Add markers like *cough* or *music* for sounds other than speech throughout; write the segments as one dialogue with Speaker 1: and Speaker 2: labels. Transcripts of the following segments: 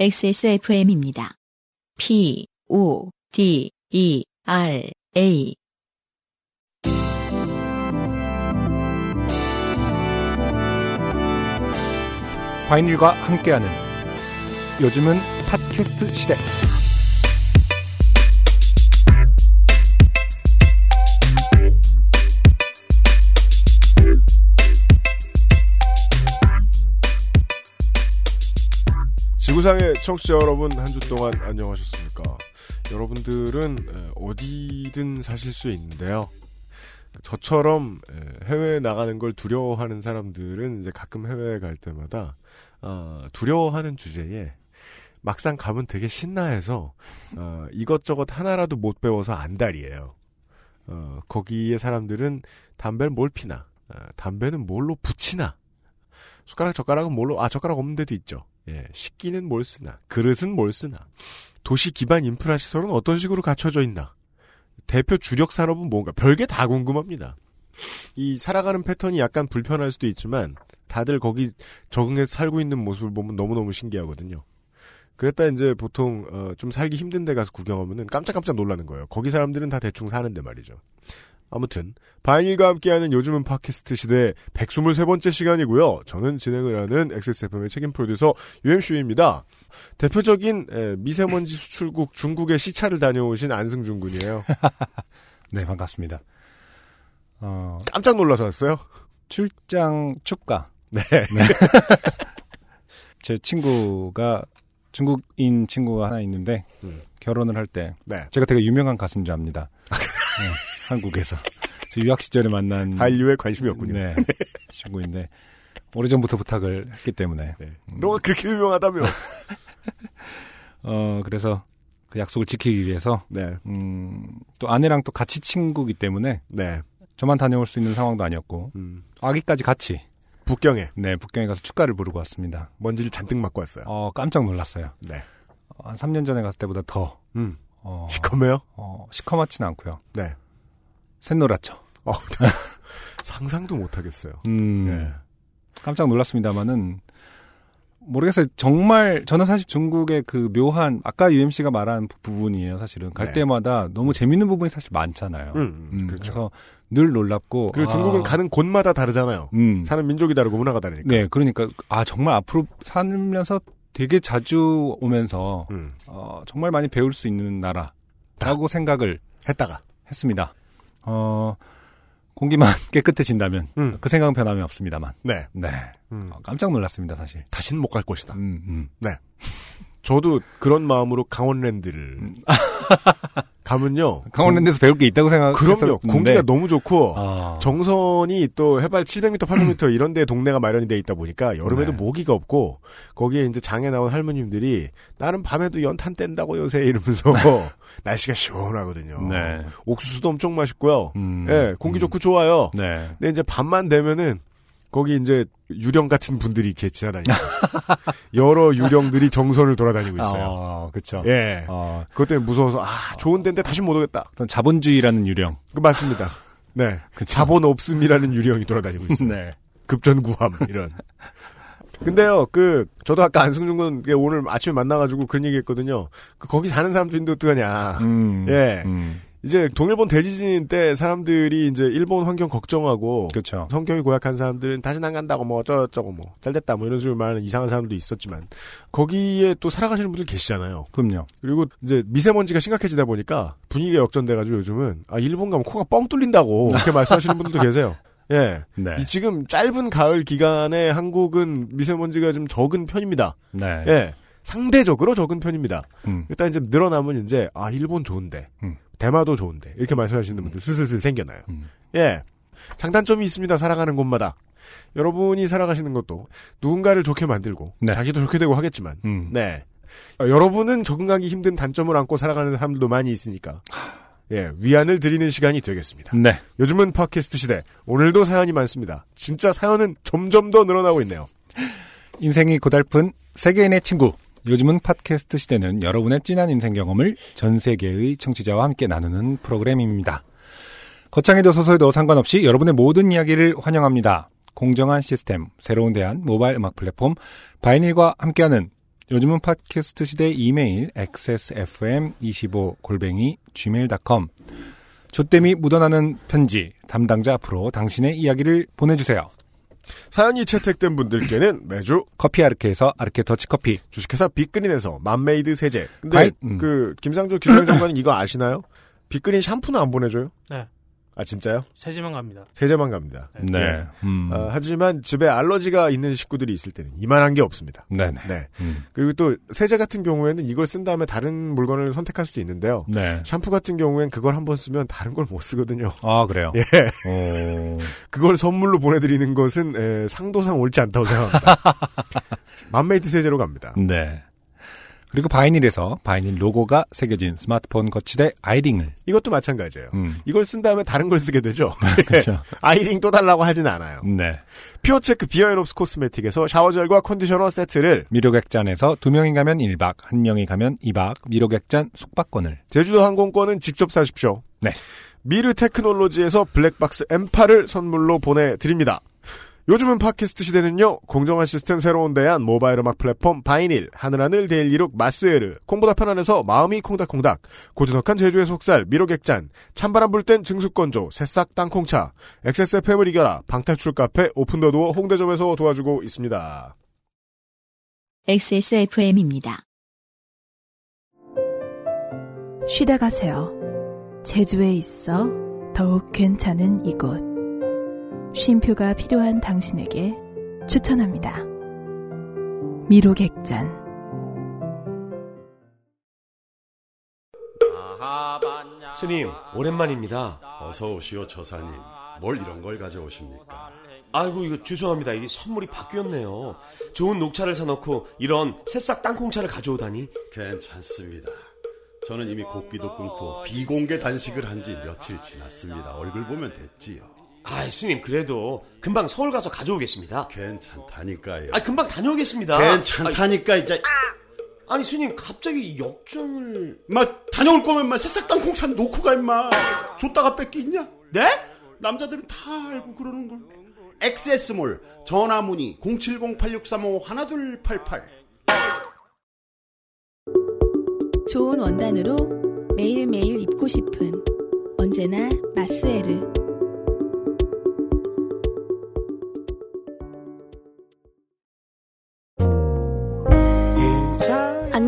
Speaker 1: XSFM입니다. P, O, D, E, R, A.
Speaker 2: 바이닐과 함께하는 요즘은 팟캐스트 시대.
Speaker 3: 지구상의 청취자 여러분 한 주 동안 안녕하셨습니까? 여러분들은 에, 어디든 사실 수 있는데요. 저처럼 에, 해외에 나가는 걸 두려워하는 사람들은 이제 가끔 해외에 갈 때마다 아, 두려워하는 주제에 막상 가면 되게 신나해서 어, 이것저것 하나라도 못 배워서 안달이에요. 어, 거기에 사람들은 담배를 뭘 피나, 아, 담배는 뭘로 붙이나, 숟가락 젓가락은 뭘로 아 젓가락 없는 데도 있죠. 예, 식기는 뭘 쓰나, 그릇은 뭘 쓰나, 도시 기반 인프라 시설은 어떤 식으로 갖춰져 있나, 대표 주력 산업은 뭔가 별게 다 궁금합니다. 이 살아가는 패턴이 약간 불편할 수도 있지만 다들 거기 적응해서 살고 있는 모습을 보면 너무너무 신기하거든요. 그랬다 이제 보통 어, 좀 살기 힘든 데 가서 구경하면은 깜짝깜짝 놀라는 거예요. 거기 사람들은 다 대충 사는데 말이죠. 아무튼 바인일과 함께하는 요즘은 팟캐스트 시대 123번째 시간이고요. 저는 진행을 하는 XSFM의 책임 프로듀서 UMCU입니다. 대표적인 에, 미세먼지 수출국 중국의 시차를 다녀오신 안승준 군이에요. *laughs*
Speaker 2: 네, 반갑습니다. 어,
Speaker 3: 깜짝 놀라서 왔어요.
Speaker 2: 출장 축가.
Speaker 3: 네. *laughs*
Speaker 2: 제 친구가 중국인 친구가 하나 있는데
Speaker 3: 음.
Speaker 2: 결혼을 할때
Speaker 3: 네.
Speaker 2: 제가 되게 유명한 가수자입니다. *laughs* 네, 한국에서 저 유학 시절에 만난
Speaker 3: 한류에 관심이 없군요.
Speaker 2: 네, *laughs* 친구인데 오래전부터 부탁을 했기 때문에
Speaker 3: 네. 너가 그렇게 유명하다며. *laughs*
Speaker 2: 어 그래서 그 약속을 지키기 위해서
Speaker 3: 네.
Speaker 2: 음, 또 아내랑 또 같이 친구기 때문에
Speaker 3: 네.
Speaker 2: 저만 다녀올 수 있는 상황도 아니었고
Speaker 3: 음.
Speaker 2: 아기까지 같이
Speaker 3: 북경에
Speaker 2: 네 북경에 가서 축가를 부르고 왔습니다.
Speaker 3: 먼지를 잔뜩 맞고 왔어요.
Speaker 2: 어 깜짝 놀랐어요.
Speaker 3: 네.
Speaker 2: 어, 한 3년 전에 갔을 때보다 더
Speaker 3: 음.
Speaker 2: 어,
Speaker 3: 시커매요?
Speaker 2: 어, 시커멓지는 않고요.
Speaker 3: 네.
Speaker 2: 샛노랗죠.
Speaker 3: 어, *laughs* 상상도 못 하겠어요.
Speaker 2: 음,
Speaker 3: 네.
Speaker 2: 깜짝 놀랐습니다만은 모르겠어요. 정말 저는 사실 중국의 그 묘한 아까 UMC가 말한 부- 부분이에요. 사실은 갈
Speaker 3: 네.
Speaker 2: 때마다 너무 재밌는 부분이 사실 많잖아요.
Speaker 3: 음,
Speaker 2: 음,
Speaker 3: 그렇죠.
Speaker 2: 그래서 늘 놀랍고
Speaker 3: 그리고 중국은
Speaker 2: 아,
Speaker 3: 가는 곳마다 다르잖아요.
Speaker 2: 음,
Speaker 3: 사는 민족이 다르고 문화가 다르니까.
Speaker 2: 네, 그러니까 아 정말 앞으로 살면서 되게 자주 오면서
Speaker 3: 음.
Speaker 2: 어, 정말 많이 배울 수 있는 나라라고 생각을
Speaker 3: 했다가.
Speaker 2: 했습니다. 어, 공기만 *laughs* 깨끗해진다면
Speaker 3: 음.
Speaker 2: 그 생각은 변함이 없습니다만.
Speaker 3: 네.
Speaker 2: 네.
Speaker 3: 음.
Speaker 2: 어, 깜짝 놀랐습니다, 사실.
Speaker 3: 다시는 못갈 것이다.
Speaker 2: 음, 음.
Speaker 3: 저도 그런 마음으로 강원랜드를
Speaker 2: 음. *laughs* *laughs*
Speaker 3: 가면요.
Speaker 2: 강원랜드에서 배울 게 있다고
Speaker 3: 그럼요.
Speaker 2: 생각했었는데
Speaker 3: 공기가 너무 좋고
Speaker 2: 아,
Speaker 3: 정선이 또 해발 700m, 800m 이런 데 동네가 마련이 돼 있다 보니까 여름에도
Speaker 2: 네.
Speaker 3: 모기가 없고 거기에 이제 장에 나온 할머님들이 나는 밤에도 연탄 뗀다고 요새 이러면서 *laughs* *laughs* 날씨가 시원하거든요.
Speaker 2: 네.
Speaker 3: 옥수수도 엄청 맛있고요.
Speaker 2: 음,
Speaker 3: 예, 공기
Speaker 2: 음.
Speaker 3: 좋고 좋아요.
Speaker 2: 네.
Speaker 3: 근데 이제 밤만 되면은 거기 이제 유령 같은 분들이 이렇게 지나다니고 *laughs* 여러 유령들이 정선을 돌아다니고 있어요.
Speaker 2: 아, 그쵸.
Speaker 3: 예.
Speaker 2: 어,
Speaker 3: 그것 때문에 무서워서 아 좋은 데인데 다시 못 오겠다.
Speaker 2: 어떤 자본주의라는 유령.
Speaker 3: 그 맞습니다. 네.
Speaker 2: 그쵸.
Speaker 3: 자본 없음이라는 유령이 돌아다니고 있어요.
Speaker 2: 네.
Speaker 3: 급전구함 이런. 근데요, 그 저도 아까 안승준 군 오늘 아침에 만나가지고 그런 얘기했거든요. 그 거기 사는 사람들인데 어떡하냐.
Speaker 2: 음,
Speaker 3: 예.
Speaker 2: 음,
Speaker 3: 이제 동일본 대지진 때 사람들이 이제 일본 환경 걱정하고
Speaker 2: 그쵸.
Speaker 3: 성격이 고약한 사람들은 다시 안 간다고 뭐 어쩌고저쩌고 뭐 잘됐다 뭐 이런 식으로 말하는 이상한 사람도 있었지만 거기에 또 살아가시는 분들 계시잖아요.
Speaker 2: 그럼요.
Speaker 3: 그리고 이제 미세먼지가 심각해지다 보니까 분위기가 역전돼가지고 요즘은 아 일본 가면 코가 뻥 뚫린다고 그렇게 말씀하시는 분들도 *laughs* 계세요. 예.
Speaker 2: 네.
Speaker 3: 이 지금 짧은 가을 기간에 한국은 미세먼지가 좀 적은 편입니다.
Speaker 2: 네.
Speaker 3: 예. 상대적으로 적은 편입니다.
Speaker 2: 음,
Speaker 3: 일단 이제 늘어나면 이제 아 일본 좋은데
Speaker 2: 음.
Speaker 3: 대마도 좋은데 이렇게 말씀하시는 분들 슬슬슬 생겨나요.
Speaker 2: 음.
Speaker 3: 예. 장단점이 있습니다. 살아가는 곳마다. 여러분이 살아가시는 것도 누군가를 좋게 만들고
Speaker 2: 네.
Speaker 3: 자기도 좋게 되고 하겠지만
Speaker 2: 음.
Speaker 3: 네. 어, 여러분은 적응하기 힘든 단점을 안고 살아가는 사람들도 많이 있으니까 예, 위안을 드리는 시간이 되겠습니다.
Speaker 2: 네.
Speaker 3: 요즘은 팟캐스트 시대. 오늘도 사연이 많습니다. 진짜 사연은 점점 더 늘어나고 있네요.
Speaker 2: 인생이 고달픈 세계인의 친구. 요즘은 팟캐스트 시대는 여러분의 진한 인생 경험을 전 세계의 청취자와 함께 나누는 프로그램입니다. 거창에도 소소해도 상관없이 여러분의 모든 이야기를 환영합니다. 공정한 시스템, 새로운 대안, 모바일 음악 플랫폼, 바이닐과 함께하는 요즘은 팟캐스트 시대 이메일 xsfm25골뱅이 gmail.com 조땜이 묻어나는 편지 담당자 앞으로 당신의 이야기를 보내주세요.
Speaker 3: 사연이 채택된 분들께는 매주
Speaker 2: 커피 아르케에서 아르케 더치커피
Speaker 3: 주식회사 빅그린에서 맘메이드 세제. 근데
Speaker 2: 아이, 음.
Speaker 3: 그 김상조 기술행정관은 이거 아시나요? 빅그린 샴푸는 안 보내줘요?
Speaker 4: 네.
Speaker 3: 아 진짜요?
Speaker 4: 세제만 갑니다.
Speaker 3: 세제만 갑니다.
Speaker 2: 네. 음.
Speaker 3: 아, 하지만 집에 알러지가 있는 식구들이 있을 때는 이만한 게 없습니다.
Speaker 2: 네네.
Speaker 3: 네.
Speaker 2: 음.
Speaker 3: 그리고 또 세제 같은 경우에는 이걸 쓴 다음에 다른 물건을 선택할 수도 있는데요.
Speaker 2: 네.
Speaker 3: 샴푸 같은 경우엔 그걸 한번 쓰면 다른 걸 못 쓰거든요.
Speaker 2: 아, 그래요?
Speaker 3: 예.
Speaker 2: 어... *laughs*
Speaker 3: 그걸 선물로 보내드리는 것은 에, 상도상 옳지 않다고 생각합니다. *laughs* 맘메이드 세제로 갑니다.
Speaker 2: 네. 그리고 바이닐에서 바이닐 로고가 새겨진 스마트폰 거치대 아이링을.
Speaker 3: 이것도 마찬가지예요.
Speaker 2: 음.
Speaker 3: 이걸 쓴 다음에 다른 걸 쓰게 되죠. *laughs*
Speaker 2: 그렇죠. *laughs*
Speaker 3: 아이링 또 달라고 하진 않아요.
Speaker 2: 네.
Speaker 3: 퓨어체크 비어앤옵스 코스메틱에서 샤워젤과 컨디셔너 세트를
Speaker 2: 미로객잔에서 두 명이 가면 1박, 한 명이 가면 2박, 미로객잔 숙박권을.
Speaker 3: 제주도 항공권은 직접 사십시오.
Speaker 2: 네.
Speaker 3: 미르 테크놀로지에서 블랙박스 M8을 선물로 보내드립니다. 요즘은 팟캐스트 시대는요, 공정한 시스템 새로운 대안 모바일 음악 플랫폼 바이닐, 하늘하늘 daily look 마스에르, 콩보다 편안해서 마음이 콩닥콩닥, 고즈넉한 제주의 속살, 미로객잔, 찬바람 불 땐 증수건조, 새싹 땅콩차, XSFM을 이겨라, 방탈출 카페, 오픈더도어 홍대점에서 도와주고 있습니다.
Speaker 1: XSFM입니다.
Speaker 5: 쉬다 가세요. 제주에 있어 더욱 괜찮은 이곳. 쉼표가 필요한 당신에게 추천합니다. 미로객잔.
Speaker 6: 스님, 오랜만입니다.
Speaker 7: 어서 오시오 저사님. 뭘 이런 걸 가져오십니까?
Speaker 6: 아이고, 이거 죄송합니다. 이게 선물이 바뀌었네요. 좋은 녹차를 사놓고 이런 새싹 땅콩차를 가져오다니.
Speaker 7: 괜찮습니다. 저는 이미 곡기도 끊고 비공개 단식을 한 지 며칠 지났습니다. 얼굴 보면 됐지요.
Speaker 6: 아이, 스님, 그래도 금방 서울 가서 가져오겠습니다.
Speaker 7: 괜찮다니까요.
Speaker 6: 아, 금방 다녀오겠습니다.
Speaker 7: 괜찮다니까 이제.
Speaker 6: 아, 아니, 스님, 갑자기 역정을.
Speaker 7: 막 다녀올 거면 막 새싹 땅콩차 놓고 가 임마. 줬다가 뺏기 있냐?
Speaker 6: 네?
Speaker 7: 남자들은 다 알고 그러는 걸. 엑세스몰 전화 문의 070-8635-1288
Speaker 5: 좋은 원단으로 매일매일 입고 싶은 언제나 마스에르.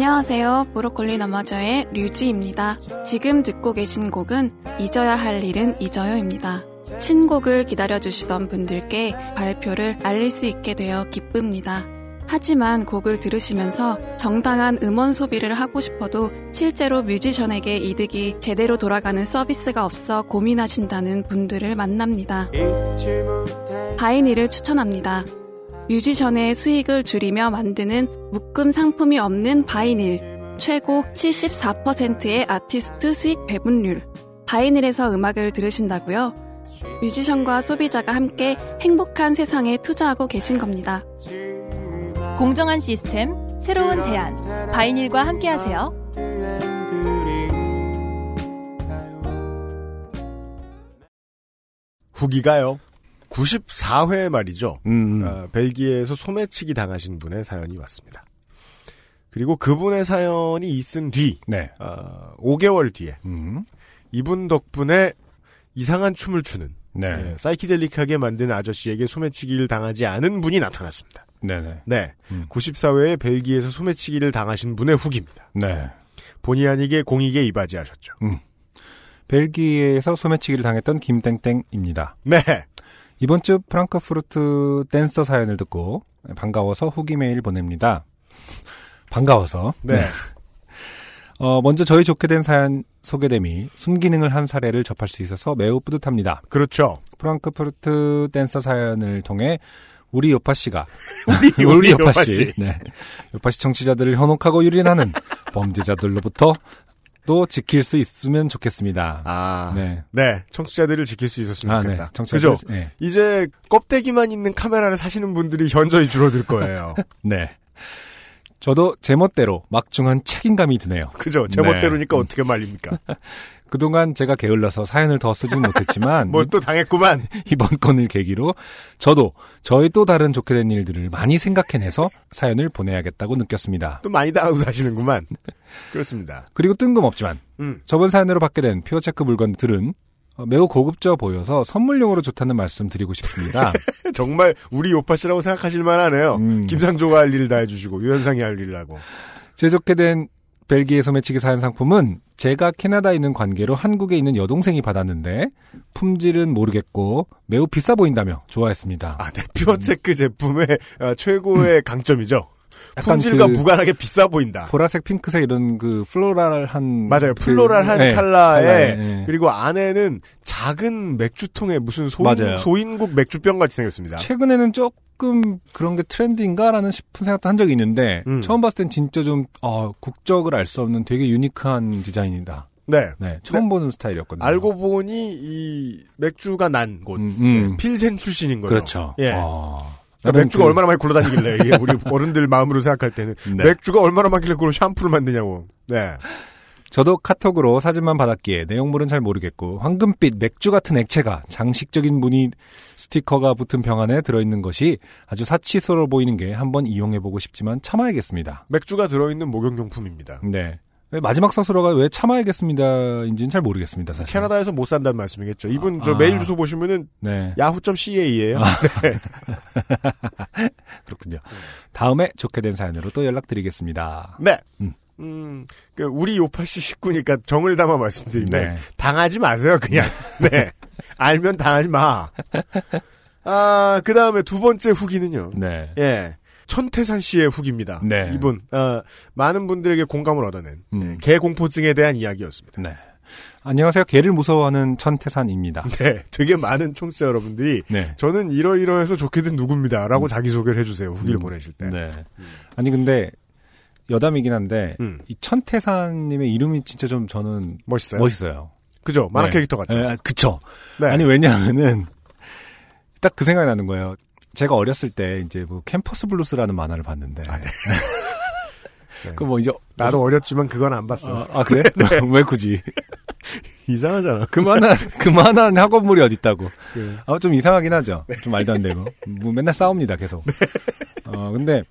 Speaker 8: 안녕하세요. 브로콜리 너마저의 류지입니다. 지금 듣고 계신 곡은 잊어야 할 일은 잊어요입니다. 신곡을 기다려주시던 분들께 발표를 알릴 수 있게 되어 기쁩니다. 하지만 곡을 들으시면서 정당한 음원 소비를 하고 싶어도 실제로 뮤지션에게 이득이 제대로 돌아가는 서비스가 없어 고민하신다는 분들을 만납니다. 바이닐을 추천합니다. 뮤지션의 수익을 줄이며 만드는 묶음 상품이 없는 바이닐. 최고 74%의 아티스트 수익 배분율. 바이닐에서 음악을 들으신다고요? 뮤지션과 소비자가 함께 행복한 세상에 투자하고 계신 겁니다.
Speaker 9: 공정한 시스템, 새로운 대안, 바이닐과 함께하세요.
Speaker 3: 후기가요. 94회 말이죠.
Speaker 2: 음.
Speaker 3: 어, 벨기에에서 소매치기 당하신 분의 사연이 왔습니다. 그리고 그분의 사연이 있은 뒤,
Speaker 2: 네.
Speaker 3: 어, 5개월 뒤에
Speaker 2: 음.
Speaker 3: 이분 덕분에 이상한 춤을 추는
Speaker 2: 네.
Speaker 3: 예, 사이키델릭하게 만든 아저씨에게 소매치기를 당하지 않은 분이 나타났습니다.
Speaker 2: 네네.
Speaker 3: 네,
Speaker 2: 음.
Speaker 3: 94회에 벨기에에서 소매치기를 당하신 분의 후기입니다.
Speaker 2: 네.
Speaker 3: 본의 아니게 공익에 이바지하셨죠.
Speaker 2: 벨기에에서 소매치기를 당했던 김땡땡입니다.
Speaker 3: 네,
Speaker 2: 이번 주 프랑크푸르트 댄서 사연을 듣고 반가워서 후기 메일 보냅니다. 반가워서.
Speaker 3: 네, *laughs*
Speaker 2: 어, 먼저 저희 좋게 된 사연 소개됨이 순기능을 한 사례를 접할 수 있어서 매우 뿌듯합니다.
Speaker 3: 그렇죠.
Speaker 2: 프랑크푸르트 댄서 사연을 통해 우리 요파 씨가 *laughs* *laughs*
Speaker 3: 우리,
Speaker 2: 우리 요파 씨. 네, 요파 씨 청취자들을 현혹하고 유린하는 범죄자들로부터 또 지킬 수 있으면 좋겠습니다.
Speaker 3: 아, 네.
Speaker 2: 네,
Speaker 3: 청취자들을 지킬 수 있었으면
Speaker 2: 아, 네,
Speaker 3: 좋겠다.
Speaker 2: 청취자들,
Speaker 3: 그죠?
Speaker 2: 네,
Speaker 3: 이제 껍데기만 있는 카메라를 사시는 분들이 현저히 줄어들 거예요. *laughs*
Speaker 2: 네. 저도 제멋대로 막중한 책임감이 드네요.
Speaker 3: 그죠.
Speaker 2: 네.
Speaker 3: 제멋대로니까
Speaker 2: 음.
Speaker 3: 어떻게 말립니까? *laughs*
Speaker 2: 그동안 제가 게을러서 사연을 더 쓰진 못했지만 *laughs*
Speaker 3: 뭘 또 당했구만. *laughs*
Speaker 2: 이번 건을 계기로 저도 저의 또 다른 좋게 된 일들을 많이 생각해내서 사연을 보내야겠다고 느꼈습니다.
Speaker 3: 또 많이 당하고 사시는구만. *laughs* 그렇습니다.
Speaker 2: 그리고 뜬금없지만
Speaker 3: 음.
Speaker 2: 저번 사연으로 받게 된 퓨어체크 물건들은 어, 매우 고급져 보여서 선물용으로 좋다는 말씀 드리고 싶습니다.
Speaker 3: 정말 우리 요파 씨라고 생각하실 만하네요.
Speaker 2: 음.
Speaker 3: 김상조가 할 일을 다 해주시고 유현상이 할 일을 하고.
Speaker 2: 제 좋게 된 벨기에 소매치기 사연 상품은 제가 캐나다에 있는 관계로 한국에 있는 여동생이 받았는데 품질은 모르겠고 매우 비싸 보인다며 좋아했습니다.
Speaker 3: 아, 네. 퓨어 체크 제품의 어, 최고의 강점이죠.
Speaker 2: 약간
Speaker 3: 품질과
Speaker 2: 그
Speaker 3: 무관하게 비싸 보인다.
Speaker 2: 보라색, 핑크색 이런 그 floral한
Speaker 3: 맞아요.
Speaker 2: 그-
Speaker 3: floral한
Speaker 2: 네,
Speaker 3: 컬러에
Speaker 2: 네.
Speaker 3: 그리고 안에는 작은 맥주통에 무슨. 소인, 소인국 맥주병 같이 생겼습니다.
Speaker 2: 최근에는 조금 그런 게 트렌드인가라는 싶은 생각도 한 적이 있는데
Speaker 3: 음.
Speaker 2: 처음 봤을 땐 진짜 좀 어, 국적을 알 수 없는 되게 유니크한 디자인이다.
Speaker 3: 네.
Speaker 2: 네, 처음 보는 스타일이었거든요.
Speaker 3: 알고 보니 이 맥주가 난 곳.
Speaker 2: 음, 음.
Speaker 3: 네, 필센 출신인 거죠.
Speaker 2: 그렇죠.
Speaker 3: 예.
Speaker 2: 어,
Speaker 3: 그러니까 맥주가
Speaker 2: 그-
Speaker 3: 얼마나 많이 굴러다니길래 이게 우리 어른들 마음으로 생각할 때는 *laughs*
Speaker 2: 네.
Speaker 3: 맥주가 얼마나 많길래 그걸 샴푸를 만드냐고. 네.
Speaker 2: 저도 카톡으로 사진만 받았기에 내용물은 잘 모르겠고 황금빛 맥주 같은 액체가 장식적인 무늬 스티커가 붙은 병 안에 들어있는 것이 아주 사치스러워 보이는 게 한번 이용해보고 싶지만 참아야겠습니다.
Speaker 3: 맥주가 들어있는 목욕용품입니다.
Speaker 2: 네. 왜 마지막 서술어가 왜 참아야겠습니다인지는 잘 모르겠습니다. 사실.
Speaker 3: 캐나다에서 못 산다는 말씀이겠죠. 이분 저
Speaker 2: 아.
Speaker 3: 메일 주소 보시면은
Speaker 2: 네.
Speaker 3: 야후.ca예요. *laughs* *laughs*
Speaker 2: 그렇군요. 다음에 좋게 된 사연으로 또 연락드리겠습니다.
Speaker 3: 네.
Speaker 2: 음.
Speaker 3: 음, 그 우리 요파 씨 식구니까 정을 담아 말씀드리면
Speaker 2: 네.
Speaker 3: 당하지 마세요, 그냥. 네. 알면 당하지 마. 아, 그 다음에 두 번째 후기는요.
Speaker 2: 네.
Speaker 3: 예. 천태산 씨의 후기입니다.
Speaker 2: 네.
Speaker 3: 이분, 어, 많은 분들에게 공감을 얻어낸
Speaker 2: 음.
Speaker 3: 예, 개공포증에 대한 이야기였습니다.
Speaker 2: 네. 안녕하세요. 개를 무서워하는 천태산입니다.
Speaker 3: 네. 되게 많은 청취자 여러분들이
Speaker 2: 네.
Speaker 3: 저는 이러이러해서 좋게 된 누굽니다. 라고 자기소개를 해주세요. 후기를
Speaker 2: 음.
Speaker 3: 보내실 때.
Speaker 2: 네. 아니 근데 여담이긴 한데
Speaker 3: 음.
Speaker 2: 이 천태산님의 이름이 진짜 좀 저는
Speaker 3: 멋있어요.
Speaker 2: 멋있어요.
Speaker 3: 그죠? 만화
Speaker 2: 네.
Speaker 3: 캐릭터 같죠?
Speaker 2: 예, 아, 그쵸.
Speaker 3: 네.
Speaker 2: 아니 왜냐하면은 딱 그 생각이 나는 거예요. 제가 어렸을 때 이제 뭐 캠퍼스 블루스라는 만화를 봤는데.
Speaker 3: 아, 네. *laughs*
Speaker 2: 그뭐 이제
Speaker 3: 나도 어렸지만 그건 안 봤어.
Speaker 2: 아, 아, 그래? *laughs* 왜 굳이? *laughs*
Speaker 3: 이상하잖아.
Speaker 2: 그만한 그만한 학원물이 어디 있다고.
Speaker 3: 그,
Speaker 2: 아, 좀 이상하긴 하죠. 좀 말도 안 되고. 뭐 맨날 싸웁니다, 계속. 어, 근데,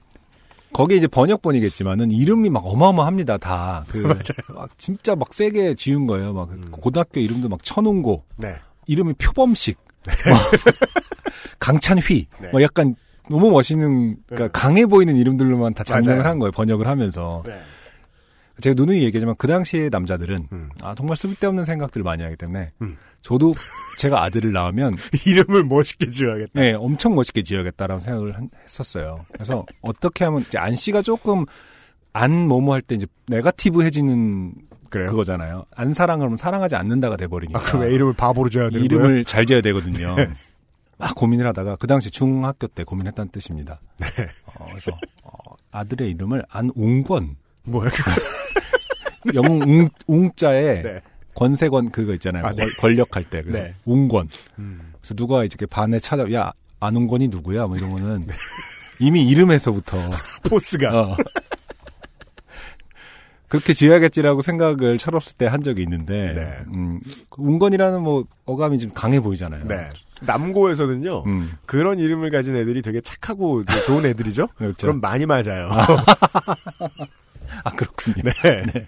Speaker 2: 거기 이제 번역본이겠지만은 이름이 막 어마어마합니다, 다. 그, *laughs* 막 진짜 막 세게 지은 거예요. 막 고등학교 이름도 막 천운고,
Speaker 3: 네.
Speaker 2: 이름이 표범식, 막 *laughs* 강찬휘,
Speaker 3: 네.
Speaker 2: 뭐 약간 너무 멋있는, 그러니까 강해 보이는 이름들로만 다 장명을. 한 거예요, 번역을 하면서.
Speaker 3: 네.
Speaker 2: 제가 누누이 얘기하지만 그 당시에 남자들은
Speaker 3: 음.
Speaker 2: 아 정말 쓸데없는 생각들을 많이 하기 때문에
Speaker 3: 음.
Speaker 2: 저도 제가 아들을 낳으면 *laughs*
Speaker 3: 이름을 멋있게 지어야겠다.
Speaker 2: 네, 엄청 멋있게 지어야겠다라는 생각을 한- 했었어요. 그래서 어떻게 하면 이제 안 씨가 조금 안 뭐뭐 할 때 이제 네가티브해지는
Speaker 3: 그래요?
Speaker 2: 그거잖아요. 안 사랑하면 사랑하지 않는다가 돼버리니까
Speaker 3: 아, 그럼 왜 이름을 바보로 지어야 되는 거예요?
Speaker 2: 이름을 잘 지어야 되거든요. 막 고민을 하다가 그 당시 중학교 때 고민했다는 뜻입니다.
Speaker 3: 네.
Speaker 2: 어, 그래서 어, 아들의 이름을 안웅권
Speaker 3: 뭐야, 그거. *laughs*
Speaker 2: 영웅 웅자에
Speaker 3: 네.
Speaker 2: 권세권 그거 있잖아요.
Speaker 3: 아, 네.
Speaker 2: 권- 권력할 때 그래서
Speaker 3: 네.
Speaker 2: 웅권.
Speaker 3: 음.
Speaker 2: 그래서 누가 이제 반에 찾아 야 안웅권이 누구야? 뭐 이러면은 *laughs*
Speaker 3: 네.
Speaker 2: 이미 이름에서부터 *laughs*
Speaker 3: 포스가.
Speaker 2: 어. 그렇게 지어야겠지라고 생각을 철없을 때 한 적이 있는데
Speaker 3: 네.
Speaker 2: 음, 그 웅건이라는 뭐 어감이 좀 강해 보이잖아요.
Speaker 3: 네. 남고에서는요,
Speaker 2: 음,
Speaker 3: 그런 이름을 가진 애들이 되게 착하고 좋은 애들이죠?
Speaker 2: 그렇죠.
Speaker 3: 그럼 많이 맞아요. *laughs*
Speaker 2: 아 그렇군요.
Speaker 3: 네.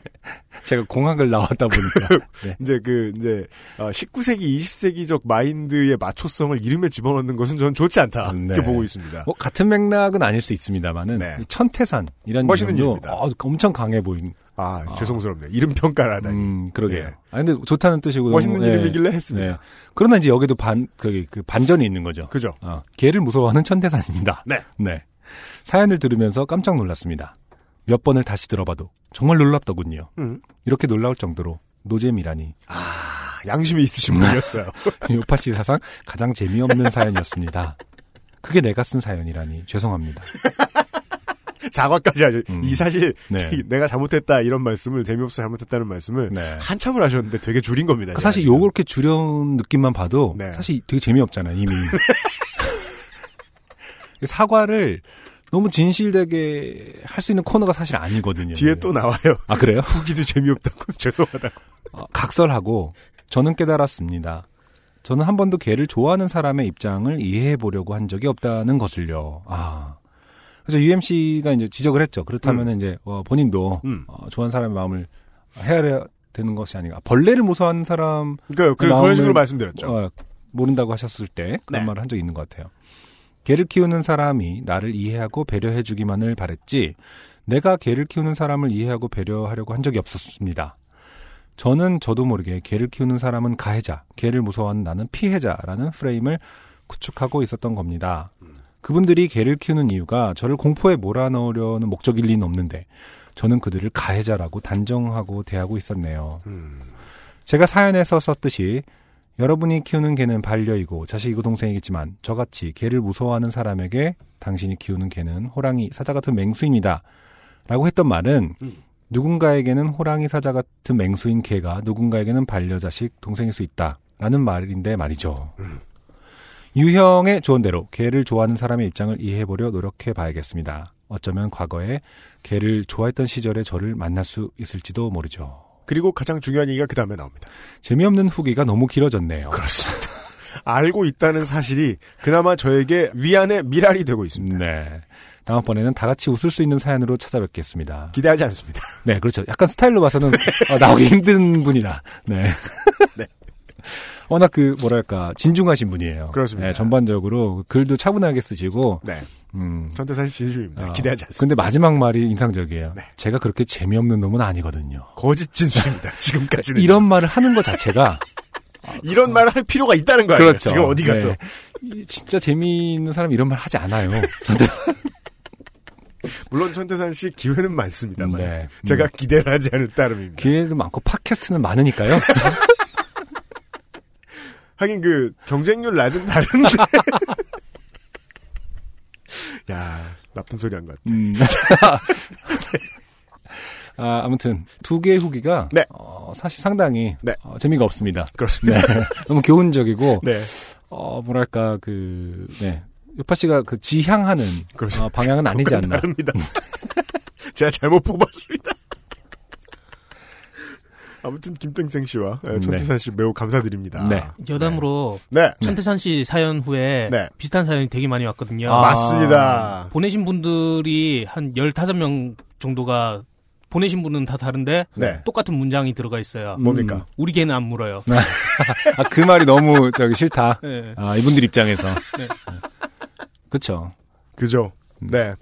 Speaker 2: 제가 공학을 나왔다 보니까 네.
Speaker 3: 이제 그, 이제, 어, 19세기, 20세기적 마인드의 마초성을 이름에 집어넣는 것은 저는 좋지 않다.
Speaker 2: 네.
Speaker 3: 이렇게 보고 있습니다.
Speaker 2: 뭐 같은 맥락은 아닐 수 있습니다만은
Speaker 3: 네.
Speaker 2: 이 천태산이라는
Speaker 3: 멋있는
Speaker 2: 이름도. 어, 엄청 강해 보인.
Speaker 3: 아, 죄송스럽네요. 이름 평가를 하다니.
Speaker 2: 음, 그러게요.
Speaker 3: 네.
Speaker 2: 아 근데 좋다는 뜻이고
Speaker 3: 멋있는
Speaker 2: 너무, 예.
Speaker 3: 이름이길래 했습니다.
Speaker 2: 네. 그러나 이제 여기도 반, 그, 그 반전이 있는 거죠.
Speaker 3: 그죠?
Speaker 2: 어, 개를 무서워하는 천태산입니다.
Speaker 3: 네.
Speaker 2: 네. 사연을 들으면서 깜짝 놀랐습니다. 몇 번을 다시 들어봐도 정말 놀랍더군요.
Speaker 3: 음.
Speaker 2: 이렇게 놀라울 정도로 노잼이라니.
Speaker 3: 아, 양심이 있으신 분이었어요. *laughs*
Speaker 2: 요파 씨 사상 가장 재미없는 사연이었습니다. 그게 내가 쓴 사연이라니 죄송합니다. *laughs*
Speaker 3: 사과까지 하죠.
Speaker 2: 음.
Speaker 3: 이 사실,
Speaker 2: 네.
Speaker 3: 이 내가 잘못했다, 이런 말씀을, 재미없어 잘못했다는 말씀을
Speaker 2: 네.
Speaker 3: 한참을 하셨는데 되게 줄인 겁니다.
Speaker 2: 그 사실. 요렇게 줄여온 느낌만 봐도
Speaker 3: 네.
Speaker 2: 사실 되게 재미없잖아요, 이미. *laughs* 사과를 너무 진실되게 할 수 있는 코너가 사실 아니거든요.
Speaker 3: 뒤에 또 나와요.
Speaker 2: 아 그래요? *laughs*
Speaker 3: 후기도 재미없다고 *laughs* 죄송하다고.
Speaker 2: 어, 각설하고 저는 깨달았습니다. 저는 한 번도 개를 좋아하는 사람의 입장을 이해해 보려고 한 적이 없다는 것을요. 아. 그래서 UMC가 이제 지적을 했죠. 그렇다면 이제 어, 본인도
Speaker 3: 음.
Speaker 2: 어, 좋아하는 사람의 마음을 헤아려야 되는 것이 아닌가. 벌레를 무서워하는 사람
Speaker 3: 그러니까 그, 그런 식으로 말씀드렸죠.
Speaker 2: 어, 모른다고 하셨을 때 그런
Speaker 3: 네.
Speaker 2: 말을 한 적이 있는 것 같아요. 개를 키우는 사람이 나를 이해하고 배려해 주기만을 바랬지 내가 개를 키우는 사람을 이해하고 배려하려고 한 적이 없었습니다. 저는 저도 모르게 개를 키우는 사람은 가해자, 개를 무서워하는 나는 피해자라는 프레임을 구축하고 있었던 겁니다. 그분들이 개를 키우는 이유가 저를 공포에 몰아넣으려는 목적일 리는 없는데 저는 그들을 가해자라고 단정하고 대하고 있었네요.
Speaker 3: 음.
Speaker 2: 제가 사연에서 썼듯이 여러분이 키우는 개는 반려이고 자식이고 동생이겠지만 저같이 개를 무서워하는 사람에게 당신이 키우는 개는 호랑이 사자 같은 맹수입니다. 라고 했던 말은
Speaker 3: 음.
Speaker 2: 누군가에게는 호랑이 사자 같은 맹수인 개가 누군가에게는 반려자식 동생일 수 있다. 라는 말인데 말이죠.
Speaker 3: 음.
Speaker 2: 유형의 조언대로 개를 좋아하는 사람의 입장을 이해해보려 노력해 봐야겠습니다. 어쩌면 과거에 개를 좋아했던 시절에 저를 만날 수 있을지도 모르죠.
Speaker 3: 그리고 가장 중요한 얘기가 그 다음에 나옵니다.
Speaker 2: 재미없는 후기가 너무 길어졌네요.
Speaker 3: 그렇습니다. *laughs* 알고 있다는 사실이 그나마 저에게 위안의 미랄이 되고 있습니다.
Speaker 2: 네. 다음번에는 다 같이 웃을 수 있는 사연으로 찾아뵙겠습니다.
Speaker 3: 기대하지 않습니다.
Speaker 2: 네, 그렇죠. 약간 스타일로 봐서는 어, 나오기 힘든 분이다. 네. *laughs*
Speaker 3: 네.
Speaker 2: 워낙 그 뭐랄까 진중하신 분이에요.
Speaker 3: 그렇습니다.
Speaker 2: 네, 전반적으로 글도 차분하게 쓰시고,
Speaker 3: 네.
Speaker 2: 음.
Speaker 3: 전태산 씨 진심입니다.
Speaker 2: 어,
Speaker 3: 기대하지 않습니다.
Speaker 2: 근데 마지막 말이 인상적이에요.
Speaker 3: 네.
Speaker 2: 제가 그렇게 재미없는 놈은 아니거든요.
Speaker 3: 거짓 진술입니다. *laughs* 지금까지는
Speaker 2: 이런 말을 하는 것 자체가 *laughs*
Speaker 3: 이런 말을 할 필요가 있다는 거 아니에요?
Speaker 2: 그렇죠.
Speaker 3: 지금 어디 가서
Speaker 2: 네. 이 진짜 재미있는 사람이 이런 말 하지 않아요. 저도 *laughs*
Speaker 3: 물론 전태산 씨 기회는 많습니다만
Speaker 2: 네.
Speaker 3: 제가
Speaker 2: 음.
Speaker 3: 기대를 하지 않을 따름입니다.
Speaker 2: 기회도 많고 팟캐스트는 많으니까요.
Speaker 3: 하긴 그 경쟁률 낮은 다른데 *laughs* 야 나쁜 소리 한 것 같아.
Speaker 2: 음. *laughs* 아, 아무튼 두 개의 후기가
Speaker 3: 네.
Speaker 2: 어, 사실 상당히
Speaker 3: 네.
Speaker 2: 어, 재미가 없습니다.
Speaker 3: 그렇습니다.
Speaker 2: 네. *laughs* 너무 교훈적이고
Speaker 3: 네.
Speaker 2: 어, 뭐랄까 그 네. 요파 씨가 그 지향하는. 어, 방향은 아니지 않나.
Speaker 3: 다릅니다. 제가 잘못 뽑았습니다. 아무튼 김땡생 씨와 예, 천태산 씨 매우 감사드립니다.
Speaker 2: 네.
Speaker 4: 여담으로
Speaker 3: 네.
Speaker 4: 천태산 씨 사연 후에
Speaker 3: 네.
Speaker 4: 비슷한 사연이 되게 많이 왔거든요.
Speaker 2: 아.
Speaker 3: 맞습니다.
Speaker 4: 보내신 분들이 한 15명 정도가 보내신 분은 다 다른데
Speaker 3: 네.
Speaker 4: 똑같은 문장이 들어가 있어요.
Speaker 3: 뭡니까?
Speaker 4: 우리 개는 안 물어요. *laughs*
Speaker 2: 아, 그 말이 너무 저기 싫다.
Speaker 4: 네.
Speaker 2: 아, 이분들 입장에서.
Speaker 4: 네.
Speaker 2: 그쵸.
Speaker 3: 그죠?
Speaker 2: 음.
Speaker 3: 네.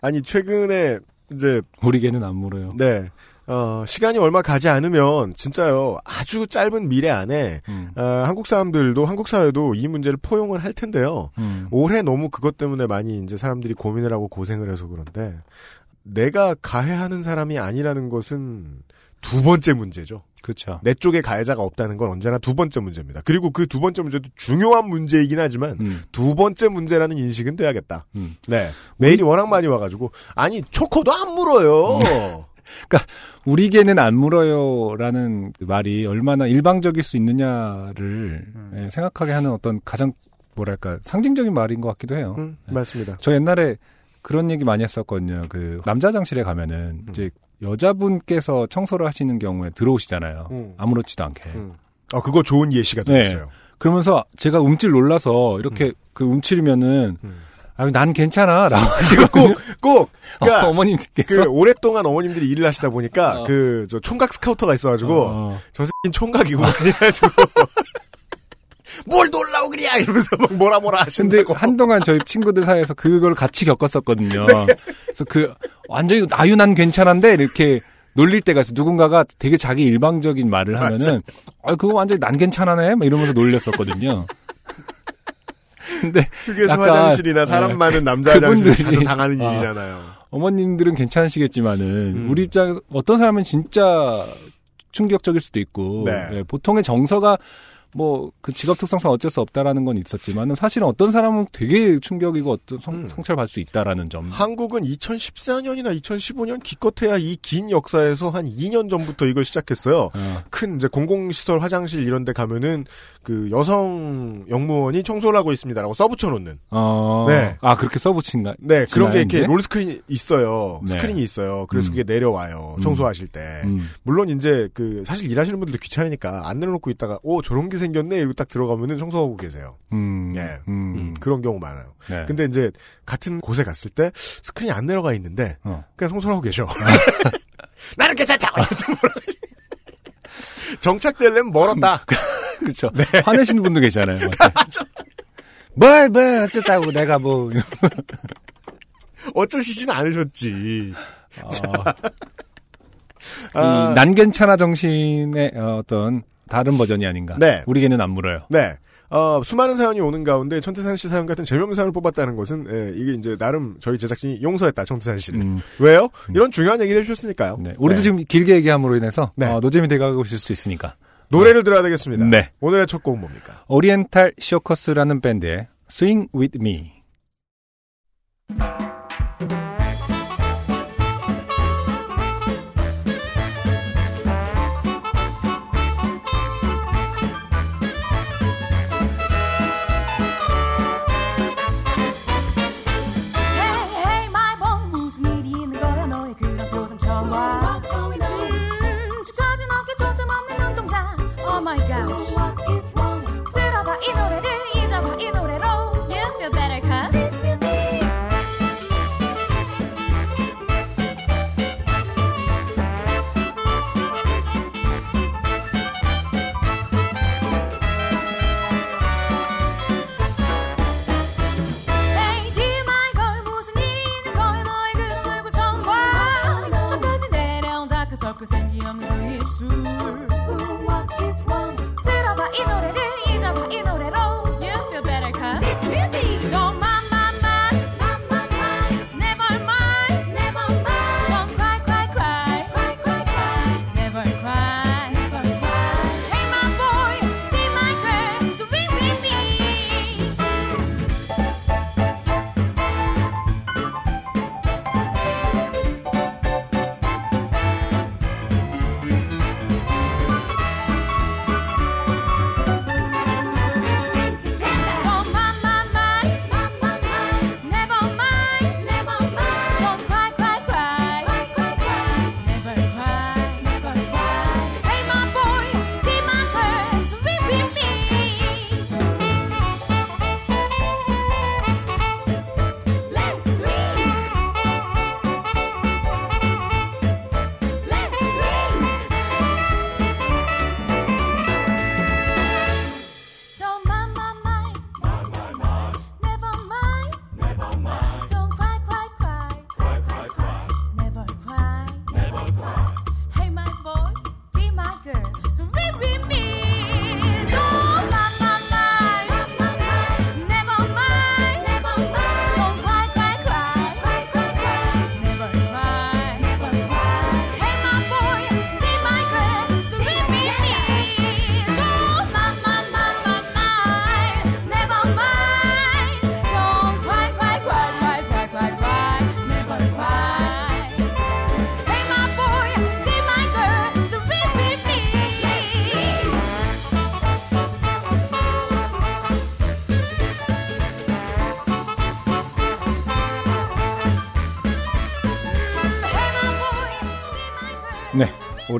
Speaker 3: 아니 최근에 이제
Speaker 2: 우리 개는 안 물어요.
Speaker 3: 네. 어, 시간이 얼마 가지 않으면 진짜요 아주 짧은 미래 안에
Speaker 2: 음,
Speaker 3: 어, 한국 사람들도 한국 사회도 이 문제를 포용을 할 텐데요.
Speaker 2: 음.
Speaker 3: 올해 너무 그것 때문에 많이 이제 사람들이 고민을 하고 고생을 해서 그런데 내가 가해하는 사람이 아니라는 것은 두 번째 문제죠.
Speaker 2: 그쵸.
Speaker 3: 내 쪽에 가해자가 없다는 건 언제나 두 번째 문제입니다. 그리고 그 두 번째 문제도 중요한 문제이긴 하지만
Speaker 2: 음,
Speaker 3: 두 번째 문제라는 인식은 돼야겠다.
Speaker 2: 음.
Speaker 3: 네. 메일이 워낙 많이 와가지고 아니 초코도 안 물어요. *laughs*
Speaker 2: 우리 개는 안 물어요라는 그 말이 얼마나 일방적일 수 있느냐를 예, 생각하게 하는 어떤 가장 뭐랄까 상징적인 말인 것 같기도 해요.
Speaker 3: 음, 맞습니다.
Speaker 2: 저 옛날에 그런 얘기 많이 했었거든요. 그 남자 화장실에 가면은 이제 여자분께서 청소를 하시는 경우에 들어오시잖아요.
Speaker 3: 음.
Speaker 2: 아무렇지도 않게.
Speaker 3: 음. 어 그거 좋은 예시가
Speaker 2: 네.
Speaker 3: 되었어요.
Speaker 2: 그러면서 제가 움찔 놀라서 이렇게 그 움츠리면은
Speaker 3: 음.
Speaker 2: 아, 난 괜찮아. 라고 하시고
Speaker 3: 꼭, 꼭, *laughs* 그러니까,
Speaker 2: 어, 머님께서
Speaker 3: 그, 오랫동안 어머님들이 일을 하시다 보니까,
Speaker 2: 어.
Speaker 3: 그, 저, 총각 스카우터가 있어가지고,
Speaker 2: 어,
Speaker 3: 저 새끼는 총각이고, 그래가지고, *laughs* 뭘 놀라고 그래야! 이러면서 막 뭐라 뭐라 하신다고.
Speaker 2: 한동안 저희 친구들 사이에서 그걸 같이 겪었었거든요.
Speaker 3: 네.
Speaker 2: 그래서 그 완전히 아유 난 괜찮은데 이렇게 놀릴 때가 있어. 누군가가 되게 자기 일방적인 말을 하면은 아 그거 완전히 난 괜찮아네 막 이러면서 놀렸었거든요. 근데
Speaker 3: 휴게소 화장실이나 사람
Speaker 2: 네.
Speaker 3: 많은 남자 화장실 자주 당하는
Speaker 2: 아.
Speaker 3: 일이잖아요.
Speaker 2: 어머님들은 괜찮으시겠지만은
Speaker 3: 음.
Speaker 2: 우리 입장 어떤 사람은 진짜 충격적일 수도 있고
Speaker 3: 네.
Speaker 2: 예, 보통의 정서가
Speaker 10: 뭐 그 직업 특성상 어쩔 수 없다라는 건 있었지만은 사실은 어떤 사람은 되게 충격이고 어떤 성,
Speaker 3: 음.
Speaker 10: 성찰 받을 수 있다라는 점.
Speaker 3: 한국은 2014년이나 2015년 기껏해야 이 긴 역사에서 한 2년 전부터 이걸 시작했어요.
Speaker 10: 어,
Speaker 3: 큰 이제 공공시설 화장실 이런 데 가면은 그 여성 역무원이 청소를 하고 있습니다라고 써붙여 놓는.
Speaker 10: 어,
Speaker 3: 네.
Speaker 10: 아 그렇게 써붙인가?
Speaker 3: 네, 그런 게 이렇게? 롤 스크린이 있어요.
Speaker 10: 네.
Speaker 3: 스크린이 있어요. 그래서
Speaker 10: 음.
Speaker 3: 그게 내려와요.
Speaker 10: 음.
Speaker 3: 청소하실 때.
Speaker 10: 음,
Speaker 3: 물론 이제 그 사실 일하시는 분들도 귀찮으니까 안 내려놓고 있다가 오 저런 게 생겼네 이러고 딱 들어가면은 청소하고 계세요.
Speaker 10: 음,
Speaker 3: 예.
Speaker 10: 음,
Speaker 3: 그런 경우 많아요.
Speaker 10: 네.
Speaker 3: 근데 이제 같은 곳에 갔을 때 스크린이 안 내려가 있는데
Speaker 10: 어.
Speaker 3: 그냥 청소를 하고 계셔. *laughs* 나는 괜찮다. 정착되려면 멀었다. *laughs*
Speaker 10: 그렇죠.
Speaker 3: 네.
Speaker 10: 화내시는 분도 계시잖아요. *laughs* 뭘, 뭐, 어쩌다고 내가 뭐.
Speaker 3: 어쩌시진 않으셨지.
Speaker 10: 어,
Speaker 3: 아,
Speaker 10: 이, 난 괜찮아 정신의 어, 어떤 다른 버전이 아닌가.
Speaker 3: 네.
Speaker 10: 우리에게는 안 물어요.
Speaker 3: 네. 어, 수많은 사연이 오는 가운데 천태산 씨 사연 같은 재미없는 사연을 뽑았다는 것은 예, 이게 이제 나름 저희 제작진이 용서했다 천태산 씨를.
Speaker 10: 음,
Speaker 3: 왜요? 이런 중요한 얘기를 해주셨으니까요.
Speaker 10: 네. 우리도
Speaker 3: 네.
Speaker 10: 지금 길게 얘기함으로 인해서
Speaker 3: 네.
Speaker 10: 어, 노잼이 돼가고 있을 수 있으니까.
Speaker 3: 노래를 들어야 되겠습니다.
Speaker 10: 네.
Speaker 3: 오늘의 첫 곡은 뭡니까?
Speaker 10: 오리엔탈 쇼커스라는 밴드의 Swing With Me.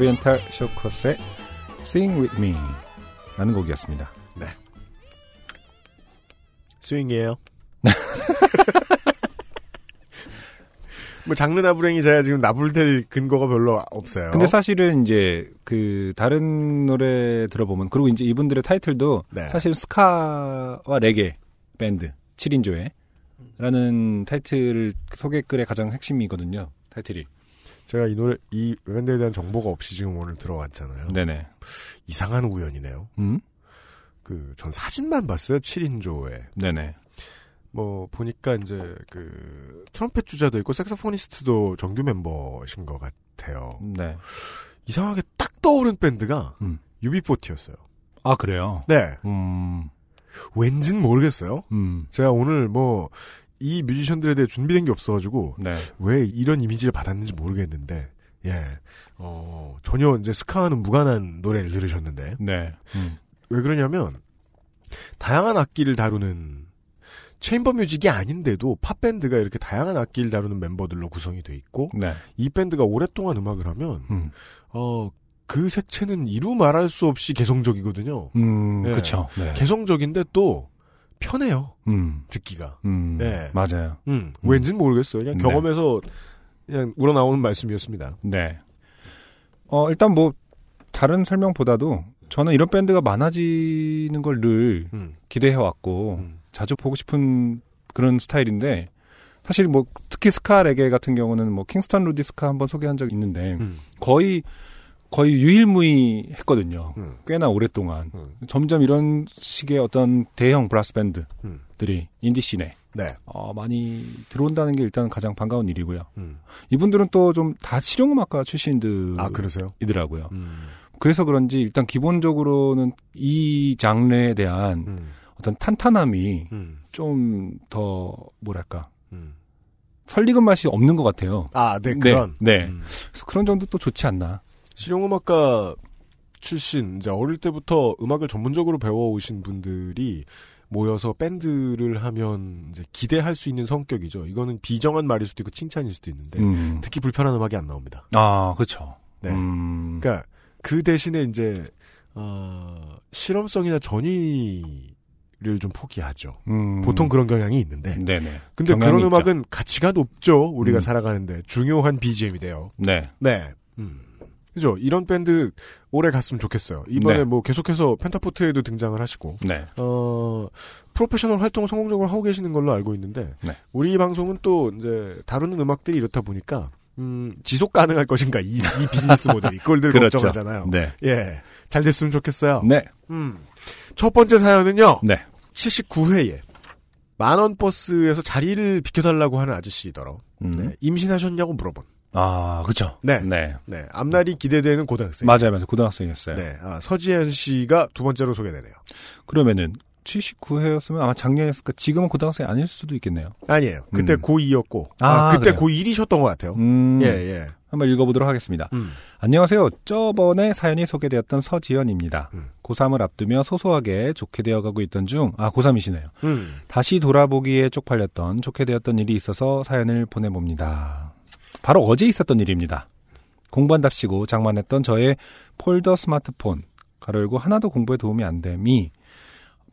Speaker 10: 오리엔탈 쇼커스의 Sing With Me. 라는 곡이었습니다.
Speaker 3: 스윙이에요. *laughs* 뭐 장르 나부랭이 제가 지금 나불될 근거가 별로 없어요.
Speaker 10: 근데 사실은 이제 그 다른 노래 들어보면 그리고 이제 이분들의 타이틀도
Speaker 3: 네.
Speaker 10: 사실 스카와 레게 밴드 7인조의 라는 타이틀 소개글의 가장 핵심이거든요. 타이틀이.
Speaker 3: 제가 이 노래 이 밴드에 대한 정보가 없이 지금 오늘 들어왔잖아요.
Speaker 10: 네네.
Speaker 3: 이상한 우연이네요.
Speaker 10: 음?
Speaker 3: 그 전 사진만 봤어요. 7인조에.
Speaker 10: 네네.
Speaker 3: 뭐 보니까 이제 그 트럼펫 주자도 있고 색소포니스트도 정규 멤버신 것 같아요.
Speaker 10: 네.
Speaker 3: 이상하게 딱 떠오른 밴드가
Speaker 10: 음.
Speaker 3: UB40였어요.
Speaker 2: 아, 그래요?
Speaker 3: 네.
Speaker 2: 음,
Speaker 3: 왠진 모르겠어요.
Speaker 2: 음,
Speaker 3: 제가 오늘 뭐, 이 뮤지션들에 대해 준비된 게 없어가지고,
Speaker 2: 네.
Speaker 3: 왜 이런 이미지를 받았는지 모르겠는데, 예, 어, 전혀 이제 스카와는 무관한 노래를 들으셨는데,
Speaker 2: 네. 음,
Speaker 3: 왜 그러냐면, 다양한 악기를 다루는, 체인버 뮤직이 아닌데도 팝 밴드가 이렇게 다양한 악기를 다루는 멤버들로 구성이 돼 있고,
Speaker 2: 네.
Speaker 3: 이 밴드가 오랫동안 음악을 하면,
Speaker 2: 음,
Speaker 3: 어, 그 색채는 이루 말할 수 없이 개성적이거든요.
Speaker 2: 음,
Speaker 3: 예.
Speaker 2: 네.
Speaker 3: 개성적인데 또, 편해요.
Speaker 2: 음,
Speaker 3: 듣기가.
Speaker 2: 음,
Speaker 3: 네.
Speaker 2: 맞아요.
Speaker 3: 음, 왠진 모르겠어요. 그냥
Speaker 2: 네.
Speaker 3: 경험에서 그냥 우러나오는 말씀이었습니다.
Speaker 2: 네. 어, 일단 뭐, 다른 설명보다도 저는 이런 밴드가 많아지는 걸늘
Speaker 3: 음.
Speaker 2: 기대해왔고,
Speaker 3: 음.
Speaker 2: 자주 보고 싶은 그런 스타일인데, 사실 뭐, 특히 스카 레게 같은 경우는 뭐, 킹스턴 루디 스카 한번 소개한 적이 있는데,
Speaker 3: 음.
Speaker 2: 거의, 거의 유일무이 했거든요.
Speaker 3: 음.
Speaker 2: 꽤나 오랫동안.
Speaker 3: 음.
Speaker 2: 점점 이런 식의 어떤 대형 브라스 밴드들이
Speaker 3: 음.
Speaker 2: 인디 씬에
Speaker 3: 네.
Speaker 2: 어, 많이 들어온다는 게 일단 가장 반가운 일이고요.
Speaker 3: 음.
Speaker 2: 이분들은 또 좀 다 실용음악가 출신들
Speaker 3: 아?
Speaker 2: 이더라고요.
Speaker 3: 음.
Speaker 2: 그래서 그런지 일단 기본적으로는 이 장르에 대한
Speaker 3: 음.
Speaker 2: 어떤 탄탄함이
Speaker 3: 음.
Speaker 2: 좀더 뭐랄까
Speaker 3: 음.
Speaker 2: 설익은 맛이 없는 것 같아요.
Speaker 3: 아, 네, 그런.
Speaker 2: 네.
Speaker 3: 음.
Speaker 2: 그래서 그런 점도 또 좋지 않나.
Speaker 3: 실용음악가 출신, 이제 어릴 때부터 음악을 전문적으로 배워오신 분들이 모여서 밴드를 하면 이제 기대할 수 있는 성격이죠. 이거는 비정한 말일 수도 있고 칭찬일 수도 있는데
Speaker 2: 음.
Speaker 3: 듣기 불편한 음악이 안 나옵니다.
Speaker 2: 아, 그렇죠.
Speaker 3: 네.
Speaker 2: 음.
Speaker 3: 그러니까 그 대신에 이제 어, 실험성이나 전의를 좀 포기하죠.
Speaker 2: 음.
Speaker 3: 보통 그런 경향이 있는데.
Speaker 2: 네네.
Speaker 3: 근데 그런
Speaker 2: 있죠.
Speaker 3: 음악은 가치가 높죠. 우리가
Speaker 2: 음.
Speaker 3: 살아가는데 중요한 BGM이 돼요.
Speaker 2: 네.
Speaker 3: 네. 음. 그죠. 이런 밴드 오래 갔으면 좋겠어요. 이번에
Speaker 2: 네.
Speaker 3: 뭐 계속해서 펜타포트에도 등장을 하시고,
Speaker 2: 네.
Speaker 3: 어, 프로페셔널 활동을 성공적으로 하고 계시는 걸로 알고 있는데,
Speaker 2: 네.
Speaker 3: 우리 방송은 또 이제 다루는 음악들이 이렇다 보니까, 음, 지속 가능할 것인가, 이, 이 비즈니스 모델이. 그걸 늘 *laughs*
Speaker 2: 그렇죠.
Speaker 3: 걱정하잖아요.
Speaker 2: 네.
Speaker 3: 예. 잘 됐으면 좋겠어요.
Speaker 2: 네.
Speaker 3: 음. 첫 번째 사연은요,
Speaker 2: 네.
Speaker 3: 79회에 만원 버스에서 자리를 비켜달라고 하는 아저씨더러,
Speaker 2: 음.
Speaker 3: 네. 임신하셨냐고 물어본.
Speaker 2: 아, 그렇죠.
Speaker 3: 네.
Speaker 2: 네.
Speaker 3: 네. 앞날이 기대되는 고등학생.
Speaker 2: 맞아요, 맞아요. 고등학생이었어요.
Speaker 3: 네. 아, 서지현 씨가 두 번째로 소개되네요.
Speaker 2: 그러면은 79회였으면 아마 작년이었을까 지금은 고등학생이 아닐 수도 있겠네요.
Speaker 3: 아니에요. 그때
Speaker 2: 음.
Speaker 3: 고2였고.
Speaker 2: 아,
Speaker 3: 아, 그때
Speaker 2: 그래요?
Speaker 3: 고1이셨던 것 같아요.
Speaker 2: 음.
Speaker 3: 예, 예.
Speaker 2: 한번 읽어보도록 하겠습니다.
Speaker 3: 음.
Speaker 2: 안녕하세요. 저번에 사연이 소개되었던 서지연입니다.
Speaker 3: 음.
Speaker 2: 고3을 앞두며 소소하게 좋게 되어가고 있던 중, 아, 고3이시네요.
Speaker 3: 음.
Speaker 2: 다시 돌아보기에 쪽팔렸던 좋게 되었던 일이 있어서 사연을 보내봅니다. 바로 어제 있었던 일입니다. 공부한답시고 장만했던 저의 폴더 스마트폰, 가로 열고 하나도 공부에 도움이 안 됨이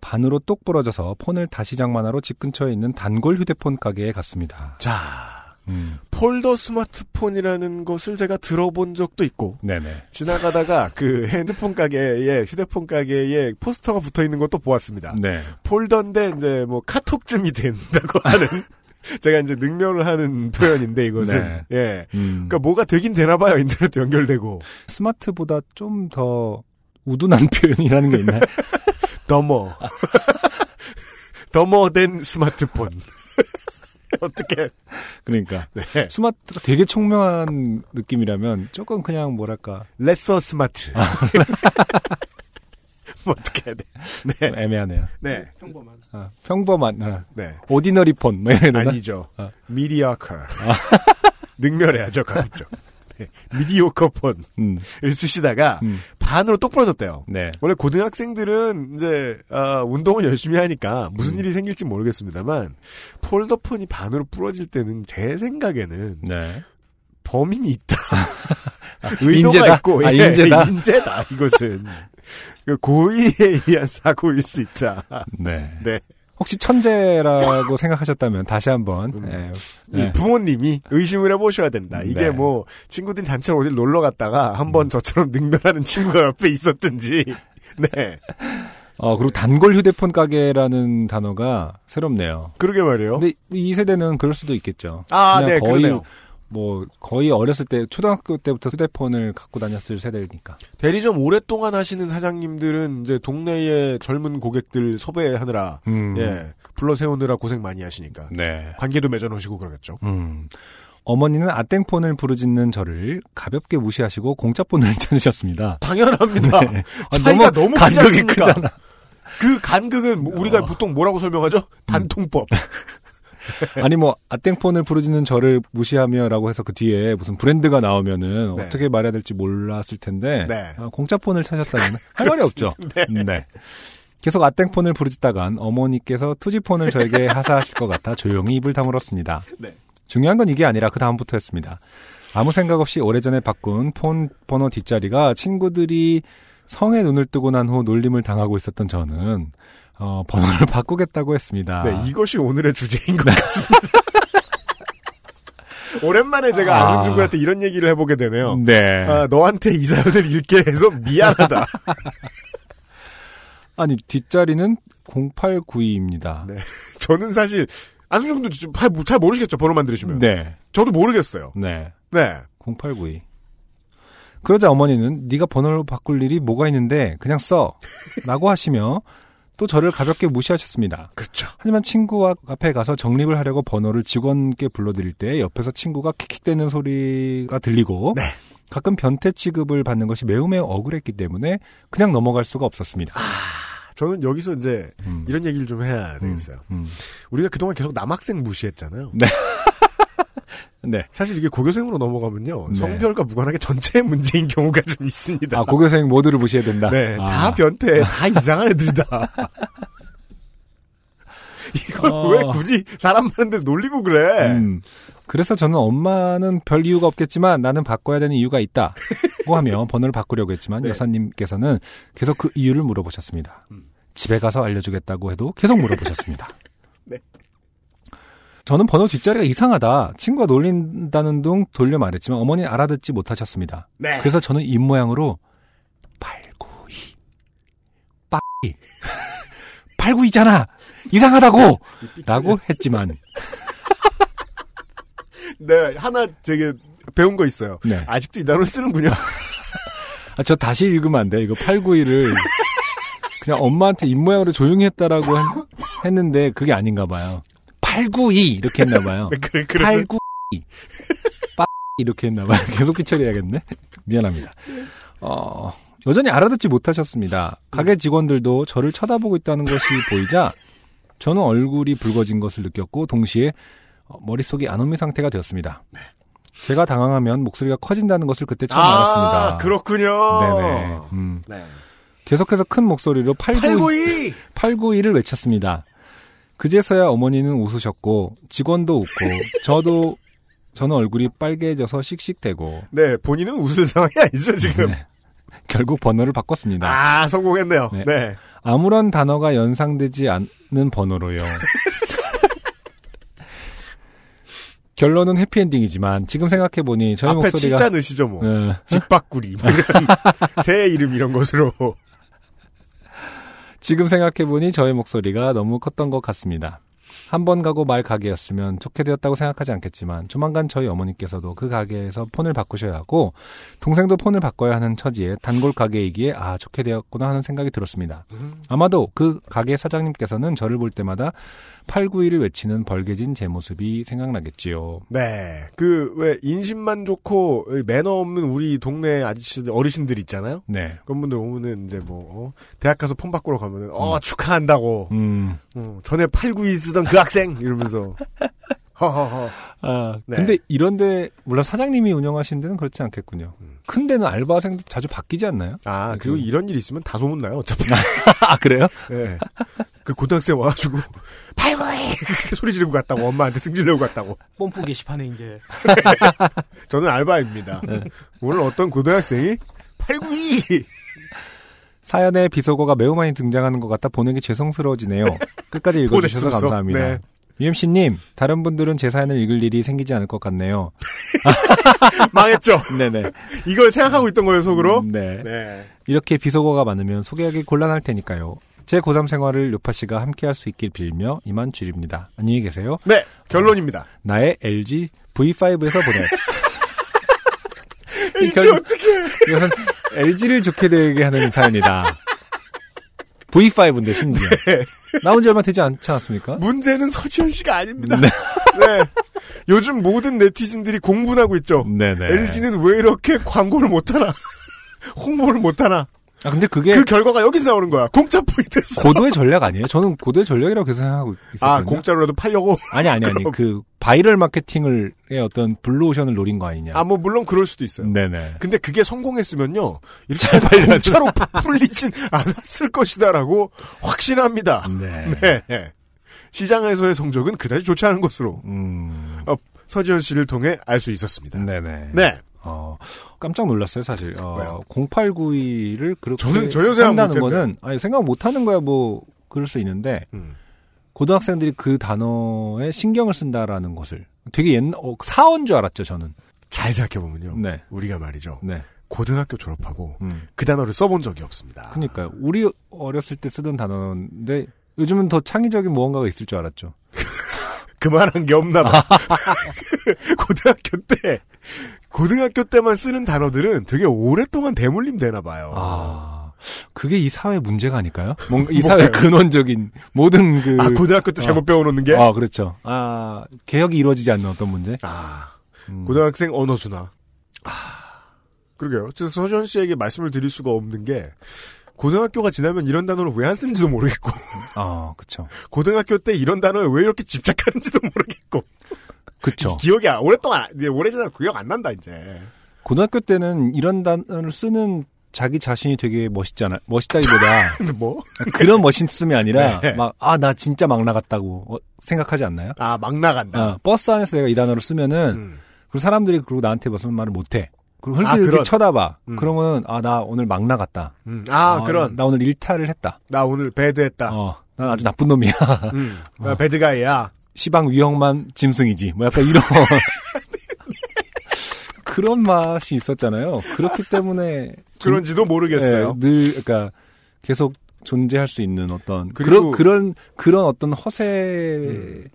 Speaker 2: 반으로 똑 부러져서 폰을 다시 장만하러 집 근처에 있는 단골 휴대폰 가게에 갔습니다.
Speaker 3: 자,
Speaker 2: 음,
Speaker 3: 폴더 스마트폰이라는 것을 제가 들어본 적도 있고,
Speaker 2: 네네.
Speaker 3: 지나가다가 그 핸드폰 가게에, 휴대폰 가게에 포스터가 붙어 있는 것도 보았습니다.
Speaker 2: 네.
Speaker 3: 폴더인데 이제 뭐 카톡쯤이 된다고 하는, *laughs* *laughs* 제가 이제 능멸을 하는 표현인데 이것은.
Speaker 2: 네.
Speaker 3: 예.
Speaker 2: 음,
Speaker 3: 그러니까 뭐가 되긴 되나 봐요. 인터넷도 연결되고.
Speaker 2: 스마트보다 좀 더 우둔한 *laughs* 표현이라는 게 있나요? *laughs*
Speaker 3: 더머. 더머된 스마트폰. 어떻게?
Speaker 2: 그러니까
Speaker 3: 네.
Speaker 2: 스마트가 되게 총명한 느낌이라면 조금 그냥 뭐랄까
Speaker 3: 레서 스마트. 뭐 *laughs* 어떻게 해야 돼? 네.
Speaker 2: 좀 애매하네요.
Speaker 3: 네.
Speaker 4: 평범한.
Speaker 2: 아, 평범한 아,
Speaker 3: 네.
Speaker 2: 오디너리 폰, 뭐 이런 거.
Speaker 3: 아니죠.
Speaker 2: 아.
Speaker 3: 미디어커. *laughs* 능멸해야죠, 가급적. 네. 미디오커 폰을
Speaker 2: 음,
Speaker 3: 쓰시다가
Speaker 2: 음,
Speaker 3: 반으로 똑 부러졌대요.
Speaker 2: 네.
Speaker 3: 원래 고등학생들은 이제 아, 운동을 열심히 하니까 무슨
Speaker 2: 음.
Speaker 3: 일이 생길지 모르겠습니다만 폴더폰이 반으로 부러질 때는 제 생각에는
Speaker 2: 네.
Speaker 3: 범인이 있다. *laughs* *laughs* 의도가
Speaker 2: 인재다?
Speaker 3: 있고
Speaker 2: 아,
Speaker 3: 예,
Speaker 2: 인재다? *laughs*
Speaker 3: 인재다 이것은 그 고의에 의한 사고일 수 있다.
Speaker 2: 네.
Speaker 3: 네.
Speaker 2: 혹시 천재라고 생각하셨다면 다시 한번
Speaker 3: 음.
Speaker 2: 네.
Speaker 3: 부모님이 의심을 해보셔야 된다. 이게
Speaker 2: 네.
Speaker 3: 뭐 친구들이 단체로 어딜 놀러 갔다가 한번
Speaker 2: 음.
Speaker 3: 저처럼 능멸하는 친구가 옆에 있었든지. *laughs* 네.
Speaker 2: 어 그리고 단골 휴대폰 가게라는 단어가 새롭네요.
Speaker 3: 그러게 말이에요.
Speaker 2: 근데 이 세대는 그럴 수도 있겠죠.
Speaker 3: 아, 네,
Speaker 2: 거의
Speaker 3: 그러네요.
Speaker 2: 뭐 거의 어렸을 때 초등학교 때부터 휴대폰을 갖고 다녔을 세대니까.
Speaker 3: 대리점 오랫동안 하시는 사장님들은 이제 동네의 젊은 고객들 섭외하느라
Speaker 2: 음.
Speaker 3: 예 불러 세우느라 고생 많이 하시니까
Speaker 2: 네.
Speaker 3: 관계도 맺어 놓으시고 그러겠죠.
Speaker 2: 음. 어머니는 아땡폰을 부르짖는 저를 가볍게 무시하시고 공짜폰을 *laughs* 찾으셨습니다.
Speaker 3: 당연합니다.
Speaker 2: 네. *laughs* 아,
Speaker 3: 차이가 너무, 크지
Speaker 2: 간격이? 크잖아.
Speaker 3: 그 간극은 뭐 우리가
Speaker 2: 어.
Speaker 3: 보통 뭐라고 설명하죠? 단통법. *laughs* *laughs*
Speaker 2: 아니 뭐 아땡폰을 부르짖는 저를 무시하며라고 해서 그 뒤에 무슨 브랜드가 나오면은
Speaker 3: 네.
Speaker 2: 어떻게 말해야 될지 몰랐을 텐데
Speaker 3: 네.
Speaker 2: 아, 공짜폰을 찾았다면 할 말이 없죠.
Speaker 3: 네.
Speaker 2: 네. 계속 아땡폰을 부르짖다간 어머니께서 투지폰을 저에게 하사하실 것 같아 조용히 입을 다물었습니다.
Speaker 3: 네.
Speaker 2: 중요한 건 이게 아니라 그 다음부터였습니다. 아무 생각 없이 오래전에 바꾼 폰 번호 뒷자리가 친구들이 성에 눈을 뜨고 난 후 놀림을 당하고 있었던 저는 어, 번호를 *laughs* 바꾸겠다고 했습니다.
Speaker 3: 네, 이것이 오늘의 주제인 것 같습니다. *laughs* 오랜만에 제가
Speaker 2: 아.
Speaker 3: 안승준 군한테 이런 얘기를 해보게 되네요.
Speaker 2: 네.
Speaker 3: 아, 너한테 이 사연을 읽게 해서 미안하다. *laughs*
Speaker 2: 아니 뒷자리는 0892입니다.
Speaker 3: 네. 저는 사실 안승준 군도 좀 잘, 잘 모르시겠죠 번호만 들으시면.
Speaker 2: 네.
Speaker 3: 저도 모르겠어요.
Speaker 2: 네.
Speaker 3: 네.
Speaker 2: 0892. 그러자 어머니는 네가 번호를 바꿀 일이 뭐가 있는데 그냥 써. 라고 하시며 또 저를 가볍게 무시하셨습니다.
Speaker 3: 그렇죠.
Speaker 2: 하지만 친구와 앞에 가서 정립을 하려고 번호를 직원께 불러드릴 때 옆에서 친구가 킥킥대는 소리가 들리고
Speaker 3: 네.
Speaker 2: 가끔 변태 취급을 받는 것이 매우 매우 억울했기 때문에 그냥 넘어갈 수가 없었습니다.
Speaker 3: 저는 여기서 이제
Speaker 2: 음.
Speaker 3: 이런 얘기를 좀 해야 되겠어요.
Speaker 2: 음.
Speaker 3: 우리가 그동안 계속 남학생 무시했잖아요.
Speaker 2: 네. 네.
Speaker 3: 사실 이게 고교생으로 넘어가면요.
Speaker 2: 네.
Speaker 3: 성별과 무관하게 전체의 문제인 경우가 좀 있습니다.
Speaker 2: 아, 고교생 모두를 무시해야 된다.
Speaker 3: 네,
Speaker 2: 아.
Speaker 3: 다 변태, 다 이상한 애들이다. *laughs* 이걸
Speaker 2: 어.
Speaker 3: 왜 굳이 사람 많은 데서 놀리고 그래?
Speaker 2: 음. 그래서 저는 엄마는 별 이유가 없겠지만 나는 바꿔야 되는 이유가 있다 고 하며 *laughs* 번호를 바꾸려고 했지만
Speaker 3: 네.
Speaker 2: 여사님께서는 계속 그 이유를 물어보셨습니다. 집에 가서 알려주겠다고 해도 계속 물어보셨습니다. *laughs*
Speaker 3: 네.
Speaker 2: 저는 번호 뒷자리가 이상하다. 친구가 놀린다는 둥 돌려 말했지만 어머니는 알아듣지 못하셨습니다.
Speaker 3: 네.
Speaker 2: 그래서 저는 입 모양으로 892 빠이 *laughs* 892잖아 이상하다고 라고 했지만 *laughs*
Speaker 3: 네, 하나 되게 배운 거 있어요.
Speaker 2: 네.
Speaker 3: 아직도 이 단어를 쓰는군요. *laughs*
Speaker 2: 아, 저 다시 읽으면 안 돼. 이거 891을 그냥 엄마한테 입모양으로 조용히 했다라고 했, 는데 그게 아닌가 봐요. 892 이렇게 했나 봐요. *laughs*
Speaker 3: 네, 그래, 그래.
Speaker 2: 892빠 이렇게 했나 봐요. *laughs* 계속 피처리해야겠네. 미안합니다. 어, 여전히 알아듣지 못하셨습니다. 가게 직원들도 저를 쳐다보고 있다는 것이 보이자 저는 얼굴이 붉어진 것을 느꼈고 동시에 어, 머릿속이 안오미 상태가 되었습니다. 제가 당황하면 목소리가 커진다는 것을 그때 처음 알았습니다.
Speaker 3: 아, 그렇군요.
Speaker 2: 네네. 음.
Speaker 3: 네.
Speaker 2: 계속해서 큰 목소리로 892,
Speaker 3: 892!
Speaker 2: 892를 외쳤습니다. 그제서야 어머니는 웃으셨고 직원도 웃고 저도 저는 얼굴이 빨개져서 씩씩대고
Speaker 3: 네, 본인은 웃을 상황이 아니죠, 지금.
Speaker 2: 네. 결국 번호를 바꿨습니다.
Speaker 3: 아, 성공했네요.
Speaker 2: 네.
Speaker 3: 네.
Speaker 2: 아무런 단어가 연상되지 않는 번호로요. 결론은 해피엔딩이지만 지금 생각해 보니 저희
Speaker 3: 앞에
Speaker 2: 목소리가
Speaker 3: 진짜 넣으시죠, 뭐.
Speaker 2: 어,
Speaker 3: 집바꾸리, 뭐 *laughs* 새 이름 이런 것으로.
Speaker 2: 지금 생각해보니 저의 목소리가 너무 컸던 것 같습니다. 한 번 가고 말 가게였으면 좋게 되었다고 생각하지 않겠지만 조만간 저희 어머니께서도 그 가게에서 폰을 바꾸셔야 하고 동생도 폰을 바꿔야 하는 처지에 단골 가게이기에 아 좋게 되었구나 하는 생각이 들었습니다. 아마도 그 가게 사장님께서는 저를 볼 때마다 891을 외치는 벌개진 제 모습이 생각나겠지요.
Speaker 3: 네. 그, 왜, 인심만 좋고, 매너 없는 우리 동네 아저씨들, 어르신들 있잖아요?
Speaker 2: 네.
Speaker 3: 그런 분들 오면은, 이제 뭐, 어, 대학 가서 폰 바꾸러 가면은, 어, 축하한다고.
Speaker 2: 음.
Speaker 3: 어, 전에 892 쓰던 그 학생! 이러면서. *laughs* 허허허.
Speaker 2: 아,
Speaker 3: 네.
Speaker 2: 근데 이런데 물론 사장님이 운영하시는 데는 그렇지 않겠군요. 큰 데는 알바생도 자주 바뀌지 않나요?
Speaker 3: 아, 그리고 이런 일 있으면 다 소문 나요, 어차피. *laughs*
Speaker 2: 아, 그래요?
Speaker 3: 네. 그 고등학생 와가지고, 892! 그렇게 소리 지르고 갔다고, 엄마한테 승질내고 갔다고.
Speaker 4: 뽐뿌 게시판에 이제 *laughs*
Speaker 3: 저는 알바입니다.
Speaker 2: 네.
Speaker 3: 오늘 어떤 고등학생이 892!
Speaker 2: 사연에 비속어가 매우 많이 등장하는 것 같아 보내기 죄송스러워지네요. 끝까지 읽어주셔서. 감사합니다.
Speaker 3: 네.
Speaker 2: UMC님, 다른 분들은 제 사연을 읽을 일이 생기지 않을 것 같네요. *laughs*
Speaker 3: 망했죠?
Speaker 2: 네네.
Speaker 3: 이걸 생각하고 있던 거예요, 속으로?
Speaker 2: 네.
Speaker 3: 네.
Speaker 2: 이렇게 비속어가 많으면 소개하기 곤란할 테니까요. 제 고3 생활을 요파 씨가 함께 할 수 있길 빌며 이만 줄입니다. 안녕히 계세요.
Speaker 3: 네, 결론입니다.
Speaker 2: 나의 LG V5에서 보내. *laughs* 결-
Speaker 3: 어떻게
Speaker 2: 이것은 LG를 좋게 되게 하는 사연이다. V5인데 심지어. 나온 지 얼마 되지 않지 않았습니까?
Speaker 3: 문제는 서지현 씨가 아닙니다.
Speaker 2: 네.
Speaker 3: 네. 요즘 모든 네티즌들이 공분하고 있죠.
Speaker 2: 네네.
Speaker 3: LG는 왜 이렇게 광고를 못하나? *laughs* 홍보를 못하나?
Speaker 2: 아 근데 그게
Speaker 3: 그 결과가 여기서 나오는 거야. 공짜 포인트에서.
Speaker 2: 고도의 전략 아니에요? 저는 고도의 전략이라고 계속 생각하고 있었거든요.
Speaker 3: 아, 공짜로라도 팔려고?
Speaker 2: 아니 아니 아니.
Speaker 3: 그
Speaker 2: 바이럴 마케팅을 의 어떤 블루오션을 노린 거 아니냐?
Speaker 3: 아, 뭐, 물론 그럴 수도 있어요.
Speaker 2: 네네.
Speaker 3: 근데 그게 성공했으면요. 이렇게. 공짜로 풀리진 않았을 것이다라고 확신합니다.
Speaker 2: 네.
Speaker 3: 네. 시장에서의 성적은 그다지 좋지 않은 것으로
Speaker 2: 음.
Speaker 3: 어, 서지현 씨를 통해 알 수 있었습니다.
Speaker 2: 네네.
Speaker 3: 네.
Speaker 2: 어, 깜짝 놀랐어요, 사실. 어, 0892를 그렇게
Speaker 3: 저는 생각
Speaker 2: 한다는. 거는 아니 생각 못 하는 거야 뭐 그럴 수 있는데
Speaker 3: 음.
Speaker 2: 고등학생들이 그 단어에 신경을 쓴다라는 것을 되게 옛날 어, 사원 줄 알았죠, 저는.
Speaker 3: 잘 생각해 보면요.
Speaker 2: 네.
Speaker 3: 우리가 말이죠.
Speaker 2: 네.
Speaker 3: 고등학교 졸업하고
Speaker 2: 음.
Speaker 3: 그 단어를 써본 적이 없습니다.
Speaker 2: 그러니까요. 우리 어렸을 때 쓰던 단어인데 요즘은 더 창의적인 무언가가 있을 줄 알았죠. *laughs*
Speaker 3: 그만한 게 없나 봐. *laughs* *laughs* 고등학교 때 고등학교 때만 쓰는 단어들은 되게 오랫동안 대물림 되나 봐요.
Speaker 2: 아, 그게 이 사회 문제가 아닐까요? 뭔가 이 *laughs* 사회? 근원적인 모든 그
Speaker 3: 아, 고등학교 때 잘못
Speaker 2: 어.
Speaker 3: 배워놓는 게?
Speaker 2: 아, 그렇죠. 아, 개혁이 이루어지지 않는 어떤 문제?
Speaker 3: 아,
Speaker 2: 음.
Speaker 3: 고등학생 언어 순화. 아, 그러게요. 그래서 서지현 씨에게 말씀을 드릴 수가 없는 게 고등학교가 지나면 이런 단어를 왜 안 쓰는지도 모르겠고
Speaker 2: 아, 그쵸.
Speaker 3: 고등학교 때 이런 단어에 왜 이렇게 집착하는지도 모르겠고
Speaker 2: 그쵸.
Speaker 3: 기억이 안- 오랫동안 오래 지나 기억 안 난다 이제.
Speaker 2: 고등학교 때는 이런 단어를 쓰는 자기 자신이 되게 멋있잖아. 멋있다기보다 *laughs*
Speaker 3: 뭐?
Speaker 2: 그런 멋있음이 아니라 *laughs*
Speaker 3: 네.
Speaker 2: 막아 나 진짜 막 나갔다고 어, 생각하지 않나요?
Speaker 3: 아, 막 나간다.
Speaker 2: 어, 버스 안에서 내가 이 단어를 쓰면은
Speaker 3: 음.
Speaker 2: 그리고 사람들이 그리고 나한테 무슨 말을 못해. 그리고
Speaker 3: 아,
Speaker 2: 이렇게
Speaker 3: 그런.
Speaker 2: 쳐다봐.
Speaker 3: 음.
Speaker 2: 그러면 아 나 오늘 막 나갔다.
Speaker 3: 음. 아, 그런.
Speaker 2: 나, 나 오늘 일탈을 했다.
Speaker 3: 나 오늘 배드했다.
Speaker 2: 어, 난 아주 나쁜 놈이야.
Speaker 3: 음. *laughs*
Speaker 2: 어.
Speaker 3: 나 배드가이야.
Speaker 2: 시방 위험만 짐승이지. 뭐 약간 이런 *laughs* 그런 맛이 있었잖아요. 그렇기 때문에 좀-
Speaker 3: 그런지도 모르겠어요.
Speaker 2: 네, 늘 그러니까 계속 존재할 수 있는 어떤
Speaker 3: 그리고-
Speaker 2: 그런 그런 그런 어떤 허세를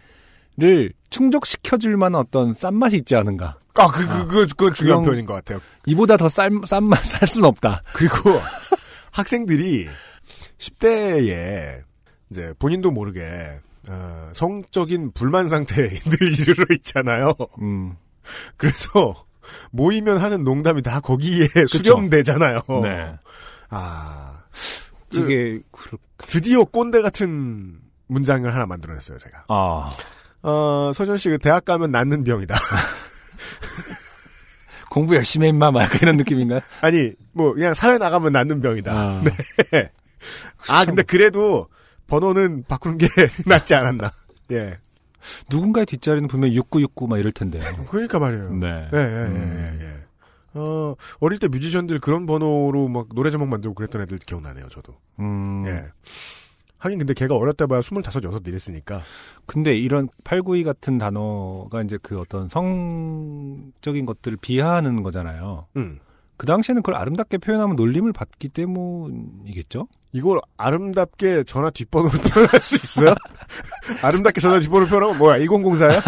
Speaker 2: 충족시켜줄 만한 어떤 싼 맛이 있지 않은가.
Speaker 3: 아, 그, 그, 그, 그건 중요한
Speaker 2: 그런-
Speaker 3: 표현인 것 같아요.
Speaker 2: 이보다 더싼맛살 수는 없다.
Speaker 3: 그리고 *laughs* 학생들이 10대에 이제 본인도 모르게 어, 성적인 불만 상태에 *laughs* 늘 이르러 있잖아요.
Speaker 2: 음.
Speaker 3: 그래서 모이면 하는 농담이 다 거기에 수렴되잖아요.
Speaker 2: 네.
Speaker 3: 아 그,
Speaker 2: 이게 그렇-
Speaker 3: 드디어 꼰대 같은 문장을 하나 만들어냈어요 제가.
Speaker 2: 아
Speaker 3: 어, 서전 씨가 대학 가면 낫는 병이다. *laughs*
Speaker 2: 공부 열심히 해 임마 막 이런 느낌인가요?
Speaker 3: 아니 뭐 그냥 사회 나가면 낫는 병이다.
Speaker 2: 아. *laughs*
Speaker 3: 네. 아 근데 그래도 번호는 바꾸는 게 *laughs* 낫지 않았나. 예.
Speaker 2: 누군가의 뒷자리는 분명 6969 막 이럴 텐데요. *laughs*
Speaker 3: 그러니까 말이에요.
Speaker 2: 네.
Speaker 3: 예, 예, 예, 예, 예. 어, 어릴 때 뮤지션들 그런 번호로 막 노래 제목 만들고 그랬던 애들 기억나네요, 저도.
Speaker 2: 음.
Speaker 3: 예. 하긴 근데 걔가 어렸다 봐야 25, 6 이랬으니까.
Speaker 2: 근데 이런 892 같은 단어가 이제 그 어떤 성적인 것들을 비하하는 거잖아요.
Speaker 3: 음.
Speaker 2: 그 당시에는 그걸 아름답게 표현하면 놀림을 받기 때문이겠죠?
Speaker 3: 이걸 아름답게 전화 뒷번호로 표현할 수 있어요? *laughs* 아름답게 전화 뒷번호 표현하면 뭐야? 1004야?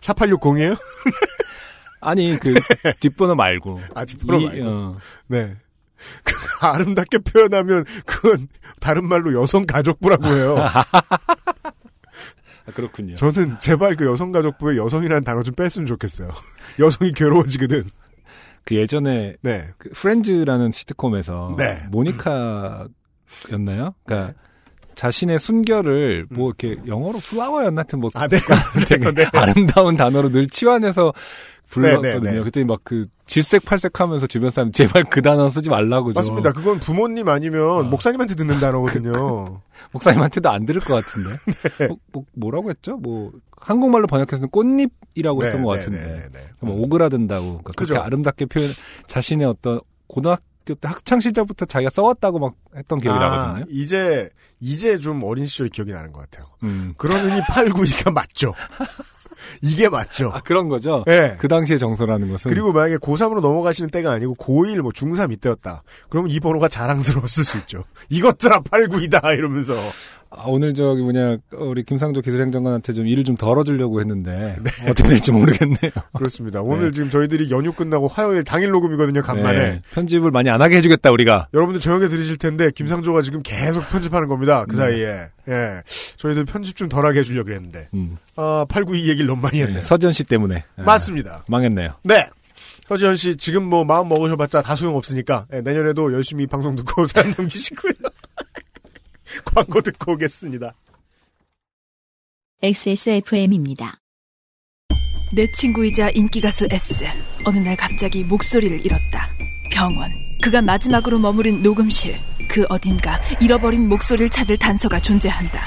Speaker 3: 4860이에요? *laughs* *laughs*
Speaker 2: 아니, 그, 뒷번호 말고.
Speaker 3: 아, 뒷번호
Speaker 2: 이,
Speaker 3: 말고.
Speaker 2: 어.
Speaker 3: 네. 그 아름답게 표현하면 그건 다른 말로 여성 가족부라고 해요.
Speaker 2: 아, 그렇군요.
Speaker 3: 저는 제발 그 여성 가족부에 여성이라는 단어 좀 뺐으면 좋겠어요. 여성이 괴로워지거든.
Speaker 2: 그 예전에
Speaker 3: 네.
Speaker 2: 그 프렌즈라는 시트콤에서
Speaker 3: 네.
Speaker 2: 모니카였나요? 그러니까 자신의 순결을 뭐 이렇게 영어로 플라워였나 하여튼 뭐
Speaker 3: 아, 네. *laughs*
Speaker 2: 되게
Speaker 3: 네.
Speaker 2: 아름다운 단어로 늘 치환해서 불렀거든요.
Speaker 3: 네, 네, 네.
Speaker 2: 그랬더니 막그 질색팔색하면서 주변 사람 제발 그 단어 쓰지 말라고 좀.
Speaker 3: 맞습니다. 그건 부모님 아니면 목사님한테 듣는 단어거든요. *laughs*
Speaker 2: 목사님한테도 안 들을 것 같은데. *laughs*
Speaker 3: 네.
Speaker 2: 뭐, 뭐, 라고 했죠? 뭐 한국말로 번역해서는 꽃잎이라고
Speaker 3: 네,
Speaker 2: 했던 것
Speaker 3: 네,
Speaker 2: 같은데.
Speaker 3: 네.
Speaker 2: 뭐 오그라든다고. 그러니까 그렇게. 아름답게 표현 자신의 어떤 고등학교 때 학창 시절부터 자기가 써왔다고 막 했던 기억이
Speaker 3: 아,
Speaker 2: 나거든요.
Speaker 3: 이제 이제 좀 어린 시절 기억이 나는 것 같아요.
Speaker 2: 음.
Speaker 3: 그러느니 8, 9이가 맞죠. *laughs* 이게 맞죠.
Speaker 2: 아 그런 거죠.
Speaker 3: 네.
Speaker 2: 그 당시의 정서라는 것은.
Speaker 3: 그리고 만약에 고3으로 넘어가시는 때가 아니고 고1, 뭐 중3 이때였다. 그러면 이 번호가 자랑스러웠을 수 있죠. 이것들아 8, 9이다 이러면서.
Speaker 2: 아, 오늘 저기 뭐냐 우리 김상조 기술행정관한테 좀 일을 좀 덜어주려고 했는데
Speaker 3: 네.
Speaker 2: 어떻게 될지 모르겠네요. *laughs*
Speaker 3: 그렇습니다. 오늘
Speaker 2: 네.
Speaker 3: 지금 저희들이 연휴 끝나고 화요일 당일 녹음이거든요. 간만에.
Speaker 2: 네, 편집을 많이 안 하게 해주겠다 우리가.
Speaker 3: 여러분들 저녁에 들으실 텐데 김상조가 지금 계속 편집하는 겁니다. 그
Speaker 2: 네.
Speaker 3: 사이에. 예. 저희들 편집 좀 덜하게 해주려고 그랬는데.
Speaker 2: 음.
Speaker 3: 아, 892 얘기를 너무 많이 했네.
Speaker 2: 네, 서지현 씨 때문에 아,
Speaker 3: 맞습니다.
Speaker 2: 망했네요.
Speaker 3: 네. 서지현 씨 지금 뭐 마음 먹으셔봤자 다 소용 없으니까 예, 내년에도 열심히 방송 듣고 *laughs* 사연 남기시고요. *laughs* 광고 듣고 오겠습니다.
Speaker 1: XSFM입니다.
Speaker 9: 내 친구이자 인기가수 S. 어느 날 갑자기 목소리를 잃었다. 병원. 그가 마지막으로 머무른 녹음실. 그 어딘가 잃어버린 목소리를 찾을 단서가 존재한다.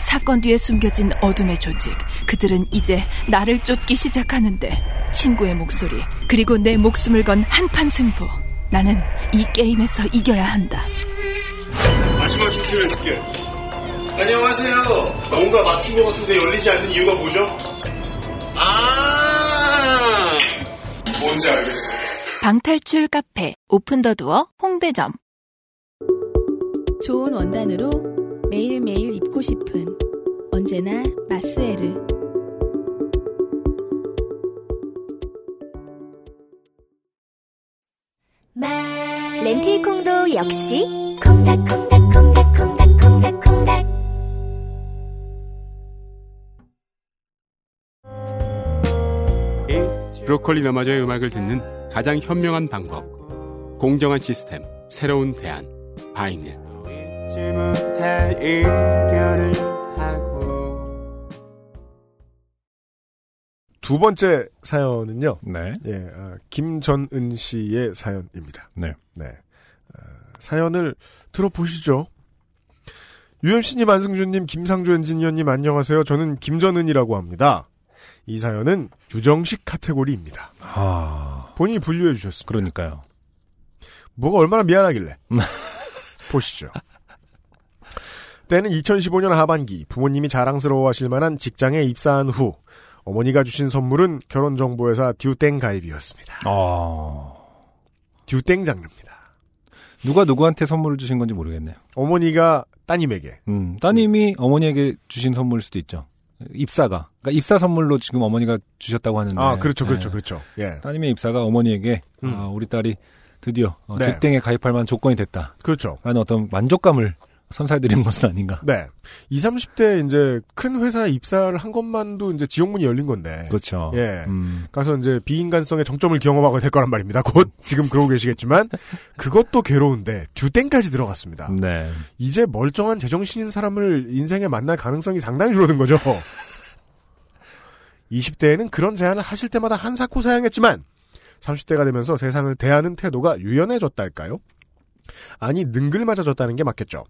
Speaker 9: 사건 뒤에 숨겨진 어둠의 조직. 그들은 이제 나를 쫓기 시작하는데 친구의 목소리 그리고 내 목숨을 건 한판 승부. 나는 이 게임에서 이겨야 한다.
Speaker 11: 마지막 힌트를 줄게. 안녕하세요. 뭔가 맞춘 것 같은데 열리지 않는 이유가 뭐죠? 아, 뭔지 알겠어.
Speaker 9: 방탈출 카페 오픈더두어 홍대점.
Speaker 5: 좋은 원단으로 매일매일 입고 싶은 언제나 마스에르.
Speaker 12: 렌틸콩도 역시 콩닥콩닥콩닥콩닥콩닥콩닥
Speaker 13: 브로콜리 너마저의 음악을 듣는 가장 현명한 방법. 공정한 시스템, 새로운 대안, 바이닐.
Speaker 3: 두 번째 사연은요.
Speaker 2: 네.
Speaker 3: 예, 아, 김전은 씨의 사연입니다.
Speaker 2: 네.
Speaker 3: 네. 아, 사연을 들어보시죠. UMC님, 안승준님, 김상조 엔지니어님 안녕하세요. 저는 김전은이라고 합니다. 이 사연은 유정식 카테고리입니다.
Speaker 2: 아.
Speaker 3: 본인이 분류해 주셨습니다.
Speaker 2: 그러니까요.
Speaker 3: 뭐가 얼마나 미안하길래. *laughs* 보시죠. 때는 2015년 하반기 부모님이 자랑스러워 하실 만한 직장에 입사한 후 어머니가 주신 선물은 결혼정보회사 듀땡 가입이었습니다.
Speaker 2: 아.
Speaker 3: 듀땡 장르입니다.
Speaker 2: 누가 누구한테 선물을 주신 건지 모르겠네요.
Speaker 3: 어머니가 따님에게.
Speaker 2: 음, 따님이 어머니에게 주신 선물일 수도 있죠. 입사가. 그러니까 입사 선물로 지금 어머니가 주셨다고 하는데.
Speaker 3: 아, 그렇죠, 그렇죠,
Speaker 2: 예.
Speaker 3: 그렇죠. 예.
Speaker 2: 따님의 입사가 어머니에게
Speaker 3: 음.
Speaker 2: 아, 우리 딸이 드디어 어,
Speaker 3: 네.
Speaker 2: 직등에 가입할 만한 조건이 됐다.
Speaker 3: 그렇죠.
Speaker 2: 라는 어떤 만족감을 선사해드리는 *laughs* 것은 아닌가.
Speaker 3: 네. 20, 30대 이제 큰 회사에 입사를 한 것만도 이제 지옥문이 열린 건데.
Speaker 2: 그렇죠.
Speaker 3: 예.
Speaker 2: 음.
Speaker 3: 가서 이제 비인간성의 정점을 경험하게 될 거란 말입니다. *laughs* 곧 지금 그러고 계시겠지만 그것도 괴로운데 듀땡까지 들어갔습니다.
Speaker 2: 네.
Speaker 3: 이제 멀쩡한 제정신인 사람을 인생에 만날 가능성이 상당히 줄어든 거죠. *laughs* 20대에는 그런 제안을 하실 때마다 한사코 사양했지만 30대가 되면서 세상을 대하는 태도가 유연해졌달까요? 아니 능글맞아졌다는 게 맞겠죠.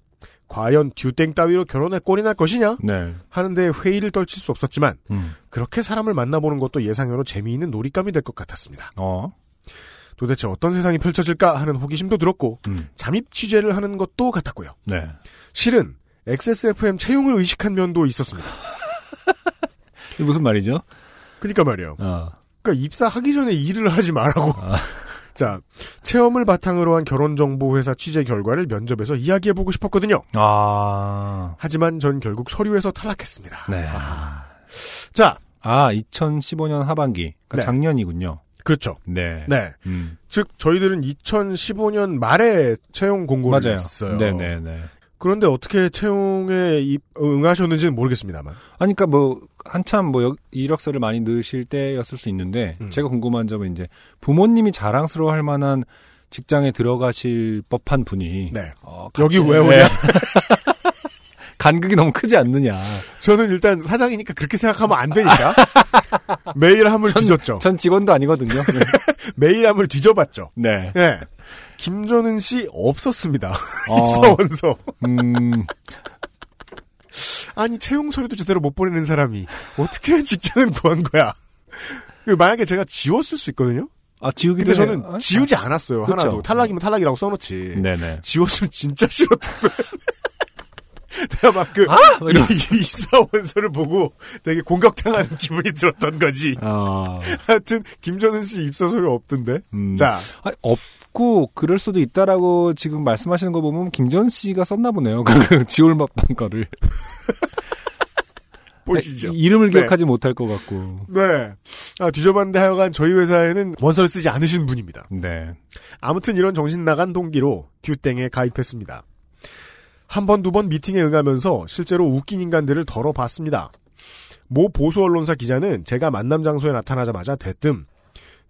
Speaker 3: 과연 듀땡 따위로 결혼에 꼴이 날 것이냐?
Speaker 2: 네.
Speaker 3: 하는데 회의를 떨칠 수 없었지만
Speaker 2: 음.
Speaker 3: 그렇게 사람을 만나보는 것도 예상외로 재미있는 놀잇감이 될 것 같았습니다.
Speaker 2: 어.
Speaker 3: 도대체 어떤 세상이 펼쳐질까 하는 호기심도 들었고
Speaker 2: 음.
Speaker 3: 잠입 취재를 하는 것도 같았고요.
Speaker 2: 네.
Speaker 3: 실은 XSFM 채용을 의식한 면도 있었습니다. *laughs*
Speaker 2: 무슨 말이죠?
Speaker 3: 그러니까 말이에요.
Speaker 2: 어.
Speaker 3: 그러니까 입사하기 전에 일을 하지 말라고. 자, 체험을 바탕으로 한 결혼정보회사 취재 결과를 면접에서 이야기해보고 싶었거든요.
Speaker 2: 아.
Speaker 3: 하지만 전 결국 서류에서 탈락했습니다.
Speaker 2: 네.
Speaker 3: 자.
Speaker 2: 아, 2015년 하반기. 그러니까
Speaker 3: 네.
Speaker 2: 작년이군요.
Speaker 3: 그렇죠.
Speaker 2: 네.
Speaker 3: 네.
Speaker 2: 음.
Speaker 3: 즉, 저희들은 2015년 말에 채용 공고를
Speaker 2: 맞아요.
Speaker 3: 했어요.
Speaker 2: 네네네.
Speaker 3: 그런데 어떻게 채용에 입- 응하셨는지는 모르겠습니다만.
Speaker 2: 아니, 그니까 뭐, 한참 뭐, 여- 이력서를 많이 넣으실 때였을 수 있는데,
Speaker 3: 음.
Speaker 2: 제가 궁금한 점은 이제, 부모님이 자랑스러워 할 만한 직장에 들어가실 법한 분이,
Speaker 3: 네.
Speaker 2: 어,
Speaker 3: 여기 왜 오냐? *laughs*
Speaker 2: 네. 간극이 너무 크지 않느냐.
Speaker 3: 저는 일단 사장이니까 그렇게 생각하면 안 되니까. *laughs* 매일 함을 뒤졌죠.
Speaker 2: 전 직원도 아니거든요. 네. *laughs*
Speaker 3: 매일 함을 뒤져봤죠.
Speaker 2: 네.
Speaker 3: 네. 김전은 씨 없었습니다.
Speaker 2: 어.
Speaker 3: 입사 원서.
Speaker 2: 음,
Speaker 3: 아니 채용 서류도 제대로 못 보내는 사람이 어떻게 직장을 구한 거야? 그리고 만약에 제가 지웠을 수 있거든요.
Speaker 2: 아, 지우기도
Speaker 3: 근데 저는
Speaker 2: 해요?
Speaker 3: 지우지 않았어요.
Speaker 2: 그쵸.
Speaker 3: 하나도 탈락이면 탈락이라고 써놓지.
Speaker 2: 네네.
Speaker 3: 지웠으면 진짜 싫었던 거예요. *laughs* *laughs* 제가 막 그,
Speaker 2: 아! 막 이러면서.
Speaker 3: 이, 입사 원서를 보고 되게 공격당하는 *laughs* 기분이 들었던 거지.
Speaker 2: 어.
Speaker 3: 하여튼, 김전은 씨 입사 소리 없던데?
Speaker 2: 음.
Speaker 3: 자,
Speaker 2: 아니, 없고 그럴 수도 있다라고 지금 말씀하시는 거 보면 김전 씨가 썼나 보네요. *laughs* 그 지올밥한 거를
Speaker 3: 보시죠.
Speaker 2: 이- 이름을
Speaker 3: 네.
Speaker 2: 기억하지 못할 것 같고.
Speaker 3: 네. 아, 뒤져봤는데 하여간 저희 회사에는 원서를 쓰지 않으신 분입니다.
Speaker 2: 네.
Speaker 3: 아무튼 이런 정신 나간 동기로 듀땡에 가입했습니다. 한 번, 두 번 미팅에 응하면서 실제로 웃긴 인간들을 덜어봤습니다. 모 보수 언론사 기자는 제가 만남 장소에 나타나자마자 대뜸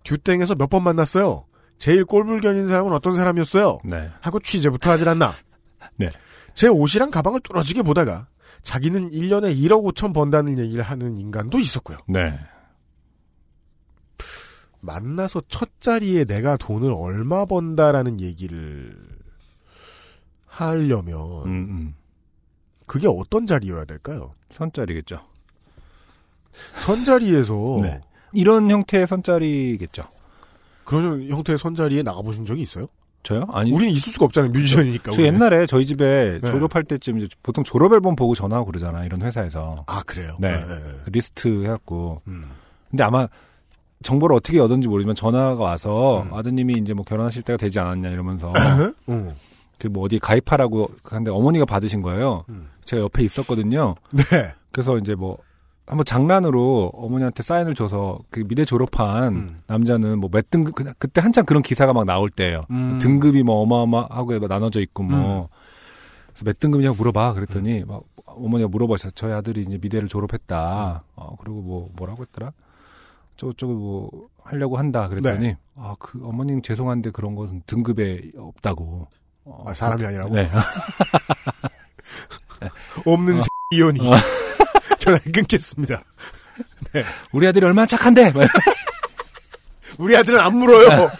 Speaker 3: 듀땡에서 몇 번 만났어요. 제일 꼴불견인 사람은 어떤 사람이었어요?
Speaker 2: 네.
Speaker 3: 하고 취재부터 하질 않나. *laughs*
Speaker 2: 네.
Speaker 3: 제 옷이랑 가방을 뚫어지게 보다가 자기는 1년에 1억 5천 번다는 얘기를 하는 인간도 있었고요.
Speaker 2: 네.
Speaker 3: 만나서 첫 자리에 내가 돈을 얼마 번다라는 얘기를 하려면
Speaker 2: 음, 음.
Speaker 3: 그게 어떤 자리여야 될까요?
Speaker 2: 선짜리겠죠.
Speaker 3: 선자리에서 *laughs*
Speaker 2: 네. 이런 형태의 선짜리겠죠.
Speaker 3: 그런 형태의 선자리에 나가보신 적이 있어요?
Speaker 2: 저요? 아니.
Speaker 3: 우리는 있을 수가 없잖아요. 뮤지션이니까.
Speaker 2: 저
Speaker 3: 우리는.
Speaker 2: 옛날에 저희 집에
Speaker 3: 네.
Speaker 2: 졸업할 때쯤 이제 보통 졸업 앨범 보고 전화하고 그러잖아. 이런 회사에서.
Speaker 3: 아 그래요?
Speaker 2: 네.
Speaker 3: 네, 네, 네.
Speaker 2: 리스트 해갖고.
Speaker 3: 음.
Speaker 2: 근데 아마 정보를 어떻게 얻은지 모르지만 전화가 와서
Speaker 3: 음.
Speaker 2: 아드님이 이제 뭐 결혼하실 때가 되지 않았냐 이러면서 *laughs*
Speaker 3: 음.
Speaker 2: 그뭐 어디 가입하라고 하는데 어머니가 받으신 거예요.
Speaker 3: 음.
Speaker 2: 제가 옆에 있었거든요.
Speaker 3: 네.
Speaker 2: 그래서 이제 뭐 한번 장난으로 어머니한테 사인을 줘서 그 미대 졸업한
Speaker 3: 음.
Speaker 2: 남자는 뭐 몇 등급 그냥 그때 한참 그런 기사가 막 나올 때예요.
Speaker 3: 음.
Speaker 2: 등급이 뭐 어마어마하고 막 나눠져 있고 뭐 그래서 몇 등급이냐고 물어봐 그랬더니 막 어머니가 물어보셔 저희 아들이 이제 미대를 졸업했다. 어 그리고 뭐 뭐라고 했더라? 저쪽을 뭐 하려고 한다 그랬더니 아그 어머님 죄송한데 그런 것은 등급에 없다고. 어,
Speaker 3: 아, 사람이 아니라고?
Speaker 2: 네. *laughs*
Speaker 3: 없는
Speaker 2: 어. *laughs*
Speaker 3: 이혼이
Speaker 2: 어. *laughs*
Speaker 3: 전화를 끊겠습니다. 네.
Speaker 2: 우리 아들이 얼마나 착한데. 막
Speaker 3: 우리 아들은 안 물어요.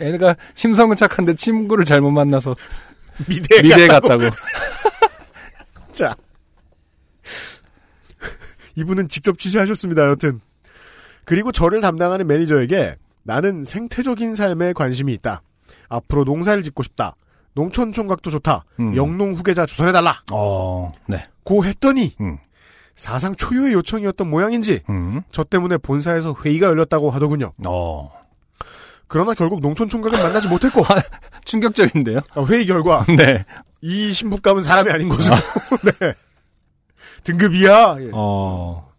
Speaker 2: 애가 심성은 착한데 친구를 잘못 만나서
Speaker 3: 미대에,
Speaker 2: 미대에
Speaker 3: 갔다고.
Speaker 2: 갔다고.
Speaker 3: 자. 이분은 직접 취재하셨습니다, 여튼. 그리고 저를 담당하는 매니저에게 나는 생태적인 삶에 관심이 있다. 앞으로 농사를 짓고 싶다. 농촌 총각도 좋다.
Speaker 2: 음.
Speaker 3: 영농 후계자 주선해달라.
Speaker 2: 어, 네.
Speaker 3: 고 했더니
Speaker 2: 음.
Speaker 3: 사상 초유의 요청이었던 모양인지
Speaker 2: 음.
Speaker 3: 저 때문에 본사에서 회의가 열렸다고 하더군요.
Speaker 2: 어.
Speaker 3: 그러나 결국 농촌 총각은 만나지 못했고 *laughs*
Speaker 2: 충격적인데요?
Speaker 3: 어, 회의 결과 *laughs*
Speaker 2: 네.
Speaker 3: 이 신부감은 사람이 아닌 것으로 *laughs* 네. 등급이야. 예.
Speaker 2: 어.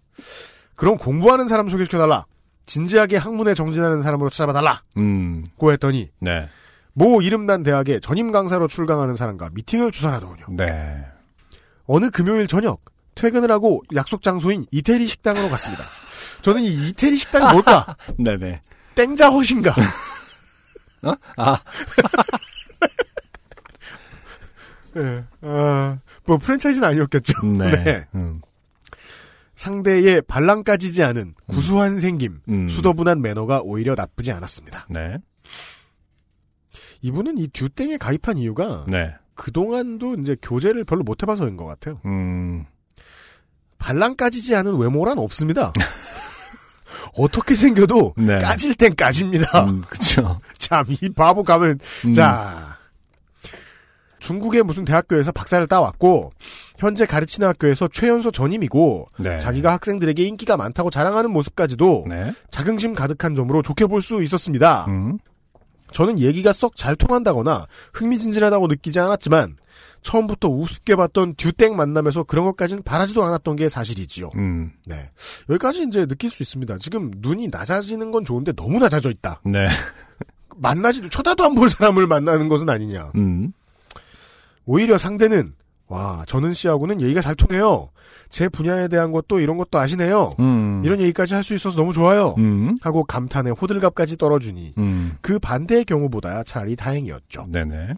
Speaker 3: 그럼 공부하는 사람 소개시켜달라. 진지하게 학문에 정진하는 사람으로 찾아봐달라.
Speaker 2: 음.
Speaker 3: 고 했더니
Speaker 2: 네.
Speaker 3: 모 이름난 대학에 전임 강사로 출강하는 사람과 미팅을 주선하더군요.
Speaker 2: 네.
Speaker 3: 어느 금요일 저녁 퇴근을 하고 약속 장소인 이태리 식당으로 갔습니다. 저는 이 이태리 식당이 뭘까? *laughs*
Speaker 2: 네네.
Speaker 3: 땡자헛인가? *laughs*
Speaker 2: 어? 아. *laughs*
Speaker 3: 네. 아, 뭐 프랜차이즈는 아니었겠죠.
Speaker 2: 네.
Speaker 3: 네.
Speaker 2: 음.
Speaker 3: 상대의 발랑 까지지 않은 구수한 생김,
Speaker 2: 음.
Speaker 3: 수더분한 매너가 오히려 나쁘지 않았습니다.
Speaker 2: 네.
Speaker 3: 이분은 이 듀땡에 가입한 이유가
Speaker 2: 네.
Speaker 3: 그동안도 이제 교제를 별로 못 해봐서인 것 같아요.
Speaker 2: 음.
Speaker 3: 발랑 까지지 않은 외모란 없습니다. *laughs* 어떻게 생겨도
Speaker 2: 네.
Speaker 3: 까질 땐 까집니다.
Speaker 2: 음, 그쵸. *laughs*
Speaker 3: 참, 이 바보 가면,
Speaker 2: 음.
Speaker 3: 자. 중국의 무슨 대학교에서 박사를 따왔고, 현재 가르치는 학교에서 최연소 전임이고,
Speaker 2: 네.
Speaker 3: 자기가 학생들에게 인기가 많다고 자랑하는 모습까지도
Speaker 2: 네.
Speaker 3: 자긍심 가득한 점으로 좋게 볼 수 있었습니다.
Speaker 2: 음.
Speaker 3: 저는 얘기가 썩 잘 통한다거나 흥미진진하다고 느끼지 않았지만, 처음부터 우습게 봤던 듀땡 만남에서 그런 것까지는 바라지도 않았던 게 사실이지요.
Speaker 2: 음.
Speaker 3: 네. 여기까지 이제 느낄 수 있습니다. 지금 눈이 낮아지는 건 좋은데 너무 낮아져 있다.
Speaker 2: 네.
Speaker 3: 만나지도 쳐다도 안 볼 사람을 만나는 것은 아니냐.
Speaker 2: 음.
Speaker 3: 오히려 상대는 와 전은 씨하고는 얘기가 잘 통해요. 제 분야에 대한 것도 이런 것도 아시네요.
Speaker 2: 음.
Speaker 3: 이런 얘기까지 할 수 있어서 너무 좋아요.
Speaker 2: 음.
Speaker 3: 하고 감탄에 호들갑까지 떨어주니
Speaker 2: 음.
Speaker 3: 그 반대의 경우보다 차라리 다행이었죠.
Speaker 2: 네네.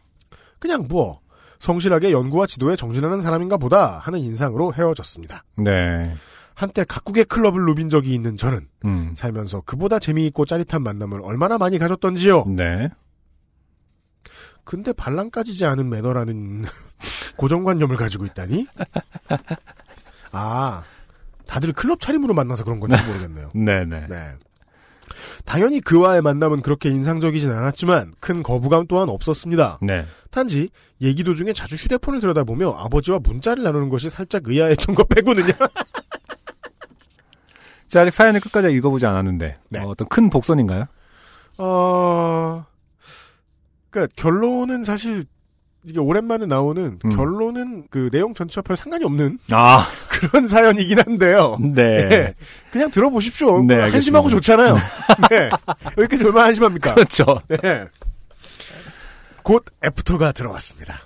Speaker 3: 그냥 뭐 성실하게 연구와 지도에 정진하는 사람인가 보다 하는 인상으로 헤어졌습니다.
Speaker 2: 네.
Speaker 3: 한때 각국의 클럽을 누빈 적이 있는 저는
Speaker 2: 음.
Speaker 3: 살면서 그보다 재미있고 짜릿한 만남을 얼마나 많이 가졌던지요.
Speaker 2: 네.
Speaker 3: 근데 반랑 까지지 않은 매너라는 *laughs* 고정관념을 가지고 있다니? 아, 다들 클럽 차림으로 만나서 그런 건지 모르겠네요.
Speaker 2: 네네. *laughs*
Speaker 3: 네. 당연히 그와의 만남은 그렇게 인상적이진 않았지만 큰 거부감 또한 없었습니다.
Speaker 2: 네.
Speaker 3: 단지 얘기 도중에 자주 휴대폰을 들여다보며 아버지와 문자를 나누는 것이 살짝 의아했던 것 빼고는요. *laughs*
Speaker 2: 제가 아직 사연을 끝까지 읽어보지 않았는데
Speaker 3: 네.
Speaker 2: 어, 떤큰 복선인가요?
Speaker 3: 어, 그니까 결론은 사실 이게 오랜만에 나오는
Speaker 2: 음.
Speaker 3: 결론은 그 내용 전체와 별 상관이 없는
Speaker 2: 아, *laughs*
Speaker 3: 그런 사연이긴 한데요.
Speaker 2: 네.
Speaker 3: 예. 그냥 들어보십시오.
Speaker 2: 네.
Speaker 3: 한심하고 좋잖아요. *laughs* 네. 여기까지 얼마나 한심합니까?
Speaker 2: 그렇죠.
Speaker 3: 네. 곧 애프터가 들어왔습니다.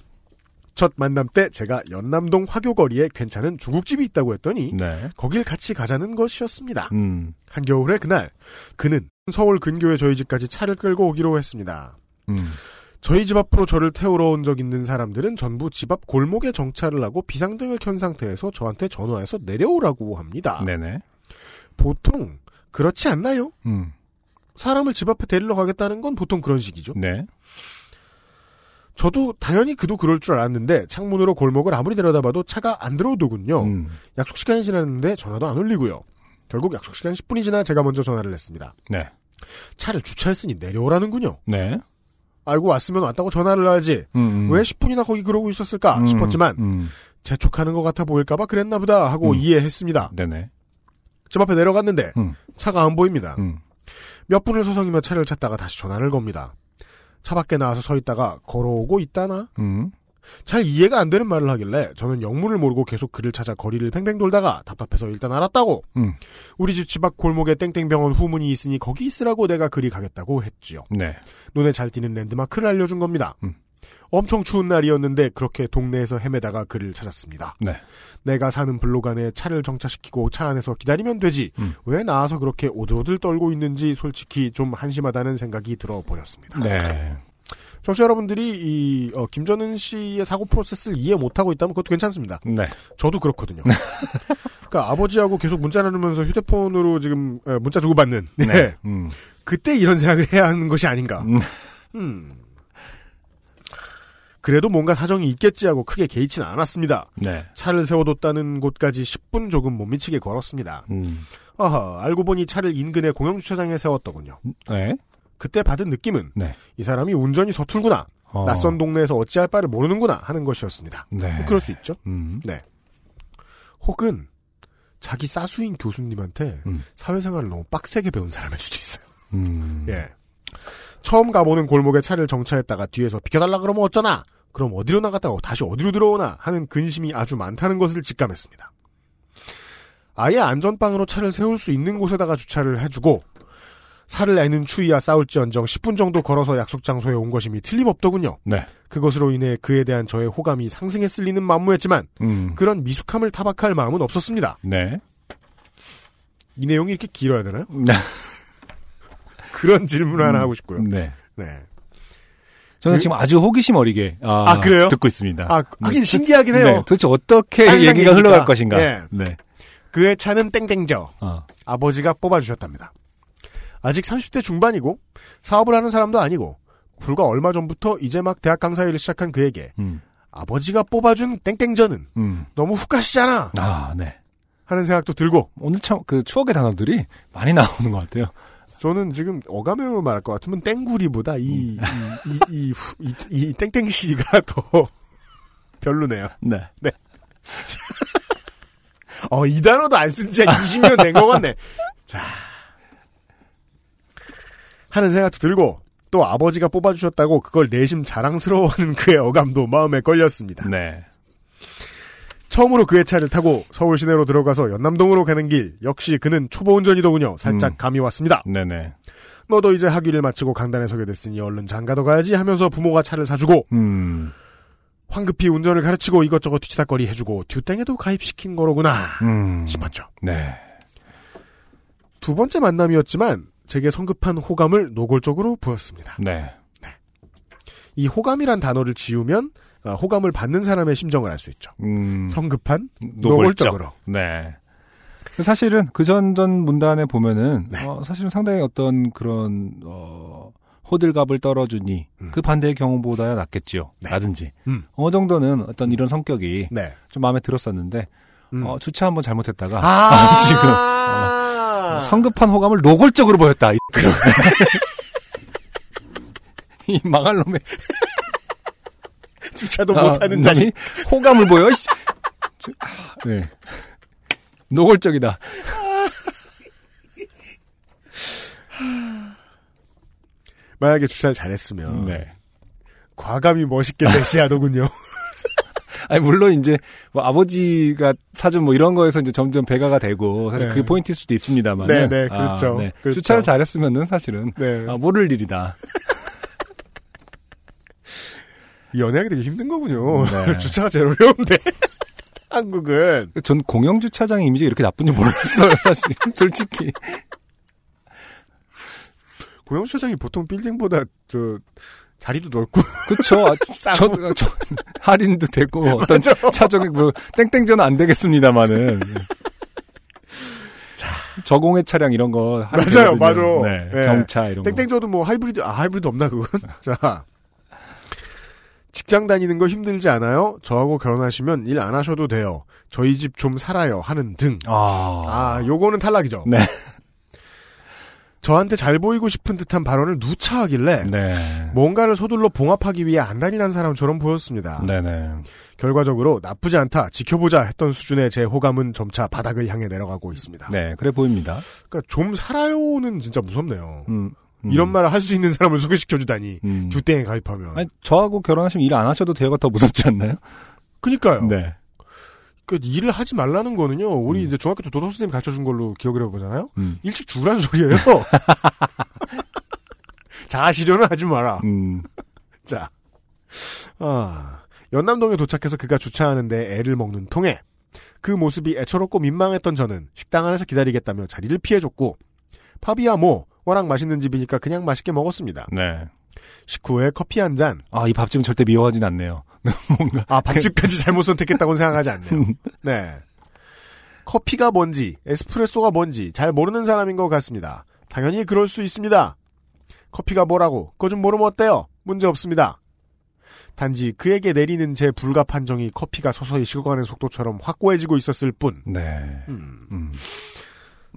Speaker 3: 첫 만남 때 제가 연남동 화교거리에 괜찮은 중국집이 있다고 했더니
Speaker 2: 네.
Speaker 3: 거길 같이 가자는 것이었습니다.
Speaker 2: 음,
Speaker 3: 한겨울의 그날 그는 서울 근교의 저희 집까지 차를 끌고 오기로 했습니다.
Speaker 2: 음.
Speaker 3: 저희 집 앞으로 저를 태우러 온 적 있는 사람들은 전부 집 앞 골목에 정차를 하고 비상등을 켠 상태에서 저한테 전화해서 내려오라고 합니다.
Speaker 2: 네네.
Speaker 3: 보통 그렇지 않나요?
Speaker 2: 음,
Speaker 3: 사람을 집 앞에 데리러 가겠다는 건 보통 그런 식이죠.
Speaker 2: 네.
Speaker 3: 저도 당연히 그도 그럴 줄 알았는데 창문으로 골목을 아무리 내려다봐도 차가 안 들어오더군요.
Speaker 2: 음,
Speaker 3: 약속 시간이 지났는데 전화도 안 울리고요. 결국 약속 시간 10분이 지나 제가 먼저 전화를 했습니다.
Speaker 2: 네.
Speaker 3: 차를 주차했으니 내려오라는군요.
Speaker 2: 네.
Speaker 3: 알고 왔으면 왔다고 전화를 하지.
Speaker 2: 음, 음.
Speaker 3: 왜 10분이나 거기 그러고 있었을까
Speaker 2: 음,
Speaker 3: 싶었지만
Speaker 2: 음,
Speaker 3: 재촉하는 것 같아 보일까봐 그랬나 보다 하고
Speaker 2: 음.
Speaker 3: 이해했습니다.
Speaker 2: 네네.
Speaker 3: 집 앞에 내려갔는데
Speaker 2: 음,
Speaker 3: 차가 안 보입니다.
Speaker 2: 음.
Speaker 3: 몇 분을 서성이며 차를 찾다가 다시 전화를 겁니다. 차 밖에 나와서 서 있다가 걸어오고 있다나?
Speaker 2: 음.
Speaker 3: 잘 이해가 안 되는 말을 하길래 저는 영문을 모르고 계속 그를 찾아 거리를 팽팽 돌다가 답답해서 일단 알았다고
Speaker 2: 음.
Speaker 3: 우리 집 집 앞 골목에 땡땡병원 후문이 있으니 거기 있으라고 내가 그리 가겠다고 했지요.
Speaker 2: 네.
Speaker 3: 눈에 잘 띄는 랜드마크를 알려준 겁니다.
Speaker 2: 음.
Speaker 3: 엄청 추운 날이었는데 그렇게 동네에서 헤매다가 그를 찾았습니다.
Speaker 2: 네.
Speaker 3: 내가 사는 블록 안에 차를 정차시키고 차 안에서 기다리면 되지
Speaker 2: 음.
Speaker 3: 왜 나와서 그렇게 오들오들 떨고 있는지 솔직히 좀 한심하다는 생각이 들어버렸습니다.
Speaker 2: 네.
Speaker 3: 청취자 여러분들이 이 어, 김전은 씨의 사고 프로세스를 이해 못하고 있다면 그것도 괜찮습니다.
Speaker 2: 네.
Speaker 3: 저도 그렇거든요. 그러니까 아버지하고 계속 문자 나누면서 휴대폰으로 지금 에, 문자 주고받는 네.
Speaker 2: 네. 음.
Speaker 3: 그때 이런 생각을 해야 하는 것이 아닌가.
Speaker 2: 음.
Speaker 3: 음. 그래도 뭔가 사정이 있겠지 하고 크게 개의치는 않았습니다.
Speaker 2: 네.
Speaker 3: 차를 세워뒀다는 곳까지 10분 조금 못 미치게 걸었습니다.
Speaker 2: 음.
Speaker 3: 아하, 알고 보니 차를 인근의 공영주차장에 세웠더군요.
Speaker 2: 네.
Speaker 3: 그때 받은 느낌은
Speaker 2: 네.
Speaker 3: 이 사람이 운전이 서툴구나.
Speaker 2: 어.
Speaker 3: 낯선 동네에서 어찌할 바를 모르는구나 하는 것이었습니다.
Speaker 2: 네.
Speaker 3: 뭐 그럴 수 있죠.
Speaker 2: 음.
Speaker 3: 네. 혹은 자기 사수인 교수님한테
Speaker 2: 음.
Speaker 3: 사회생활을 너무 빡세게 배운 사람일 수도 있어요.
Speaker 2: 음.
Speaker 3: 예. 처음 가보는 골목에 차를 정차했다가 뒤에서 비켜달라 그러면 어쩌나? 그럼 어디로 나갔다가 다시 어디로 들어오나? 하는 근심이 아주 많다는 것을 직감했습니다. 아예 안전빵으로 차를 세울 수 있는 곳에다가 주차를 해주고 살을 내는 추위야 싸울지언정 10분 정도 걸어서 약속 장소에 온 것임이 틀림없더군요.
Speaker 2: 네.
Speaker 3: 그것으로 인해 그에 대한 저의 호감이 상승했을 리는 만무했지만
Speaker 2: 음.
Speaker 3: 그런 미숙함을 타박할 마음은 없었습니다.
Speaker 2: 네.
Speaker 3: 이 내용이 이렇게 길어야 되나요?
Speaker 2: 네. *laughs*
Speaker 3: 그런 질문 하나 하고 싶고요.
Speaker 2: 네.
Speaker 3: 네.
Speaker 2: 저는
Speaker 3: 그-
Speaker 2: 지금 아주 호기심 어리게 아,
Speaker 3: 아, 그래요?
Speaker 2: 듣고 있습니다.
Speaker 3: 아, 하긴
Speaker 2: 네.
Speaker 3: 신기하긴 해요.
Speaker 2: 네, 도대체 어떻게 얘기가
Speaker 3: 얘기가.
Speaker 2: 흘러갈 것인가.
Speaker 3: 예.
Speaker 2: 네.
Speaker 3: 그의 차는 땡땡저.
Speaker 2: 어.
Speaker 3: 아버지가 뽑아주셨답니다. 아직 30대 중반이고 사업을 하는 사람도 아니고 불과 얼마 전부터 이제 막 대학 강사 일을 시작한 그에게
Speaker 2: 음.
Speaker 3: 아버지가 뽑아준 땡땡저는
Speaker 2: 음.
Speaker 3: 너무 훅 가시잖아
Speaker 2: 아, 네.
Speaker 3: 하는 생각도 들고
Speaker 2: 오늘 참 그 추억의 단어들이 많이 나오는 것 같아요.
Speaker 3: 저는 지금 어감형으로 말할 것 같으면 땡구리보다 이, 이, 이, 이, 이 땡땡 씨가 *laughs* 더 별로네요.
Speaker 2: 네. *laughs*
Speaker 3: 어, 이 단어도 안 쓴지한 20년 된 것 같네. 자. 하는 생각도 들고, 또 아버지가 뽑아주셨다고 그걸 내심 자랑스러워하는 그의 어감도 마음에 걸렸습니다.
Speaker 2: 네.
Speaker 3: 처음으로 그의 차를 타고 서울 시내로 들어가서 연남동으로 가는 길, 역시 그는 초보 운전이더군요. 살짝
Speaker 2: 음.
Speaker 3: 감이 왔습니다.
Speaker 2: 네네.
Speaker 3: 너도 이제 학위를 마치고 강단에 서게 됐으니 얼른 장가도 가야지 하면서 부모가 차를 사주고,
Speaker 2: 음.
Speaker 3: 황급히 운전을 가르치고 이것저것 뒤치다거리 해주고 듀땡에도 가입시킨 거로구나
Speaker 2: 음.
Speaker 3: 싶었죠.
Speaker 2: 네.
Speaker 3: 두 번째 만남이었지만 제게 성급한 호감을 노골적으로 보였습니다.
Speaker 2: 네.
Speaker 3: 이 호감이란 단어를 지우면 아, 호감을 받는 사람의 심정을 알 수 있죠.
Speaker 2: 음.
Speaker 3: 성급한
Speaker 2: 노골적.
Speaker 3: 노골적 으로.
Speaker 2: 네. 사실은 그 전전 문단에 보면은
Speaker 3: 네.
Speaker 2: 어, 사실은 상당히 어떤 그런 어, 호들갑을 떨어주니
Speaker 3: 음.
Speaker 2: 그 반대의 경우보다야 낫겠지요.
Speaker 3: 네.
Speaker 2: 라든지
Speaker 3: 음.
Speaker 2: 어느 정도는 어떤 이런 성격이
Speaker 3: 네.
Speaker 2: 좀 마음에 들었었는데
Speaker 3: 음.
Speaker 2: 어, 주차 한번 잘못했다가
Speaker 3: 아, *laughs*
Speaker 2: 지금
Speaker 3: 아.
Speaker 2: 성급한 호감을 노골적으로 보였다. 이, *laughs* 이 망할 놈의
Speaker 3: 주차도
Speaker 2: 아,
Speaker 3: 못하는 자식.
Speaker 2: 놈이 호감을 보여. 아, 네. 노골적이다.
Speaker 3: 만약에 주차를 잘했으면
Speaker 2: 네.
Speaker 3: 과감히 멋있게 대시하더군요. *laughs* *laughs*
Speaker 2: 아니 물론 이제 뭐 아버지가 사준 뭐 이런 거에서 이제 점점 배가가 되고 사실
Speaker 3: 네.
Speaker 2: 그게 포인트일 수도 있습니다만
Speaker 3: 네, 네, 그렇죠. 그렇죠.
Speaker 2: 주차를 잘했으면은 사실은
Speaker 3: 네.
Speaker 2: 아, 모를 일이다.
Speaker 3: 이 *laughs* 연애하기 되게 힘든 거군요.
Speaker 2: 네. *laughs*
Speaker 3: 주차가 제일 어려운데. 한국은.
Speaker 2: 전 공영 주차장 이미지가 이렇게 나쁜지 몰랐어요 사실 솔직히.
Speaker 3: 공영 주차장이 보통 빌딩보다 저 자리도 넓고 *laughs*
Speaker 2: 그쵸. 아, *laughs*
Speaker 3: 싸고.
Speaker 2: 저, 저, 할인도 되고, 어떤. 차종이 뭐, 땡땡전은 안 되겠습니다만은. 저공해 차량 이런 거.
Speaker 3: 맞아요,
Speaker 2: 할인되거든요.
Speaker 3: 맞아.
Speaker 2: 네,
Speaker 3: 네.
Speaker 2: 경차 이런 거.
Speaker 3: 땡땡저도 뭐 하이브리드 아 하이브리드 없나 그건? *laughs* 자. 직장 다니는 거 힘들지 않아요? 저하고 결혼하시면 일 안 하셔도 돼요. 저희 집 좀 살아요. 하는 등.
Speaker 2: 아.
Speaker 3: 아, 요거는 탈락이죠.
Speaker 2: 네.
Speaker 3: 저한테 잘 보이고 싶은 듯한 발언을 누차 하길래
Speaker 2: 네.
Speaker 3: 뭔가를 서둘러 봉합하기 위해 안달이난 사람처럼 보였습니다.
Speaker 2: 네네.
Speaker 3: 결과적으로 나쁘지 않다, 지켜보자 했던 수준의 제 호감은 점차 바닥을 향해 내려가고 있습니다.
Speaker 2: 네, 그래 보입니다.
Speaker 3: 그러니까 좀 살아요는 진짜 무섭네요.
Speaker 2: 음, 음.
Speaker 3: 이런 말을 할 수 있는 사람을 소개시켜주다니
Speaker 2: 음.
Speaker 3: 주땡에 가입하면.
Speaker 2: 아니, 저하고 결혼하시면 일 안 하셔도 돼요가 더 무섭지 않나요?
Speaker 3: 그니까요.
Speaker 2: 네.
Speaker 3: 그 일을 하지 말라는 거는요. 우리 이제 중학교 때 도덕 선생님 가르쳐 준 걸로 기억을 해보잖아요.
Speaker 2: 음.
Speaker 3: 일찍 죽으라는 소리예요. *laughs* 자아실현은 하지 마라.
Speaker 2: 음. *laughs*
Speaker 3: 자, 아, 연남동에 도착해서 그가 주차하는데 애를 먹는 통에 그 모습이 애처롭고 민망했던 저는 식당 안에서 기다리겠다며 자리를 피해줬고 팝이야 뭐 워낙 맛있는 집이니까 그냥 맛있게 먹었습니다.
Speaker 2: 네.
Speaker 3: 식후에 커피 한 잔.
Speaker 2: 아, 이 밥집은 절대 미워하진 않네요. *laughs* 뭔가.
Speaker 3: 아, 밥집까지 잘못 선택했다고 생각하지 않네요. *laughs* 네. 커피가 뭔지, 에스프레소가 뭔지 잘 모르는 사람인 것 같습니다. 당연히 그럴 수 있습니다. 커피가 뭐라고, 그거 좀 모르면 어때요? 문제 없습니다. 단지 그에게 내리는 제 불가 판정이 커피가 서서히 식어가는 속도처럼 확고해지고 있었을 뿐.
Speaker 2: 네.
Speaker 3: 음,
Speaker 2: 음.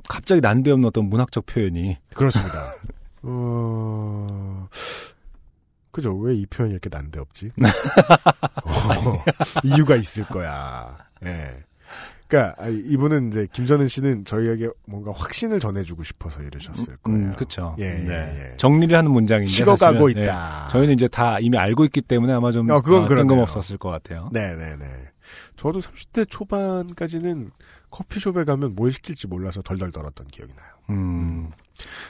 Speaker 2: 갑자기 난데없는 어떤 문학적 표현이.
Speaker 3: 그렇습니다. *laughs* 어... 그죠? 왜 이 표현이 이렇게 난데없지? *laughs* 어, 이유가 있을 거야. 예. 그니까, 아, 이분은 이제, 김전은 씨는 저희에게 뭔가 확신을 전해주고 싶어서 이러셨을 거예요.
Speaker 2: 음, 그쵸.
Speaker 3: 예, 예,
Speaker 2: 네.
Speaker 3: 예.
Speaker 2: 정리를 하는 문장인데.
Speaker 3: 식어가고
Speaker 2: 사실은,
Speaker 3: 있다.
Speaker 2: 예, 저희는 이제 다 이미 알고 있기 때문에 아마 좀
Speaker 3: 어, 그건
Speaker 2: 아. 뜬금없었을 것 같아요.
Speaker 3: 네 네 네. 저도 30대 초반까지는 커피숍에 가면 뭘 시킬지 몰라서 덜덜 떨었던 기억이 나요.
Speaker 2: 음.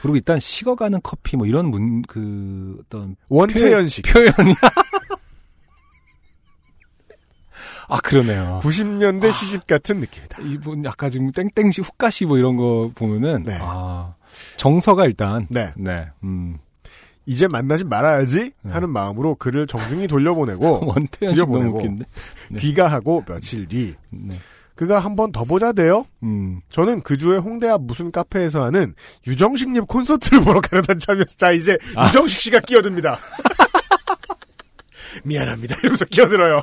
Speaker 2: 그리고 일단 식어가는 커피 뭐 이런 문, 그, 어떤.
Speaker 3: 원태연식.
Speaker 2: 표현, 표현이. *laughs* 아, 그러네요.
Speaker 3: 90년대 시집 같은 느낌이다.
Speaker 2: 이분 약간 지금 땡땡시 훅가시 뭐 이런 거 보면은.
Speaker 3: 네.
Speaker 2: 아, 정서가 일단.
Speaker 3: 네.
Speaker 2: 네. 음.
Speaker 3: 이제 만나지 말아야지 하는 마음으로 그를 정중히 돌려보내고 *laughs*
Speaker 2: 원태연식 너무
Speaker 3: 들여보내고
Speaker 2: 웃긴데. 네.
Speaker 3: 귀가하고 며칠 뒤
Speaker 2: 네.
Speaker 3: 그가 한 번 더 보자 돼요.
Speaker 2: 음.
Speaker 3: 저는 그 주에 홍대 앞 무슨 카페에서 하는 유정식님 콘서트를 보러 가려던 참이었어. 자 이제
Speaker 2: 아.
Speaker 3: 유정식 씨가 끼어듭니다. *laughs* 미안합니다. 이러면서 끼어들어요.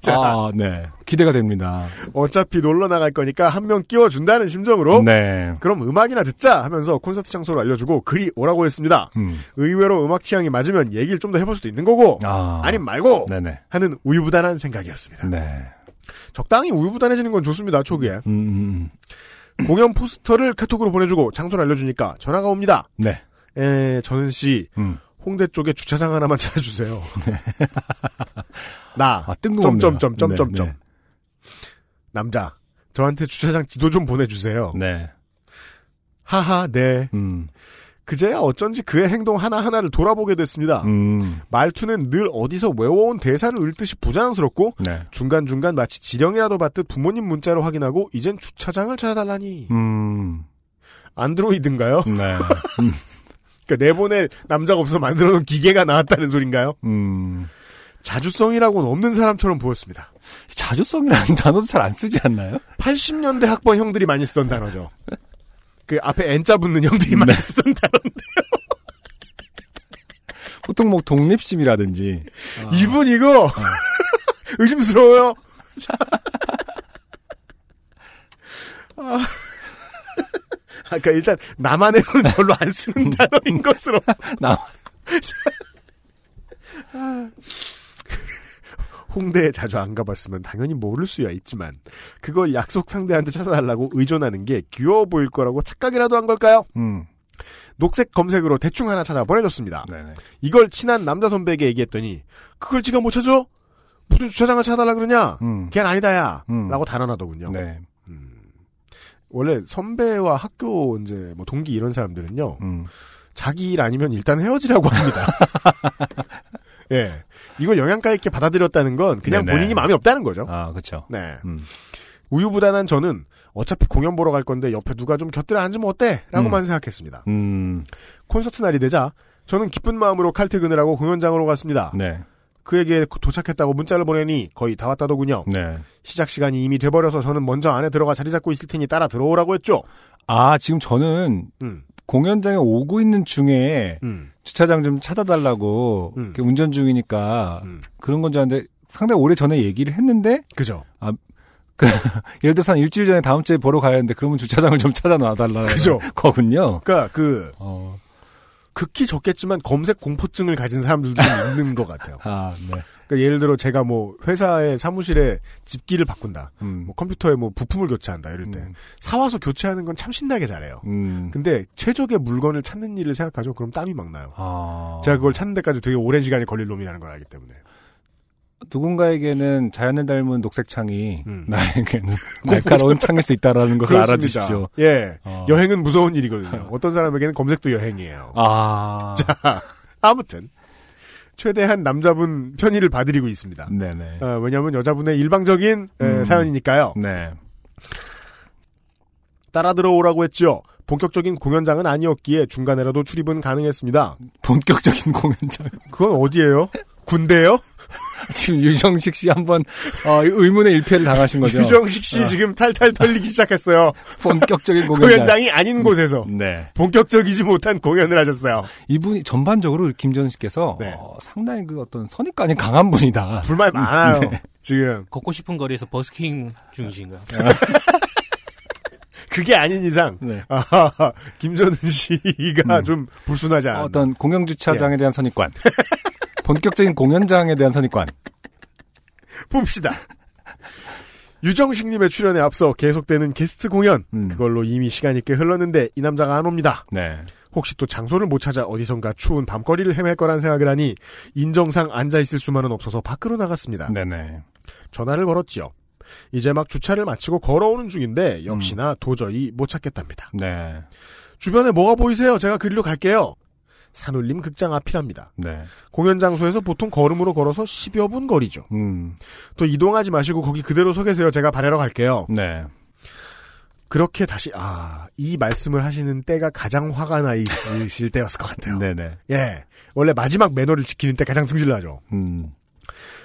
Speaker 3: 자
Speaker 2: 아, 네. 기대가 됩니다.
Speaker 3: 어차피 놀러 나갈 거니까 한 명 끼워준다는 심정으로
Speaker 2: 네.
Speaker 3: 그럼 음악이나 듣자 하면서 콘서트 장소를 알려주고 그리 오라고 했습니다.
Speaker 2: 음.
Speaker 3: 의외로 음악 취향이 맞으면 얘기를 좀 더 해볼 수도 있는 거고
Speaker 2: 아.
Speaker 3: 아님 말고
Speaker 2: 네네.
Speaker 3: 하는 우유부단한 생각이었습니다.
Speaker 2: 네.
Speaker 3: 적당히 우유부단해지는 건 좋습니다. 초기에
Speaker 2: 음, 음, 음.
Speaker 3: 공연 포스터를 카톡으로 보내주고 장소를 알려주니까 전화가 옵니다.
Speaker 2: 네.
Speaker 3: 에 전은 씨
Speaker 2: 음.
Speaker 3: 홍대 쪽에 주차장 하나만 *laughs* 찾아주세요. 나
Speaker 2: 아, 뜬금없네요.
Speaker 3: 점점점점점점
Speaker 2: 네, 네.
Speaker 3: 남자 저한테 주차장 지도 좀 보내주세요.
Speaker 2: 네.
Speaker 3: 하하 네.
Speaker 2: 음.
Speaker 3: 그제야 어쩐지 그의 행동 하나하나를 돌아보게 됐습니다.
Speaker 2: 음.
Speaker 3: 말투는 늘 어디서 외워온 대사를 읽듯이 부자연스럽고
Speaker 2: 네.
Speaker 3: 중간중간 마치 지령이라도 받듯 부모님 문자로 확인하고 이젠 주차장을 찾아달라니
Speaker 2: 음.
Speaker 3: 안드로이드인가요?
Speaker 2: 네. *laughs* 음.
Speaker 3: 그러니까 내보낼 남자가 없어서 만들어 놓은 기계가 나왔다는 소린가요?
Speaker 2: 음.
Speaker 3: 자주성이라고는 없는 사람처럼 보였습니다.
Speaker 2: 자주성이라는 단어도 잘 안 쓰지 않나요?
Speaker 3: 80년대 학번 형들이 많이 쓰던 단어죠. 그 앞에 N자 붙는 형들이 많이 쓰던 단어인데 *laughs*
Speaker 2: 보통 뭐 독립심이라든지. 아,
Speaker 3: 이분 이거 *laughs* 의심스러워요. *laughs* 아, 그러니까 일단 남한에는 별로 안 쓰는 단어인 것으로.
Speaker 2: 남
Speaker 3: 홍대에 자주 안 가봤으면 당연히 모를 수야 있지만 그걸 약속 상대한테 찾아달라고 의존하는 게 귀여워 보일 거라고 착각이라도 한 걸까요?
Speaker 2: 음.
Speaker 3: 녹색 검색으로 대충 하나 찾아 보내줬습니다.
Speaker 2: 네네.
Speaker 3: 이걸 친한 남자 선배에게 얘기했더니 그걸 지가 못 찾아? 무슨 주차장을 찾아달라 그러냐?
Speaker 2: 음.
Speaker 3: 걔는 아니다야.
Speaker 2: 음.
Speaker 3: 라고 단언하더군요.
Speaker 2: 네.
Speaker 3: 원래 선배와 학교 이제 뭐 동기 이런 사람들은요.
Speaker 2: 음.
Speaker 3: 자기 일 아니면 일단 헤어지라고 합니다. *laughs* 예. 이걸 영양가 있게 받아들였다는 건 그냥
Speaker 2: 네네.
Speaker 3: 본인이 마음이 없다는 거죠.
Speaker 2: 아, 그렇죠.
Speaker 3: 네.
Speaker 2: 음.
Speaker 3: 우유부단한 저는 어차피 공연 보러 갈 건데 옆에 누가 좀 곁들여 앉으면 어때? 라고만 생각했습니다.
Speaker 2: 음.
Speaker 3: 콘서트 날이 되자 저는 기쁜 마음으로 칼퇴근을 하고 공연장으로 갔습니다.
Speaker 2: 네.
Speaker 3: 그에게 도착했다고 문자를 보내니 거의 다 왔다더군요.
Speaker 2: 네.
Speaker 3: 시작 시간이 이미 돼버려서 저는 먼저 안에 들어가 자리 잡고 있을 테니 따라 들어오라고 했죠.
Speaker 2: 아, 지금 저는
Speaker 3: 음.
Speaker 2: 공연장에 오고 있는 중에
Speaker 3: 음.
Speaker 2: 주차장 좀 찾아달라고
Speaker 3: 음.
Speaker 2: 운전 중이니까
Speaker 3: 음.
Speaker 2: 그런 건 줄 알았는데 상당히 오래 전에 얘기를 했는데
Speaker 3: 그죠.
Speaker 2: 아, 그, *laughs* 예를 들어서 한 일주일 전에 다음 주에 보러 가야 하는데 그러면 주차장을 좀 찾아놔달라는
Speaker 3: 그죠.
Speaker 2: 거군요.
Speaker 3: 그러니까 그
Speaker 2: 어.
Speaker 3: 극히 적겠지만 검색 공포증을 가진 사람들도 좀 있는 것 같아요.
Speaker 2: 아, 네.
Speaker 3: 그러니까 예를 들어 제가 뭐 회사의 사무실에 집기를 바꾼다.
Speaker 2: 음.
Speaker 3: 뭐 컴퓨터에 뭐 부품을 교체한다 이럴 때
Speaker 2: 음.
Speaker 3: 사와서 교체하는 건 참 신나게 잘해요.
Speaker 2: 음.
Speaker 3: 근데 최적의 물건을 찾는 일을 생각하죠. 그럼 땀이 막 나요.
Speaker 2: 아.
Speaker 3: 제가 그걸 찾는 데까지 되게 오랜 시간이 걸릴 놈이라는 걸 알기 때문에.
Speaker 2: 누군가에게는 자연을 닮은 녹색 창이
Speaker 3: 음.
Speaker 2: 나에게는 *laughs* 날카로운 창일 수 있다라는 것을
Speaker 3: 그렇습니다.
Speaker 2: 알아주십시오.
Speaker 3: 예.
Speaker 2: 어.
Speaker 3: 여행은 무서운 일이거든요. 어떤 사람에게는 검색도 여행이에요.
Speaker 2: 아. *laughs*
Speaker 3: 자, 아무튼 최대한 남자분 편의를 봐드리고 있습니다.
Speaker 2: 네네.
Speaker 3: 어, 왜냐하면 여자분의 일방적인 에,
Speaker 2: 음.
Speaker 3: 사연이니까요.
Speaker 2: 네.
Speaker 3: 따라 들어오라고 했지요. 본격적인 공연장은 아니었기에 중간에라도 출입은 가능했습니다.
Speaker 2: 본격적인 공연장.
Speaker 3: 그건 어디예요? 군대요? *laughs*
Speaker 2: 지금 유정식 씨 한번 어, 의문의 일패를 당하신 거죠.
Speaker 3: 유정식 씨
Speaker 2: 어,
Speaker 3: 지금 탈탈 털리기 시작했어요. *laughs*
Speaker 2: 본격적인 *laughs* 공연장.
Speaker 3: 공연장이 아닌 곳에서
Speaker 2: 네.
Speaker 3: 본격적이지 못한 공연을 하셨어요.
Speaker 2: 이분이 전반적으로 김전 씨께서
Speaker 3: 네.
Speaker 2: 어, 상당히 그 어떤 선입관이 강한 분이다.
Speaker 3: 불말 많아요.
Speaker 2: 네.
Speaker 3: 지금
Speaker 4: 걷고 싶은 거리에서 버스킹 중이신가요?
Speaker 3: 그게 아닌 이상
Speaker 2: 네.
Speaker 3: 아하하, 김전은 씨가
Speaker 2: 음.
Speaker 3: 좀 불순하지 않았나.
Speaker 2: 어떤 공영 주차장에
Speaker 3: 예.
Speaker 2: 대한 선입관. 본격적인 공연장에 대한 선입관.
Speaker 3: 봅시다. 유정식님의 출연에 앞서 계속되는 게스트 공연
Speaker 2: 음.
Speaker 3: 그걸로 이미 시간이 꽤 흘렀는데 이 남자가 안 옵니다.
Speaker 2: 네.
Speaker 3: 혹시 또 장소를 못 찾아 어디선가 추운 밤거리를 헤맬 거란 생각을 하니 인정상 앉아 있을 수만은 없어서 밖으로 나갔습니다.
Speaker 2: 네네.
Speaker 3: 전화를 걸었지요. 이제 막 주차를 마치고 걸어오는 중인데 역시나 도저히 못 찾겠답니다.
Speaker 2: 네.
Speaker 3: 주변에 뭐가 보이세요? 제가 그리로 갈게요. 산울림 극장 앞이랍니다.
Speaker 2: 네.
Speaker 3: 공연 장소에서 보통 걸음으로 걸어서 10여 분 거리죠.
Speaker 2: 음.
Speaker 3: 또 이동하지 마시고 거기 그대로 서 계세요. 제가 발하러 갈게요.
Speaker 2: 네.
Speaker 3: 그렇게 다시 아, 이 말씀을 하시는 때가 가장 화가 나 있으실 *laughs* 때였을 것 같아요.
Speaker 2: 네네.
Speaker 3: 예. 원래 마지막 매너를 지키는 때 가장 승질나죠.
Speaker 2: 음.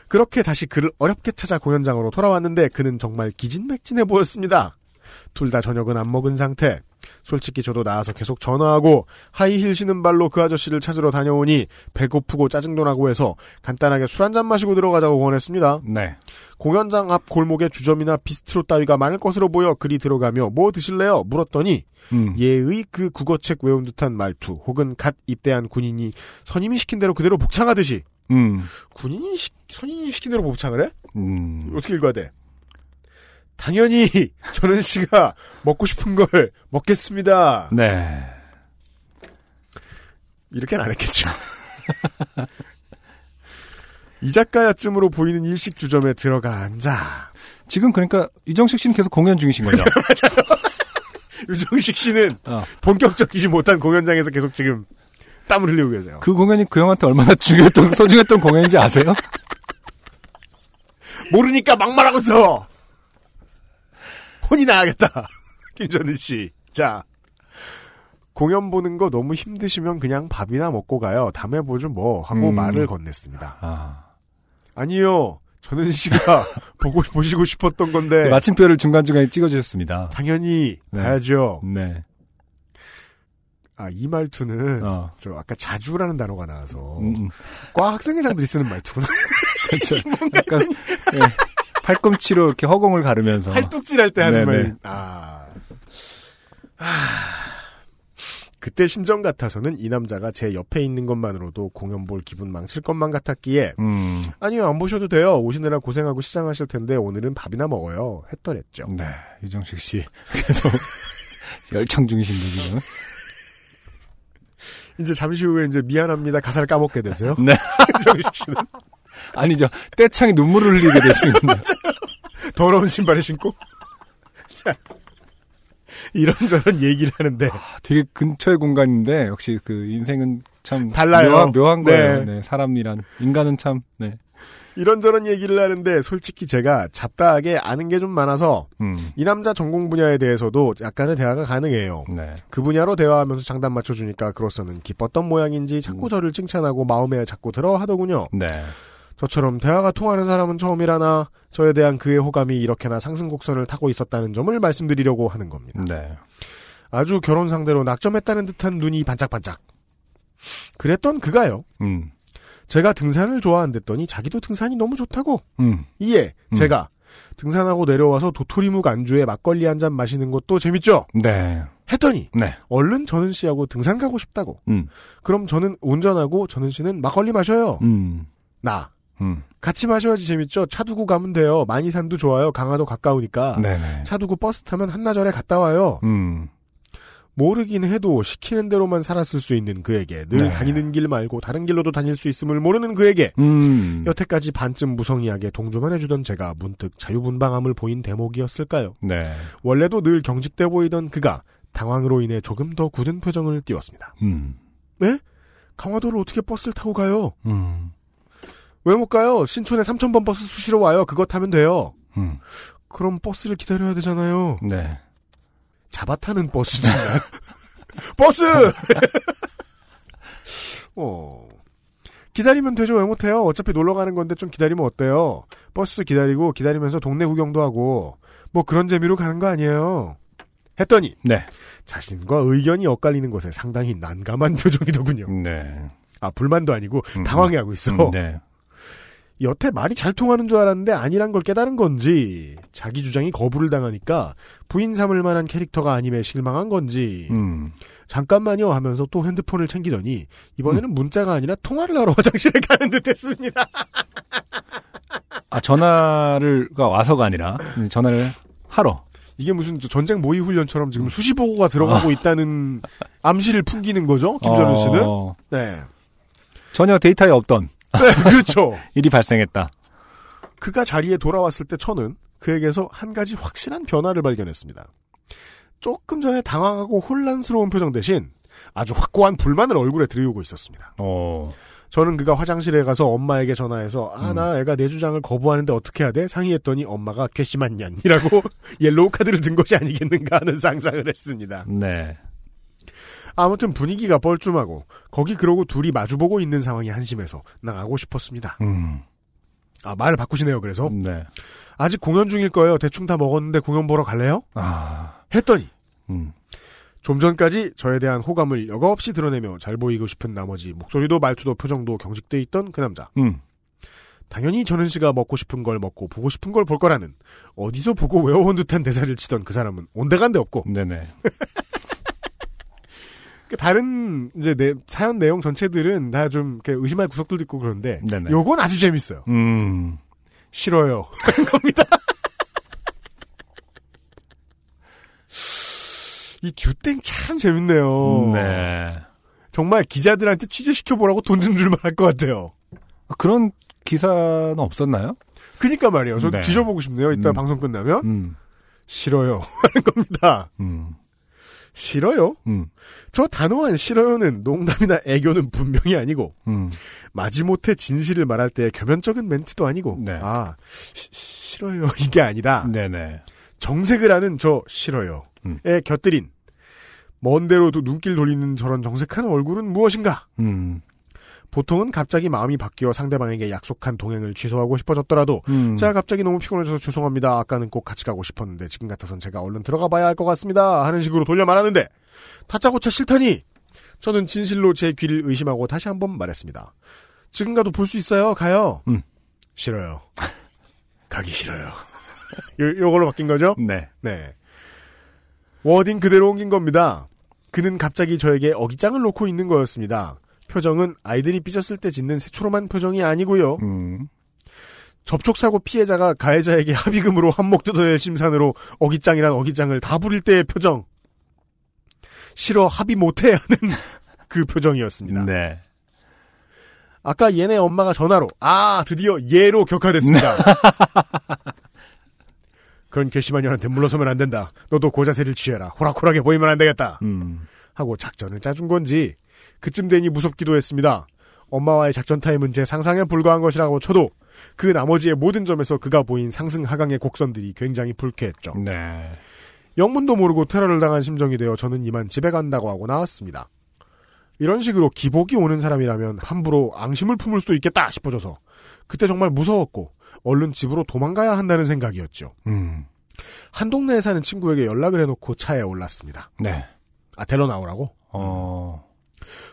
Speaker 3: 그렇게 다시 그를 어렵게 찾아 공연장으로 돌아왔는데 그는 정말 기진맥진해 보였습니다. 둘 다 저녁은 안 먹은 상태. 솔직히 저도 나와서 계속 전화하고 하이힐 신은 발로 그 아저씨를 찾으러 다녀오니 배고프고 짜증도 나고 해서 간단하게 술 한잔 마시고 들어가자고 권했습니다.
Speaker 2: 네.
Speaker 3: 공연장 앞 골목에 주점이나 비스트로 따위가 많을 것으로 보여 그리 들어가며 뭐 드실래요? 물었더니
Speaker 2: 음.
Speaker 3: 예의 그 국어책 외운 듯한 말투 혹은 갓 입대한 군인이 선임이 시킨 대로 그대로 복창하듯이
Speaker 2: 음.
Speaker 3: 군인이 시, 선임이 시킨 대로 복창을 해?
Speaker 2: 음.
Speaker 3: 어떻게 읽어야 돼? 당연히 *laughs* 전은 씨가 먹고 싶은 걸 먹겠습니다.
Speaker 2: 네.
Speaker 3: 이렇게는 안 했겠죠. 이자카야쯤으로 보이는 일식 주점에 들어가 앉아.
Speaker 2: 지금 그러니까 유정식 씨는 계속 공연 중이신 거죠. *laughs*
Speaker 3: 유정식 씨는
Speaker 2: 어.
Speaker 3: 본격적이지 못한 공연장에서 계속 지금 땀을 흘리고 계세요.
Speaker 2: 그 공연이 그 형한테 얼마나 중요했던 소중했던 공연인지 아세요?
Speaker 3: 모르니까 막말하고 있어. 혼이 나야겠다. *laughs* 김전은 씨. 자. 공연 보는 거 너무 힘드시면 그냥 밥이나 먹고 가요. 다음에 보죠 뭐 하고
Speaker 2: 음.
Speaker 3: 말을 건넸습니다.
Speaker 2: 아.
Speaker 3: 아니요. 전은 씨가 *laughs* 보고 보시고 싶었던 건데
Speaker 2: 네, 마침표를 중간중간에 찍어주셨습니다.
Speaker 3: 당연히
Speaker 2: 네.
Speaker 3: 가야죠.
Speaker 2: 네.
Speaker 3: 아 이 말투는
Speaker 2: 어.
Speaker 3: 저 아까 자주라는 단어가 나와서
Speaker 2: 음, 음.
Speaker 3: 과 학생회장들이 쓰는 말투구나. *laughs*
Speaker 2: 그렇죠. 약간 예, 팔꿈치로 이렇게 허공을 가르면서
Speaker 3: 팔뚝질 할 때 하는. 말. 아. 아. 그때 심정 같아서는 이 남자가 제 옆에 있는 것만으로도 공연 볼 기분 망칠 것만 같았기에
Speaker 2: 음.
Speaker 3: 아니요 안 보셔도 돼요 오시느라 고생하고 시장하실 텐데 오늘은 밥이나 먹어요 했더랬죠.
Speaker 2: 네, 유정식 씨 계속 열창 중이신데 지금.
Speaker 3: 이제 잠시 후에 이제 미안합니다 가사를 까먹게 되세요.
Speaker 2: 네. *laughs*
Speaker 3: 정식 씨는
Speaker 2: 아니죠. 떼창에 눈물을 흘리게 되시는 겁니다. *laughs*
Speaker 3: 더러운 신발을 신고 자 이런저런 얘기를 하는데
Speaker 2: 되게 근처의 공간인데 역시 그 인생은 참
Speaker 3: 달라요.
Speaker 2: 묘한, 묘한 거예요.
Speaker 3: 네.
Speaker 2: 네, 사람이란 인간은 참 네.
Speaker 3: 이런저런 얘기를 하는데 솔직히 제가 잡다하게 아는 게 좀 많아서
Speaker 2: 음.
Speaker 3: 이 남자 전공 분야에 대해서도 약간의 대화가 가능해요.
Speaker 2: 네.
Speaker 3: 그 분야로 대화하면서 장단 맞춰주니까 그로서는 기뻤던 모양인지
Speaker 2: 음.
Speaker 3: 자꾸 저를 칭찬하고 마음에 자꾸 들어 하더군요.
Speaker 2: 네.
Speaker 3: 저처럼 대화가 통하는 사람은 처음이라나 저에 대한 그의 호감이 이렇게나 상승 곡선을 타고 있었다는 점을 말씀드리려고 하는 겁니다.
Speaker 2: 네.
Speaker 3: 아주 결혼 상대로 낙점했다는 듯한 눈이 반짝반짝. 그랬던 그가요.
Speaker 2: 음.
Speaker 3: 제가 등산을 좋아한댔더니 자기도 등산이 너무 좋다고.
Speaker 2: 음.
Speaker 3: 이에
Speaker 2: 음.
Speaker 3: 제가 등산하고 내려와서 도토리묵 안주에 막걸리 한 잔 마시는 것도 재밌죠?
Speaker 2: 네.
Speaker 3: 했더니
Speaker 2: 네.
Speaker 3: 얼른 전은 씨하고 등산 가고 싶다고.
Speaker 2: 음.
Speaker 3: 그럼 저는 운전하고 전은 씨는 막걸리 마셔요.
Speaker 2: 음.
Speaker 3: 나.
Speaker 2: 음.
Speaker 3: 같이 마셔야지 재밌죠. 차 두고 가면 돼요. 많이산도 좋아요. 강화도 가까우니까.
Speaker 2: 네네.
Speaker 3: 차 두고 버스 타면 한나절에 갔다 와요.
Speaker 2: 음.
Speaker 3: 모르긴 해도 시키는 대로만 살았을 수 있는 그에게 늘
Speaker 2: 네.
Speaker 3: 다니는 길 말고 다른 길로도 다닐 수 있음을 모르는 그에게
Speaker 2: 음.
Speaker 3: 여태까지 반쯤 무성의하게 동조만 해주던 제가 문득 자유분방함을 보인 대목이었을까요?
Speaker 2: 네.
Speaker 3: 원래도 늘 경직돼 보이던 그가 당황으로 인해 조금 더 굳은 표정을 띄웠습니다.
Speaker 2: 음.
Speaker 3: 네? 강화도를 어떻게 버스를 타고 가요?
Speaker 2: 음.
Speaker 3: 왜 못 가요? 신촌에 3,000번 버스 수시로 와요. 그거 타면 돼요.
Speaker 2: 음.
Speaker 3: 그럼 버스를 기다려야 되잖아요.
Speaker 2: 네.
Speaker 3: 잡아 타는 버스도 있나요? *laughs* 버스! *laughs* 어. 기다리면 되죠. 왜 못해요? 어차피 놀러 가는 건데 좀 기다리면 어때요? 버스도 기다리고 기다리면서 동네 구경도 하고 뭐 그런 재미로 가는 거 아니에요. 했더니
Speaker 2: 네.
Speaker 3: 자신과 의견이 엇갈리는 것에 상당히 난감한 *laughs* 표정이더군요.
Speaker 2: 네.
Speaker 3: 아 불만도 아니고
Speaker 2: 음.
Speaker 3: 당황해하고 있어.
Speaker 2: 음, 네.
Speaker 3: 여태 말이 잘 통하는 줄 알았는데 아니란 걸 깨달은 건지 자기 주장이 거부를 당하니까 부인 삼을 만한 캐릭터가 아님에 실망한 건지
Speaker 2: 음.
Speaker 3: 잠깐만요 하면서 또 핸드폰을 챙기더니 이번에는 문자가 아니라 통화를 하러 화장실에 가는 듯했습니다. *laughs*
Speaker 2: 아 전화를가 와서가 아니라 전화를 하러.
Speaker 3: 이게 무슨 저 전쟁 모의 훈련처럼 지금 수시 보고가 들어가고 있다는 암시를 풍기는 거죠, 김전우 씨는?
Speaker 2: 어,
Speaker 3: 네.
Speaker 2: 전혀 데이터에 없던 *laughs*
Speaker 3: 네, 그렇죠.
Speaker 2: 일이 발생했다.
Speaker 3: 그가 자리에 돌아왔을 때 저는 그에게서 한 가지 확실한 변화를 발견했습니다. 조금 전에 당황하고 혼란스러운 표정 대신 아주 확고한 불만을 얼굴에 드리우고 있었습니다.
Speaker 2: 어.
Speaker 3: 저는 그가 화장실에 가서 엄마에게 전화해서 아
Speaker 2: 음.
Speaker 3: 나 애가 내 주장을 거부하는데 어떻게 해야 돼? 상의했더니 엄마가 괘씸한 년이라고 *laughs* 옐로우 카드를 든 것이 아니겠는가 하는 상상을 했습니다.
Speaker 2: 네.
Speaker 3: 아무튼 분위기가 뻘쭘하고 거기 그러고 둘이 마주보고 있는 상황이 한심해서 나가고 싶었습니다.
Speaker 2: 음.
Speaker 3: 아 말을 바꾸시네요. 그래서
Speaker 2: 네.
Speaker 3: 아직 공연 중일 거예요. 대충 다 먹었는데 공연 보러 갈래요?
Speaker 2: 아.
Speaker 3: 했더니
Speaker 2: 음.
Speaker 3: 좀 전까지 저에 대한 호감을 여과 없이 드러내며 잘 보이고 싶은 나머지 목소리도 말투도 표정도 경직돼 있던 그 남자.
Speaker 2: 음.
Speaker 3: 당연히 전은 씨가 먹고 싶은 걸 먹고 보고 싶은 걸 볼 거라는 어디서 보고 외워온 듯한 대사를 치던 그 사람은 온데간데 없고
Speaker 2: 네네. *laughs*
Speaker 3: 그 다른 이제 내 사연 내용 전체들은 다 좀 의심할 구석들도 있고 그런데
Speaker 2: 네네.
Speaker 3: 요건 아주 재밌어요.
Speaker 2: 음.
Speaker 3: 싫어요. *laughs* 겁니다. 이 듀땡 참 재밌네요.
Speaker 2: 네.
Speaker 3: 정말 기자들한테 취재시켜 보라고 돈 좀 줄 만 할 것 같아요.
Speaker 2: 그런 기사는 없었나요?
Speaker 3: 그니까 말이에요. 저
Speaker 2: 네.
Speaker 3: 뒤져보고 싶네요. 이따
Speaker 2: 음.
Speaker 3: 방송 끝나면
Speaker 2: 음.
Speaker 3: 싫어요. *laughs* 하는 겁니다.
Speaker 2: 음.
Speaker 3: 싫어요?
Speaker 2: 음.
Speaker 3: 저 단호한 싫어요는 농담이나 애교는 분명히 아니고
Speaker 2: 음.
Speaker 3: 마지못해 진실을 말할 때 겸연쩍은 멘트도 아니고
Speaker 2: 네.
Speaker 3: 아 시- 싫어요 *laughs* 이게 아니다.
Speaker 2: 네네.
Speaker 3: 정색을 하는 저 싫어요에
Speaker 2: 음.
Speaker 3: 곁들인 먼데로도 눈길 돌리는 저런 정색한 얼굴은 무엇인가?
Speaker 2: 음.
Speaker 3: 보통은 갑자기 마음이 바뀌어 상대방에게 약속한 동행을 취소하고 싶어졌더라도
Speaker 2: 음.
Speaker 3: 제가 갑자기 너무 피곤해져서 죄송합니다. 아까는 꼭 같이 가고 싶었는데 지금 같아선 제가 얼른 들어가 봐야 할 것 같습니다. 하는 식으로 돌려 말하는데 다짜고짜 싫다니 저는 진실로 제 귀를 의심하고 다시 한번 말했습니다. 지금 가도 볼 수 있어요. 가요.
Speaker 2: 음.
Speaker 3: 싫어요. 가기 싫어요. *laughs* 요, 요걸로 바뀐 거죠?
Speaker 2: 네.
Speaker 3: 네. 워딩 그대로 옮긴 겁니다. 그는 갑자기 저에게 어깃장을 놓고 있는 거였습니다. 표정은 아이들이 삐졌을 때 짓는 새초롬한 표정이 아니고요.
Speaker 2: 음.
Speaker 3: 접촉사고 피해자가 가해자에게 합의금으로 한몫 뜯어낼 심산으로 어깃장이란 어깃장을 다 부릴 때의 표정. 싫어 합의 못해 하는 *laughs* 그 표정이었습니다.
Speaker 2: 네.
Speaker 3: 아까 얘네 엄마가 전화로 아 드디어 얘로 격화됐습니다. *laughs* 그런 괘씸한 년한테 물러서면 안 된다. 너도 고자세를 취해라. 호락호락해 보이면 안 되겠다.
Speaker 2: 음.
Speaker 3: 하고 작전을 짜준 건지 그쯤 되니 무섭기도 했습니다. 엄마와의 작전 타임은 제 상상에 불과한 것이라고 쳐도 그 나머지의 모든 점에서 그가 보인 상승 하강의 곡선들이 굉장히 불쾌했죠.
Speaker 2: 네.
Speaker 3: 영문도 모르고 테러를 당한 심정이 되어 저는 이만 집에 간다고 하고 나왔습니다. 이런 식으로 기복이 오는 사람이라면 함부로 앙심을 품을 수도 있겠다 싶어져서 그때 정말 무서웠고 얼른 집으로 도망가야 한다는 생각이었죠.
Speaker 2: 음.
Speaker 3: 한 동네에 사는 친구에게 연락을 해놓고 차에 올랐습니다.
Speaker 2: 네.
Speaker 3: 아 데려 나오라고?
Speaker 2: 어.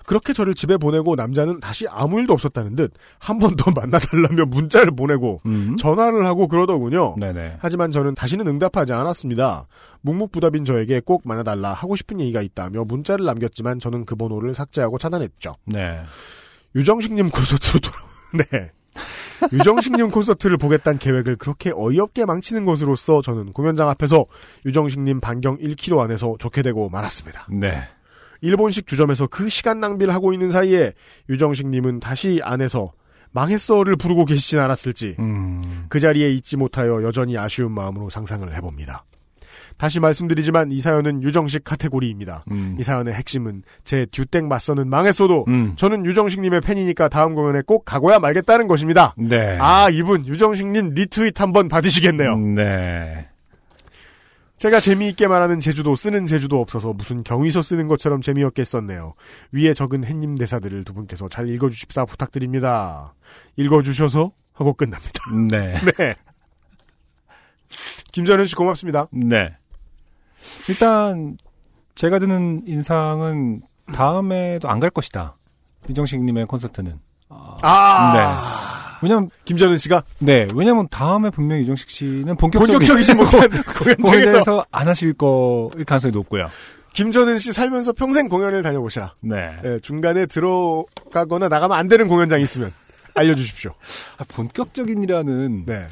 Speaker 3: 그렇게 저를 집에 보내고 남자는 다시 아무 일도 없었다는 듯 한 번 더 *laughs* 만나달라며 문자를 보내고
Speaker 2: 음.
Speaker 3: 전화를 하고 그러더군요.
Speaker 2: 네네.
Speaker 3: 하지만 저는 다시는 응답하지 않았습니다. 묵묵부답인 저에게 꼭 만나달라 하고 싶은 얘기가 있다며 문자를 남겼지만 저는 그 번호를 삭제하고 차단했죠.
Speaker 2: 네.
Speaker 3: 유정식님 콘서트로 돌아. *laughs* 네. 유정식님 콘서트를 보겠다는 계획을 그렇게 어이없게 망치는 것으로서 저는 공연장 앞에서 유정식님 반경 1km 안에서 좋게 되고 말았습니다.
Speaker 2: 네.
Speaker 3: 일본식 주점에서 그 시간 낭비를 하고 있는 사이에 유정식님은 다시 안에서 망했어를 부르고 계시진 않았을지
Speaker 2: 음.
Speaker 3: 그 자리에 있지 못하여 여전히 아쉬운 마음으로 상상을 해봅니다. 다시 말씀드리지만 이 사연은 유정식 카테고리입니다.
Speaker 2: 음.
Speaker 3: 이 사연의 핵심은 제 듀땡 맞서는 망했어도
Speaker 2: 음.
Speaker 3: 저는 유정식님의 팬이니까 다음 공연에 꼭 가고야 말겠다는 것입니다.
Speaker 2: 네.
Speaker 3: 아 이분 유정식님 리트윗 한번 받으시겠네요.
Speaker 2: 네.
Speaker 3: 제가 재미있게 말하는 제주도 쓰는 제주도 없어서 무슨 경위서 쓰는 것처럼 재미없게 썼네요. 위에 적은 햇님 대사들을 두 분께서 잘 읽어주십사 부탁드립니다. 읽어주셔서 하고 끝납니다. *laughs*
Speaker 2: 네. *laughs*
Speaker 3: 네. 김전현 씨 고맙습니다.
Speaker 2: 네. 일단 제가 드는 인상은 다음에도 안 갈 것이다. 유정식님의 콘서트는.
Speaker 3: 아.
Speaker 2: 네. 왜냐면
Speaker 3: 김전은 씨가
Speaker 2: 네. 왜냐면 다음에 분명히 유정식 씨는 본격적인
Speaker 3: 본격적이지 못한 *laughs* 공연장에서
Speaker 2: 안 하실 거일 가능성이 높고요.
Speaker 3: 김전은 씨 살면서 평생 공연을 다녀보시라.
Speaker 2: 네.
Speaker 3: 예, 중간에 들어가거나 나가면 안 되는 공연장이 있으면 알려주십시오.
Speaker 2: 아, 본격적인이라는
Speaker 3: 네.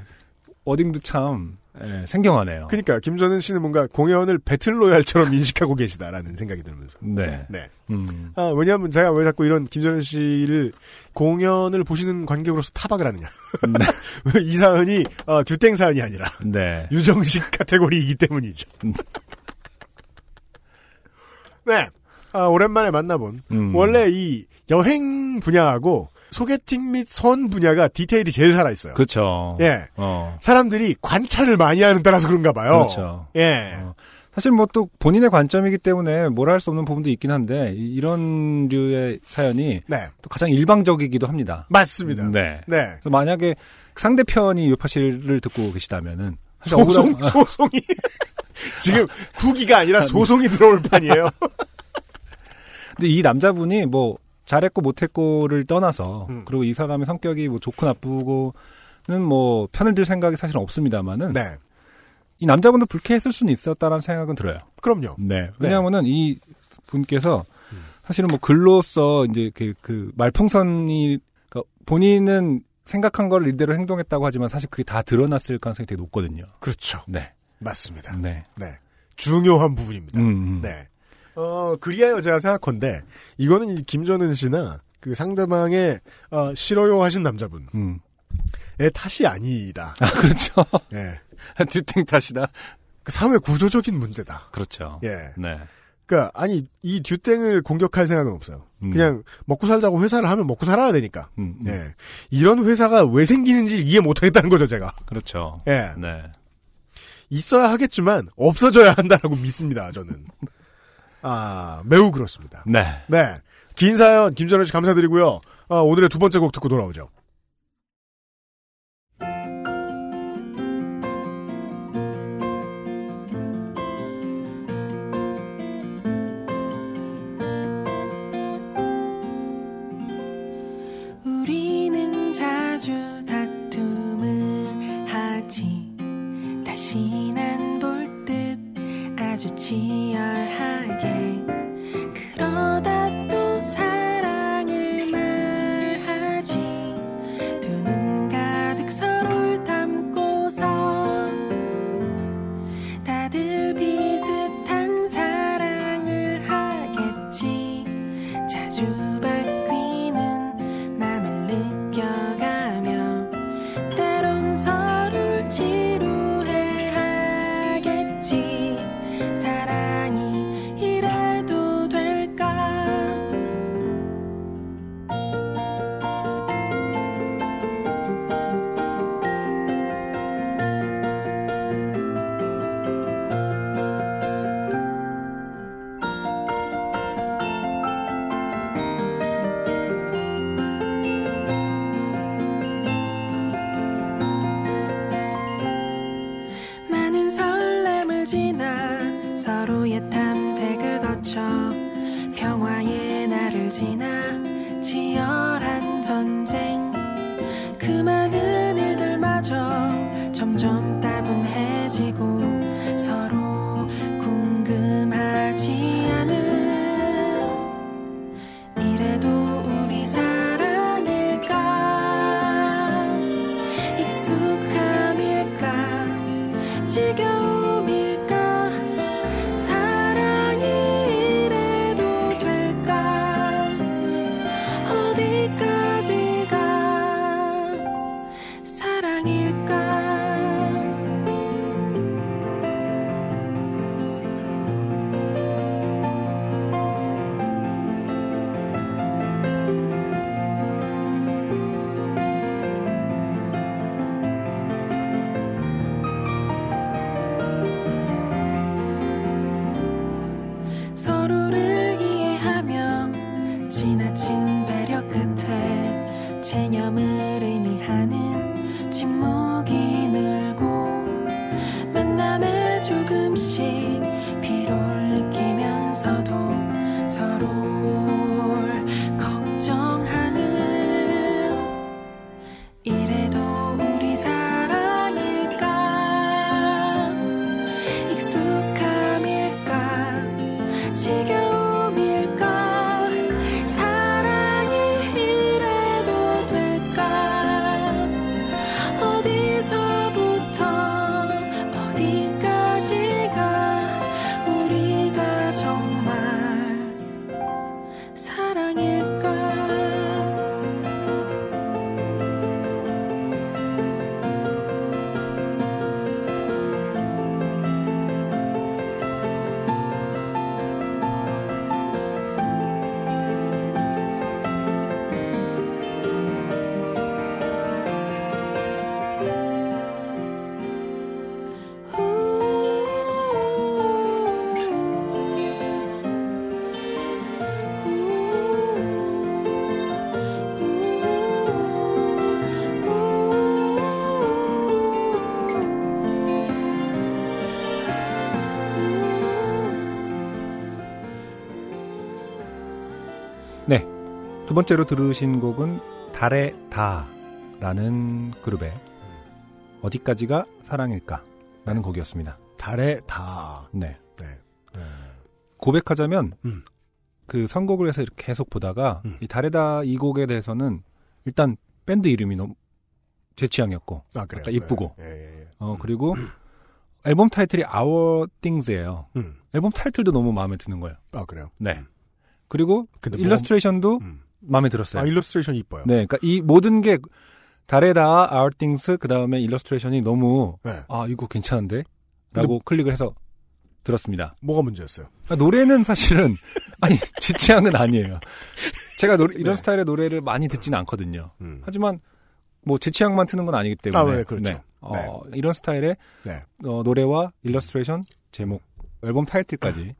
Speaker 2: 워딩도 참 예, 생경하네요.
Speaker 3: 그러니까 김전은 씨는 뭔가 공연을 배틀로얄처럼 인식하고 계시다라는 생각이 들면서.
Speaker 2: 네.
Speaker 3: 네.
Speaker 2: 음.
Speaker 3: 아, 왜냐하면 제가 왜 자꾸 이런 김전은 씨를 공연을 보시는 관객으로서 타박을 하느냐. *laughs* 이 사연이 어, 듀땡 사연이 아니라
Speaker 2: 네.
Speaker 3: 유정식 카테고리이기 때문이죠. *laughs* 네. 아, 오랜만에 만나본
Speaker 2: 음.
Speaker 3: 원래 이 여행 분야하고 소개팅 및 선 분야가 디테일이 제일 살아있어요.
Speaker 2: 그렇죠.
Speaker 3: 예.
Speaker 2: 어.
Speaker 3: 사람들이 관찰을 많이 하는 따라서 그런가 봐요.
Speaker 2: 그렇죠.
Speaker 3: 예.
Speaker 2: 어. 사실 뭐 또 본인의 관점이기 때문에 뭐라 할 수 없는 부분도 있긴 한데 이- 이런 류의 사연이
Speaker 3: 네.
Speaker 2: 또 가장 일방적이기도 합니다.
Speaker 3: 맞습니다.
Speaker 2: 네.
Speaker 3: 네.
Speaker 2: 그래서 만약에 상대편이 요파씨를 듣고 계시다면은
Speaker 3: 소송,
Speaker 2: 억울한- *laughs*
Speaker 3: 소송이. *laughs* 지금 구기가 아니라 소송이 들어올 판이에요. *laughs*
Speaker 2: 근데 이 남자분이 뭐 잘했고 못했고를 떠나서
Speaker 3: 음.
Speaker 2: 그리고 이 사람의 성격이 뭐 좋고 나쁘고는 뭐 편을 들 생각이 사실은 없습니다만은
Speaker 3: 네.
Speaker 2: 이 남자분도 불쾌했을 수는 있었다라는 생각은 들어요.
Speaker 3: 그럼요.
Speaker 2: 네. 왜냐하면은 이 분께서 사실은 뭐 글로써 이제 그, 그 말풍선이 그러니까 본인은 생각한 걸 이대로 행동했다고 하지만 사실 그게 다 드러났을 가능성이 되게 높거든요.
Speaker 3: 그렇죠.
Speaker 2: 네.
Speaker 3: 맞습니다.
Speaker 2: 네.
Speaker 3: 네. 중요한 부분입니다.
Speaker 2: 음, 음.
Speaker 3: 네. 어, 그리하여 제가 생각컨대, 이거는 이 김전은 씨나 그 상대방의, 어, 싫어요 하신 남자분.
Speaker 2: 음.
Speaker 3: 의 탓이 아니다.
Speaker 2: 아, 그렇죠.
Speaker 3: 예.
Speaker 2: 듀땡 탓이다.
Speaker 3: 그 사회 구조적인 문제다.
Speaker 2: 그렇죠.
Speaker 3: 예.
Speaker 2: 네.
Speaker 3: 그니까, 아니, 이 듀땡을 공격할 생각은 없어요.
Speaker 2: 음.
Speaker 3: 그냥 먹고 살자고 회사를 하면 먹고 살아야 되니까.
Speaker 2: 음, 음.
Speaker 3: 예. 이런 회사가 왜 생기는지 이해 못 하겠다는 거죠, 제가.
Speaker 2: 그렇죠.
Speaker 3: 예.
Speaker 2: 네.
Speaker 3: 있어야 하겠지만, 없어져야 한다라고 믿습니다, 저는. *laughs* 아, 매우 그렇습니다.
Speaker 2: 네.
Speaker 3: 네. 긴 사연, 김전현 씨 감사드리고요. 어, 오늘의 두 번째 곡 듣고 돌아오죠.
Speaker 12: 익숙
Speaker 2: 두 번째로 들으신 곡은 달의 다라는 그룹의 어디까지가 사랑일까? 라는 곡이었습니다.
Speaker 3: 달의 다.
Speaker 2: 네.
Speaker 3: 네.
Speaker 2: 고백하자면
Speaker 3: 음.
Speaker 2: 그 선곡을 해서 이렇게 계속 보다가 이 달의 다 이 곡에 대해서는 일단 밴드 이름이 너무 제 취향이었고
Speaker 3: 아, 그래요?
Speaker 2: 약간 이쁘고
Speaker 3: 예, 예, 예.
Speaker 2: 어 그리고 앨범 타이틀이 Our Things예요.
Speaker 3: 음.
Speaker 2: 앨범 타이틀도 너무 마음에 드는 거예요.
Speaker 3: 아, 그래요?
Speaker 2: 네. 그리고
Speaker 3: 근데
Speaker 2: 일러스트레이션도
Speaker 3: 음.
Speaker 2: 마음에 들었어요.
Speaker 3: 아, 일러스트레이션 이뻐요.
Speaker 2: 네, 그러니까 이 모든 게 달에닿아 Our Things 그 다음에 일러스트레이션이 너무
Speaker 3: 네.
Speaker 2: 아 이거 괜찮은데 라고 클릭을 해서 들었습니다.
Speaker 3: 뭐가 문제였어요?
Speaker 2: 아, 노래는 사실은 *laughs* 아니 제 취향은 아니에요. 제가 노래- 이런 스타일의 노래를 많이 듣지는 않거든요.
Speaker 3: 네. 음.
Speaker 2: 하지만 뭐 제 취향만 트는 건 아니기 때문에
Speaker 3: 아, 네, 그렇죠.
Speaker 2: 어, 이런 스타일의
Speaker 3: 네.
Speaker 2: 어, 노래와 일러스트레이션 제목 앨범 타이틀까지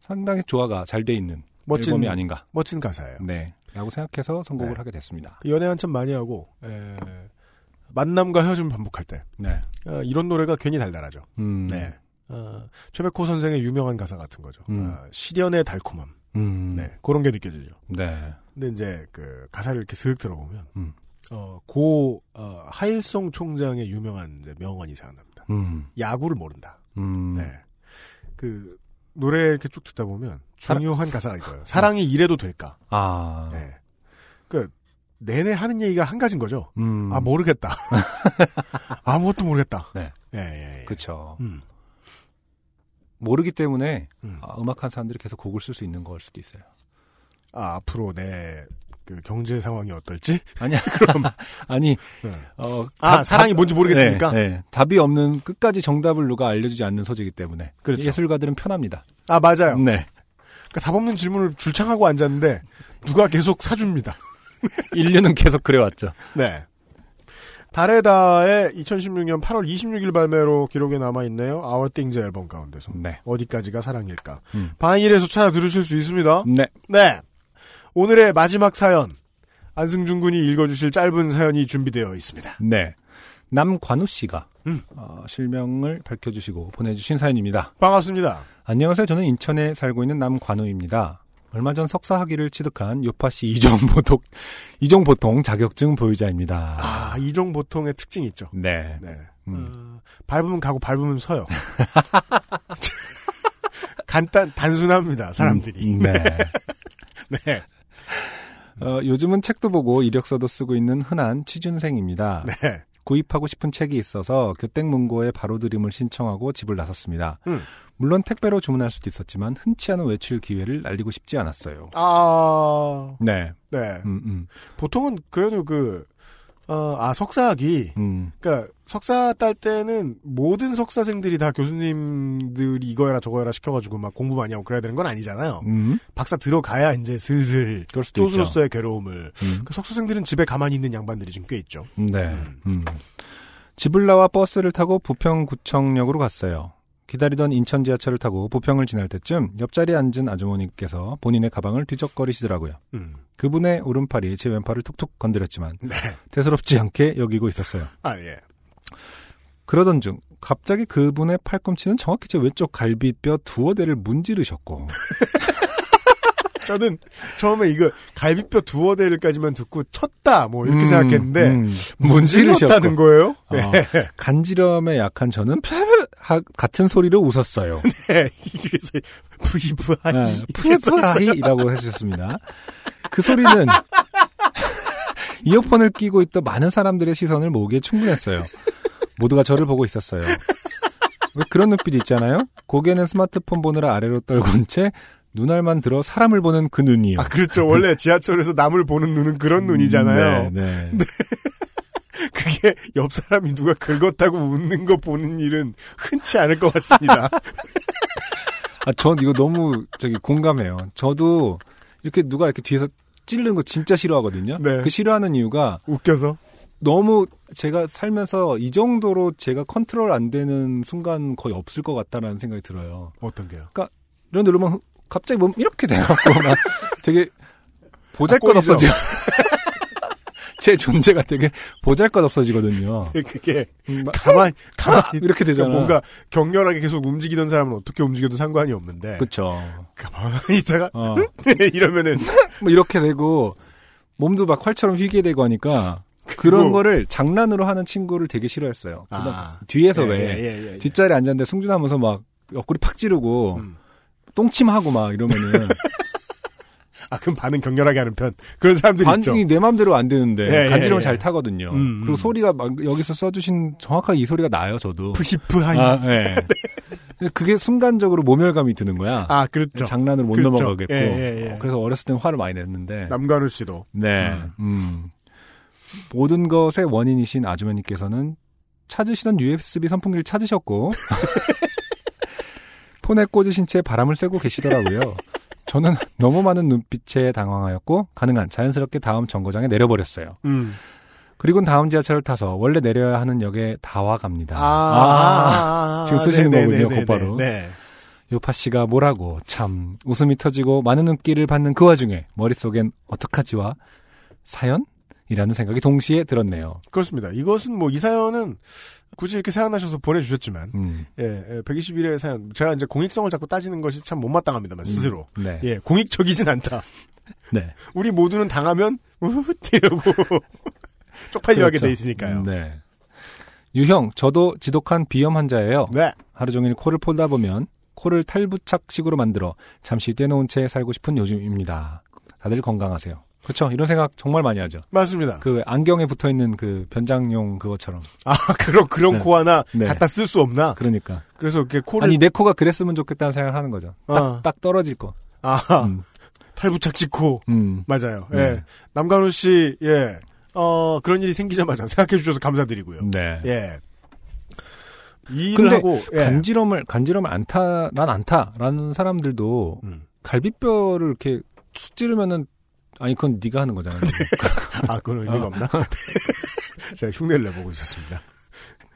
Speaker 2: 상당히 조화가 잘 돼 있는
Speaker 3: 멋진
Speaker 2: 앨범이 아닌가.
Speaker 3: 멋진 가사예요.
Speaker 2: 네. 라고 생각해서 선곡을
Speaker 3: 네.
Speaker 2: 하게 됐습니다.
Speaker 3: 그 연애 한참 많이 하고 에, 만남과 헤어짐을 반복할 때
Speaker 2: 네.
Speaker 3: 어, 이런 노래가 괜히 달달하죠.
Speaker 2: 음.
Speaker 3: 네. 어, 최백호 선생의 유명한 가사 같은 거죠.
Speaker 2: 음.
Speaker 3: 어, 실연의 달콤함.
Speaker 2: 음.
Speaker 3: 네, 그런 게 느껴지죠.
Speaker 2: 네.
Speaker 3: 근데 이제 그 가사를 이렇게 슥 들어보면
Speaker 2: 음.
Speaker 3: 어, 고 어, 하일성 총장의 유명한 명언이 생각납니다.
Speaker 2: 음.
Speaker 3: 야구를 모른다.
Speaker 2: 음.
Speaker 3: 네. 그 노래 이렇게 쭉 듣다 보면 중요한 가사가 이거예요. 사랑이 이래도 될까?
Speaker 2: 아.
Speaker 3: 네. 그 내내 하는 얘기가 한 가지인 거죠.
Speaker 2: 음.
Speaker 3: 아 모르겠다. *laughs* 아무것도 모르겠다.
Speaker 2: 네.
Speaker 3: 예, 예, 예.
Speaker 2: 그쵸.
Speaker 3: 음.
Speaker 2: 모르기 때문에 아, 음악한 사람들이 계속 곡을 쓸 수 있는 걸 수도 있어요.
Speaker 3: 아, 앞으로 내, 그, 경제 상황이 어떨지?
Speaker 2: 아니야.
Speaker 3: 그럼. *laughs*
Speaker 2: 아니,
Speaker 3: 네.
Speaker 2: 어,
Speaker 3: 아,
Speaker 2: 답-
Speaker 3: 사랑이
Speaker 2: 답-
Speaker 3: 뭔지 모르겠으니까?
Speaker 2: 네, 네. 답이 없는 끝까지 정답을 누가 알려주지 않는 소재이기 때문에
Speaker 3: 그렇죠.
Speaker 2: 예술가들은 편합니다.
Speaker 3: 아, 맞아요.
Speaker 2: 네.
Speaker 3: 그러니까 답 없는 질문을 줄창하고 앉았는데, 누가 계속 사줍니다. *laughs*
Speaker 2: 인류는 계속 그래왔죠.
Speaker 3: 네. 다레다의 2016년 8월 26일 발매로 기록에 남아있네요. 아워 띵즈 앨범 가운데서.
Speaker 2: 네.
Speaker 3: 어디까지가 사랑일까.
Speaker 2: 음.
Speaker 3: 바인일에서 찾아 들으실 수 있습니다.
Speaker 2: 네.
Speaker 3: 네. 오늘의 마지막 사연. 안승준 군이 읽어주실 짧은 사연이 준비되어 있습니다.
Speaker 2: 네. 남관우 씨가
Speaker 3: 음.
Speaker 2: 어, 실명을 밝혀주시고 보내주신 사연입니다.
Speaker 3: 반갑습니다.
Speaker 2: 안녕하세요. 저는 인천에 살고 있는 남관우입니다. 얼마 전 석사 학위를 취득한 요파시 이종보통 이종보통 자격증 보유자입니다.
Speaker 3: 아, 이종 보통의 특징이 있죠.
Speaker 2: 네.
Speaker 3: 네.
Speaker 2: 음.
Speaker 3: 어, 밟으면 가고 밟으면 서요. *laughs* 간단, 단순합니다, 사람들이.
Speaker 2: 음, 네. *laughs*
Speaker 3: 네.
Speaker 2: 어, 요즘은 책도 보고 이력서도 쓰고 있는 흔한 취준생입니다.
Speaker 3: 네.
Speaker 2: 구입하고 싶은 책이 있어서 교땡문고에 바로 드림을 신청하고 집을 나섰습니다.
Speaker 3: 음.
Speaker 2: 물론 택배로 주문할 수도 있었지만 흔치 않은 외출 기회를 날리고 싶지 않았어요.
Speaker 3: 아,
Speaker 2: 네.
Speaker 3: 네.
Speaker 2: 음, 음,
Speaker 3: 보통은 그래도 그, 어, 아, 석사학위.
Speaker 2: 음.
Speaker 3: 그니까, 석사 딸 때는 모든 석사생들이 다 교수님들이 이거 해라 저거 해라 시켜가지고 막 공부 많이 하고 그래야 되는 건 아니잖아요.
Speaker 2: 음.
Speaker 3: 박사 들어가야 이제 슬슬. 교수로서의 괴로움을.
Speaker 2: 음.
Speaker 3: 그 석사생들은 집에 가만히 있는 양반들이 좀꽤 있죠.
Speaker 2: 네. 음. 집을 나와 버스를 타고 부평구청역으로 갔어요. 기다리던 인천 지하철을 타고 부평을 지날 때쯤 옆자리에 앉은 아주머니께서 본인의 가방을 뒤적거리시더라고요.
Speaker 3: 음.
Speaker 2: 그분의 오른팔이 제 왼팔을 툭툭 건드렸지만
Speaker 3: 네.
Speaker 2: 대수롭지 않게 여기고 있었어요.
Speaker 3: 아, 예.
Speaker 2: 그러던 중 갑자기 그분의 팔꿈치는 정확히 제 왼쪽 갈비뼈 두어 대를 문지르셨고 *laughs*
Speaker 3: 저는 처음에 이거 갈비뼈 두어 대를까지만 듣고 쳤다 뭐 이렇게
Speaker 2: 음,
Speaker 3: 생각했는데
Speaker 2: 음,
Speaker 3: 문질렀다는 거예요?
Speaker 2: 어,
Speaker 3: 네.
Speaker 2: 간지럼에 약한 저는 푸- 하- 같은 소리로 웃었어요. *laughs*
Speaker 3: 네. 그래서 부이부하이
Speaker 2: 네. 푸푸하이라고 해주셨습니다. 그 소리는 *laughs* 이어폰을 끼고 있던 많은 사람들의 시선을 모으기에 충분했어요. 모두가 저를 보고 있었어요. 왜 그런 눈빛 있잖아요? 고개는 스마트폰 보느라 아래로 떨군 채 눈알만 들어 사람을 보는 그 눈이요.
Speaker 3: 아 그렇죠. 원래 지하철에서 남을 보는 눈은 그런 눈이잖아요.
Speaker 2: 네, 네.
Speaker 3: 그게 옆 사람이 누가 긁었다고 웃는 거 보는 일은 흔치 않을 것 같습니다. *laughs*
Speaker 2: 아, 전 이거 너무 저기 공감해요. 저도 이렇게 누가 이렇게 뒤에서 찌르는 거 진짜 싫어하거든요.
Speaker 3: 네.
Speaker 2: 그 싫어하는 이유가
Speaker 3: 웃겨서
Speaker 2: 너무 제가 살면서 이 정도로 제가 컨트롤 안 되는 순간 거의 없을 것 같다라는 생각이 들어요.
Speaker 3: 어떤 게요?
Speaker 2: 그러니까 이런 누르면 갑자기 몸 이렇게 돼갖고 막 *laughs* 되게 보잘것
Speaker 3: 아, 꼬이죠?
Speaker 2: 없어지고 제 존재가 되게 보잘것 없어지거든요. *laughs*
Speaker 3: 그게
Speaker 2: 음, 막
Speaker 3: 가만 가만
Speaker 2: 이렇게 되잖아.
Speaker 3: 뭔가 격렬하게 계속 움직이던 사람은 어떻게 움직여도 상관이 없는데
Speaker 2: 그쵸.
Speaker 3: 가만히 있다가
Speaker 2: 어. *laughs*
Speaker 3: 이러면은
Speaker 2: 뭐 이렇게 되고 몸도 막 활처럼 휘게 되고 하니까 그런 거를 장난으로 하는 친구를 되게 싫어했어요.
Speaker 3: 아.
Speaker 2: 뒤에서
Speaker 3: 예,
Speaker 2: 왜
Speaker 3: 예, 예, 예.
Speaker 2: 뒷자리에 앉았는데 승준하면서 막 옆구리 팍 찌르고
Speaker 3: 음.
Speaker 2: 똥침하고 막 이러면은 *laughs*
Speaker 3: 아 그럼 반응 격렬하게 하는 편 그런 사람들이 있죠.
Speaker 2: 반응이 내 맘대로 안 되는데
Speaker 3: 예, 예,
Speaker 2: 간지럼을
Speaker 3: 예.
Speaker 2: 잘 타거든요.
Speaker 3: 음,
Speaker 2: 그리고
Speaker 3: 음.
Speaker 2: 소리가 막 여기서 써주신 정확하게 이 소리가 나요. 저도.
Speaker 3: 푸히프하이.
Speaker 2: 아, 예. *laughs* 근데 그게 순간적으로 모멸감이 드는 거야.
Speaker 3: 아 그렇죠.
Speaker 2: 장난으로 못
Speaker 3: 그렇죠.
Speaker 2: 넘어가겠고.
Speaker 3: 예, 예, 예.
Speaker 2: 어, 그래서 어렸을 땐 화를 많이 냈는데.
Speaker 3: 남관우 씨도
Speaker 2: 네. 음. 모든 것의 원인이신 아주머니께서는 찾으시던 USB 선풍기를 찾으셨고 *laughs* 폰에 꽂으신 채 바람을 쐬고 계시더라고요. 저는 *laughs* 너무 많은 눈빛에 당황하였고 가능한 자연스럽게 다음 정거장에 내려버렸어요.
Speaker 3: 음.
Speaker 2: 그리고는 다음 지하철을 타서 원래 내려야 하는 역에 다 와 갑니다.
Speaker 3: 아,
Speaker 2: 아, 지금 쓰시는
Speaker 3: 네, 네,
Speaker 2: 거군요,
Speaker 3: 네, 네,
Speaker 2: 곧바로.
Speaker 3: 네.
Speaker 2: 요파 씨가 뭐라고 참 웃음이 터지고 많은 눈길을 받는 그 와중에 머릿속엔 어떡하지와 사연 이라는 생각이 동시에 들었네요.
Speaker 3: 그렇습니다. 이것은 뭐 이 사연은 굳이 이렇게 생각나셔서 보내주셨지만
Speaker 2: 음,
Speaker 3: 예, 예 121의 사연 제가 이제 공익성을 자꾸 따지는 것이 참 못마땅합니다만 스스로
Speaker 2: 네.
Speaker 3: 예 공익적이진 않다.
Speaker 2: 네.
Speaker 3: 우리 모두는 당하면 우훗 이러고 *laughs* 쪽팔려 하게
Speaker 2: 그렇죠.
Speaker 3: 돼 있으니까요.
Speaker 2: 네. 유형, 저도 지독한 비염 환자예요.
Speaker 3: 네.
Speaker 2: 하루 종일 코를 풀다 보면 코를 탈부착식으로 만들어 잠시 떼놓은 채 살고 싶은 요즘입니다. 다들 건강하세요. 그렇죠. 이런 생각 정말 많이 하죠.
Speaker 3: 맞습니다.
Speaker 2: 그 안경에 붙어 있는 그 변장용 그것처럼.
Speaker 3: 아, 그런, 그런
Speaker 2: 네.
Speaker 3: 코 하나
Speaker 2: 네.
Speaker 3: 갖다 쓸 수 없나?
Speaker 2: 그러니까.
Speaker 3: 그래서 이렇게 코를.
Speaker 2: 아니 내 코가 그랬으면 좋겠다는 생각을 하는 거죠. 딱,
Speaker 3: 아.
Speaker 2: 딱 떨어질 거.
Speaker 3: 아,
Speaker 2: 음.
Speaker 3: 탈부착지 코.
Speaker 2: 음.
Speaker 3: 맞아요.
Speaker 2: 네.
Speaker 3: 예. 남간호 씨, 예. 어, 그런 일이 생기자마자 생각해 주셔서 감사드리고요.
Speaker 2: 네.
Speaker 3: 예. 이 일을 하고, 예.
Speaker 2: 간지럼을 간지럼을 안 타, 난 안 타라는 사람들도
Speaker 3: 음.
Speaker 2: 갈비뼈를 이렇게 툭 찌르면은 아니 그건 네가 하는 거잖아요. *laughs*
Speaker 3: 아, 그건 의미가
Speaker 2: 어.
Speaker 3: 없나? *laughs* 제가 흉내를 내보고 있었습니다.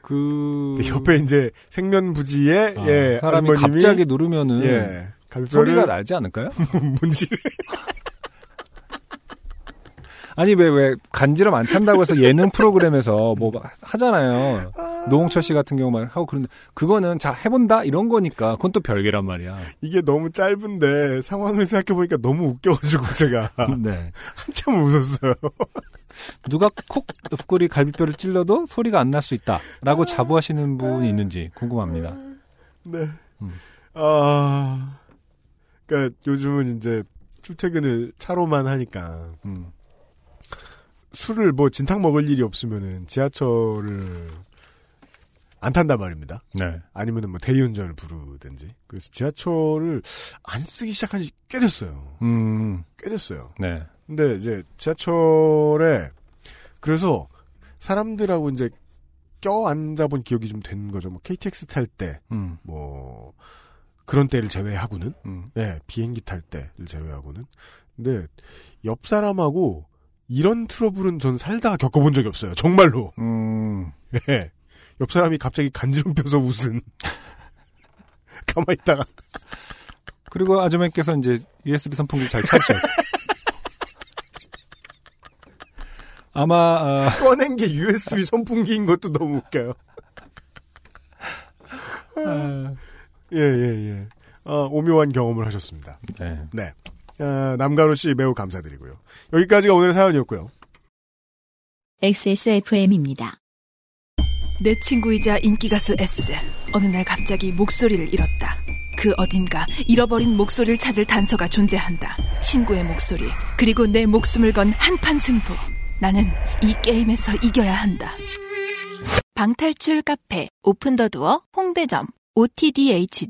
Speaker 2: 그
Speaker 3: 옆에 이제 생면부지에,
Speaker 2: 아,
Speaker 3: 예.
Speaker 2: 사람이
Speaker 3: 할머님이,
Speaker 2: 갑자기 누르면은
Speaker 3: 예.
Speaker 2: 소리가 나지 않을까요? *laughs*
Speaker 3: 문지
Speaker 2: 아니 왜 왜 간지럼 안 탄다고 해서 예능 프로그램에서 뭐 하잖아요. 노홍철 씨 같은 경우만 하고 그런데 그거는 자 해본다 이런 거니까 그건 또 별개란 말이야.
Speaker 3: 이게 너무 짧은데 상황을 생각해 보니까 너무 웃겨가지고 제가 *laughs*
Speaker 2: 네.
Speaker 3: 한참 웃었어요.
Speaker 2: 누가 콕 옆구리 갈비뼈를 찔러도 소리가 안 날 수 있다라고 자부하시는 분이 있는지 궁금합니다.
Speaker 3: 네.
Speaker 2: 음.
Speaker 3: 아, 그니까 요즘은 이제 출퇴근을 차로만 하니까
Speaker 2: 음.
Speaker 3: 술을 뭐 진탕 먹을 일이 없으면은 지하철을 안 탄단 말입니다.
Speaker 2: 네.
Speaker 3: 아니면은 뭐 대리운전을 부르든지. 그래서 지하철을 안 쓰기 시작한 지 꽤 됐어요.
Speaker 2: 음.
Speaker 3: 꽤 됐어요.
Speaker 2: 네.
Speaker 3: 근데 이제 지하철에 그래서 사람들하고 이제 껴 앉아본 기억이 좀 된 거죠. 뭐 KTX 탈 때,
Speaker 2: 음.
Speaker 3: 뭐 그런 때를 제외하고는,
Speaker 2: 음.
Speaker 3: 네 비행기 탈 때를 제외하고는. 근데 옆 사람하고 이런 트러블은 전 살다가 겪어본 적이 없어요. 정말로.
Speaker 2: 음. *laughs*
Speaker 3: 예. 옆 사람이 갑자기 간지럼 펴서 웃은. *laughs* 가만 있다가
Speaker 2: 그리고 아주머니께서 이제 USB 선풍기 잘 찾으셔. *laughs* 아마 아,
Speaker 3: 꺼낸 게 USB 선풍기인 것도 너무 웃겨요. 예, 예, 예. 어, 오묘한 경험을 하셨습니다.
Speaker 2: 네.
Speaker 3: 네. 어, 남가로 씨 매우 감사드리고요. 여기까지가 오늘의 사연이었고요.
Speaker 1: XSFM입니다.
Speaker 9: 내 친구이자 인기가수 S. 어느 날 갑자기 목소리를 잃었다. 그 어딘가 잃어버린 목소리를 찾을 단서가 존재한다. 친구의 목소리, 그리고 내 목숨을 건 한판 승부. 나는 이 게임에서 이겨야 한다. 방탈출 카페, 오픈 더 두어, 홍대점, otdh.co.kr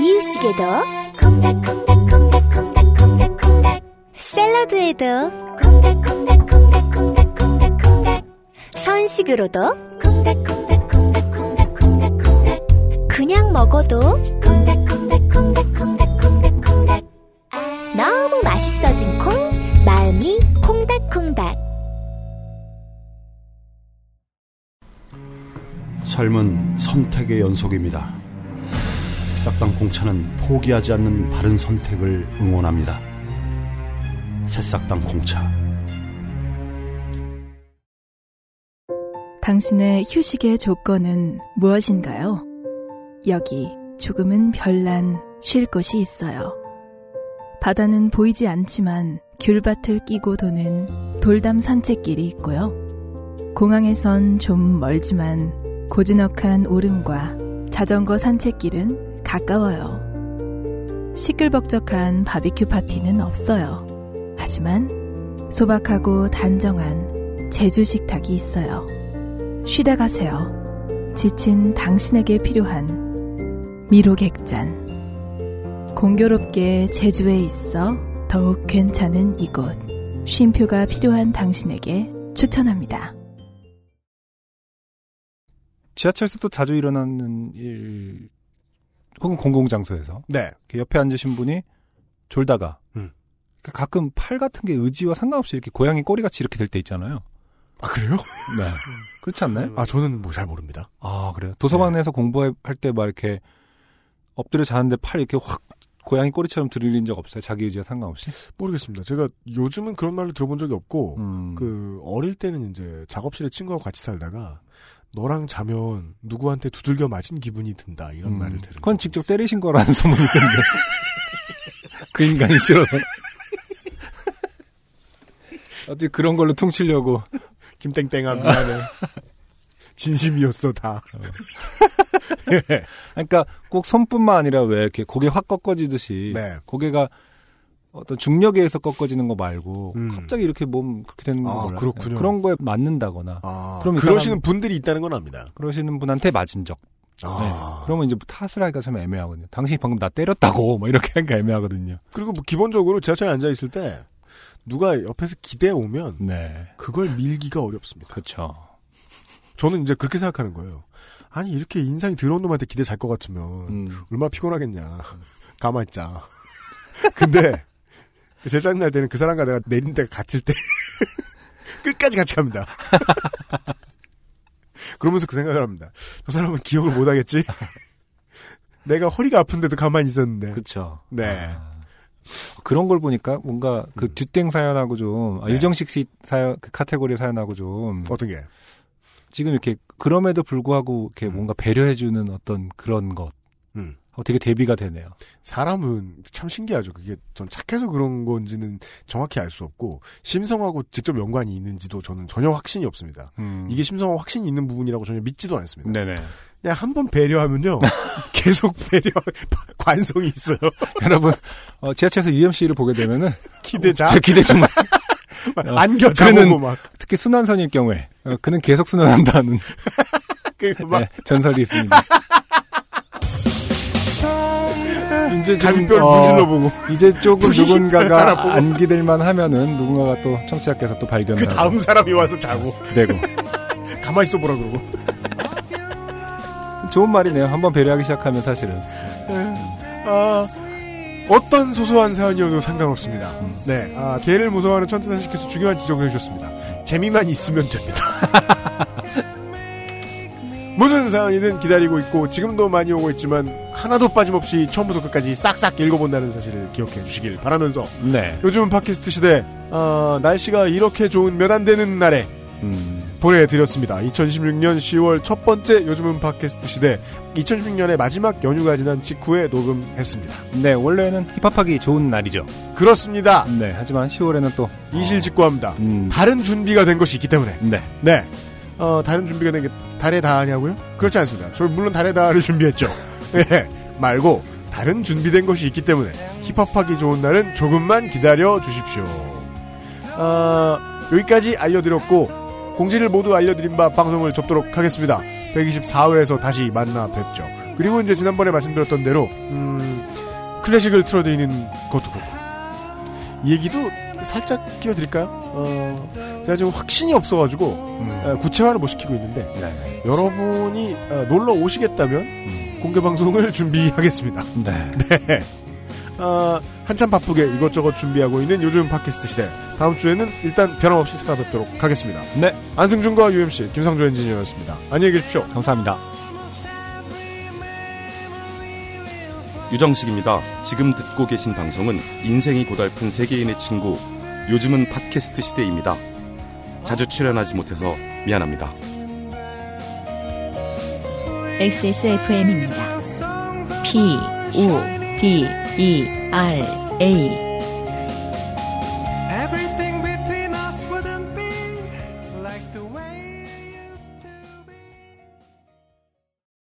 Speaker 14: 이유식에도 콩닥콩닥콩닥콩닥콩닥콩닥 샐러드에도 콩닥콩닥콩닥콩닥콩닥콩닥 선식으로도 콩닥콩닥콩닥콩닥콩닥콩닥 그냥 먹어도 콩닥콩닥콩닥콩닥콩닥콩닥 너무 맛있어진 콩 마음이 콩닥콩닥
Speaker 7: 삶은 선택의 연속입니다. 새싹당 공차는 포기하지 않는 바른 선택을 응원합니다. 새싹당 공차.
Speaker 9: 당신의 휴식의 조건은 무엇인가요? 여기 조금은 별난 쉴 곳이 있어요. 바다는 보이지 않지만 귤밭을 끼고 도는 돌담 산책길이 있고요. 공항에선 좀 멀지만 고즈넉한 오름과 자전거 산책길은 가까워요. 시끌벅적한 바비큐 파티는 없어요. 하지만 소박하고 단정한 제주 식탁이 있어요. 쉬다 가세요. 지친 당신에게 필요한 미로객잔. 공교롭게 제주에 있어 더욱 괜찮은 이곳. 쉼표가 필요한 당신에게 추천합니다.
Speaker 2: 지하철에서도 자주 일어나는 일 혹은 공공장소에서
Speaker 3: 네.
Speaker 2: 옆에 앉으신 분이 졸다가
Speaker 3: 음.
Speaker 2: 그 가끔 팔 같은 게 의지와 상관없이 이렇게 고양이 꼬리같이 이렇게 될 때 있잖아요.
Speaker 3: 아, 그래요?
Speaker 2: 네. 그렇지 않나요?
Speaker 3: 아, 저는 뭐 잘 모릅니다.
Speaker 2: 아, 그래요? 도서관에서 공부할 때 막 이렇게 엎드려 자는데 팔 이렇게 확 고양이 꼬리처럼 들릴린 적 없어요? 자기 의지와 상관없이?
Speaker 3: 모르겠습니다. 제가 요즘은 그런 말을 들어본 적이 없고,
Speaker 2: 음.
Speaker 3: 그, 어릴 때는 이제 작업실에 친구하고 같이 살다가, 너랑 자면 누구한테 두들겨 맞은 기분이 든다, 이런 말을 들은
Speaker 2: 그건 직접 때리신 거라는 소문이 있던데. *laughs* 그 인간이 싫어서. 어떻게 그런 걸로 퉁치려고.
Speaker 3: 김땡땡아, 미안해. *laughs* 진심이었어, 다. *laughs*
Speaker 2: 그러니까 꼭 손뿐만 아니라 왜 이렇게 고개 확 꺾어지듯이
Speaker 3: 네.
Speaker 2: 고개가 어떤 중력에 의해서 꺾어지는 거 말고
Speaker 3: 음.
Speaker 2: 갑자기 이렇게 몸 그렇게 되는 거
Speaker 3: 아,
Speaker 2: 몰라요.
Speaker 3: 그렇군요.
Speaker 2: 그런 거에 맞는다거나
Speaker 3: 아,
Speaker 2: 그럼 이
Speaker 3: 그러시는
Speaker 2: 사람-
Speaker 3: 분들이 있다는 건 압니다.
Speaker 2: 그러시는 분한테 맞은 적.
Speaker 3: 아.
Speaker 2: 네. 그러면 이제 탓을 하기가 참 애매하거든요. 당신이 방금 나 때렸다고 *laughs* 뭐 이렇게 하기가 애매하거든요.
Speaker 3: 그리고 뭐 기본적으로 지하철에 앉아 있을 때 누가 옆에서 기대 오면
Speaker 2: 네.
Speaker 3: 그걸 밀기가 어렵습니다.
Speaker 2: 그렇죠.
Speaker 3: 저는 이제 그렇게 생각하는 거예요. 아니 이렇게 인상이 더러운 놈한테 기대 잘 것 같으면
Speaker 2: 음.
Speaker 3: 얼마나 피곤하겠냐. *laughs* 가만 있자. *laughs* 근데 제일 짜증날 때는 그 사람과 내가 내린 데가 같을 때 *laughs* 끝까지 같이 갑니다. *laughs* 그러면서 그 생각을 합니다. 저 사람은 기억을 못 하겠지? *laughs* 내가 허리가 아픈데도 가만히 있었는데.
Speaker 2: 그렇죠.
Speaker 3: 네.
Speaker 2: 그런 걸 보니까 뭔가 그
Speaker 3: 음.
Speaker 2: 뒷땡 사연하고 좀 아,
Speaker 3: 네.
Speaker 2: 유정식 씨 사연 그 카테고리 사연하고 좀
Speaker 3: 어떤 게?
Speaker 2: 지금 이렇게 그럼에도 불구하고 이렇게 뭔가 배려해주는 어떤 그런 것
Speaker 3: 음.
Speaker 2: 하고 되게 대비가 되네요.
Speaker 3: 사람은 참 신기하죠. 그게 전 착해서 그런 건지는 정확히 알 수 없고 심성하고 직접 연관이 있는지도 저는 전혀 확신이 없습니다.
Speaker 2: 음.
Speaker 3: 이게 심성하고 확신이 있는 부분이라고 전혀 믿지도 않습니다.
Speaker 2: 네네.
Speaker 3: 그냥 한 번 배려하면요 *laughs* 계속 배려 관성이 있어요. *laughs*
Speaker 2: 여러분 어, 지하철에서 UMC를 보게 되면은
Speaker 3: 기대자
Speaker 2: 제 기대 좀 *laughs*
Speaker 3: 안겨
Speaker 2: 그는
Speaker 3: 자고 막
Speaker 2: 특히 순환선일 경우에 어, 그는 계속 순환한다는
Speaker 3: 그 막
Speaker 2: 네, 전설이 있습니다. 이제 좀,
Speaker 3: 갈비뼈를
Speaker 2: 어,
Speaker 3: 문질러 보고
Speaker 2: 이제 조금
Speaker 3: 부시
Speaker 2: 누군가가
Speaker 3: 알아보고.
Speaker 2: 안 기댈만 하면은 누군가가 또 청취자께서 또 발견을
Speaker 3: 그 다음 사람이 와서 자고
Speaker 2: 되고 *laughs*
Speaker 3: 가만히 있어 보라 그러고
Speaker 2: 좋은 말이네요. 한번 배려하기 시작하면 사실은
Speaker 3: 아, 어떤 소소한 사연이어도 상관없습니다. 네, 아, 개를 무서워하는 천태산식께서 중요한 지적을 해주셨습니다. 재미만 있으면 됩니다. *laughs* 무슨 사연이든 기다리고 있고 지금도 많이 오고 있지만 하나도 빠짐없이 처음부터 끝까지 싹싹 읽어본다는 사실을 기억해 주시길 바라면서
Speaker 2: 네.
Speaker 3: 요즘은 팟캐스트 시대 아, 날씨가 이렇게 좋은 몇 안 되는 날에
Speaker 2: 음,
Speaker 3: 보내드렸습니다. 2016년 10월 첫 번째 요즘은 팟캐스트 시대 2016년의 마지막 연휴가 지난 직후에 녹음했습니다.
Speaker 2: 네 원래는 힙합하기 좋은 날이죠.
Speaker 3: 그렇습니다.
Speaker 2: 네 하지만 10월에는 또
Speaker 3: 이실직고합니다.
Speaker 2: 음,
Speaker 3: 다른 준비가 된 것이 있기 때문에
Speaker 2: 네
Speaker 3: 네. 어, 다른 준비가 된 게 달에 다 하냐고요? 그렇지 않습니다. 저 물론 달에 다를 준비했죠. *laughs* 예. 말고 다른 준비된 것이 있기 때문에 힙합하기 좋은 날은 조금만 기다려 주십시오. 어, 여기까지 알려드렸고 공지를 모두 알려드린 바 방송을 접도록 하겠습니다. 124회에서 다시 만나 뵙죠. 그리고 이제 지난번에 말씀드렸던 대로 음, 클래식을 틀어드리는 것도 그렇고 이 얘기도 살짝 끼워드릴까요? 어, 제가 지금 확신이 없어가지고 어, 구체화를 못 시키고 있는데
Speaker 2: 네.
Speaker 3: 여러분이 어, 놀러 오시겠다면 공개 방송을 *laughs* 준비하겠습니다. *laughs*
Speaker 2: 네.
Speaker 3: 네. 어, 한참 바쁘게 이것저것 준비하고 있는 요즘 팟캐스트 시대. 다음 주에는 일단 변함없이 찾아뵙도록 하겠습니다.
Speaker 2: 네.
Speaker 3: 안승준과 UMC, 김상조 엔지니어였습니다. 안녕히 계십시오.
Speaker 2: 감사합니다.
Speaker 15: 유정식입니다. 지금 듣고 계신 방송은 인생이 고달픈 세계인의 친구, 요즘은 팟캐스트 시대입니다. 자주 출연하지 못해서 미안합니다.
Speaker 1: XSFM입니다. P, O, D, E, R, A.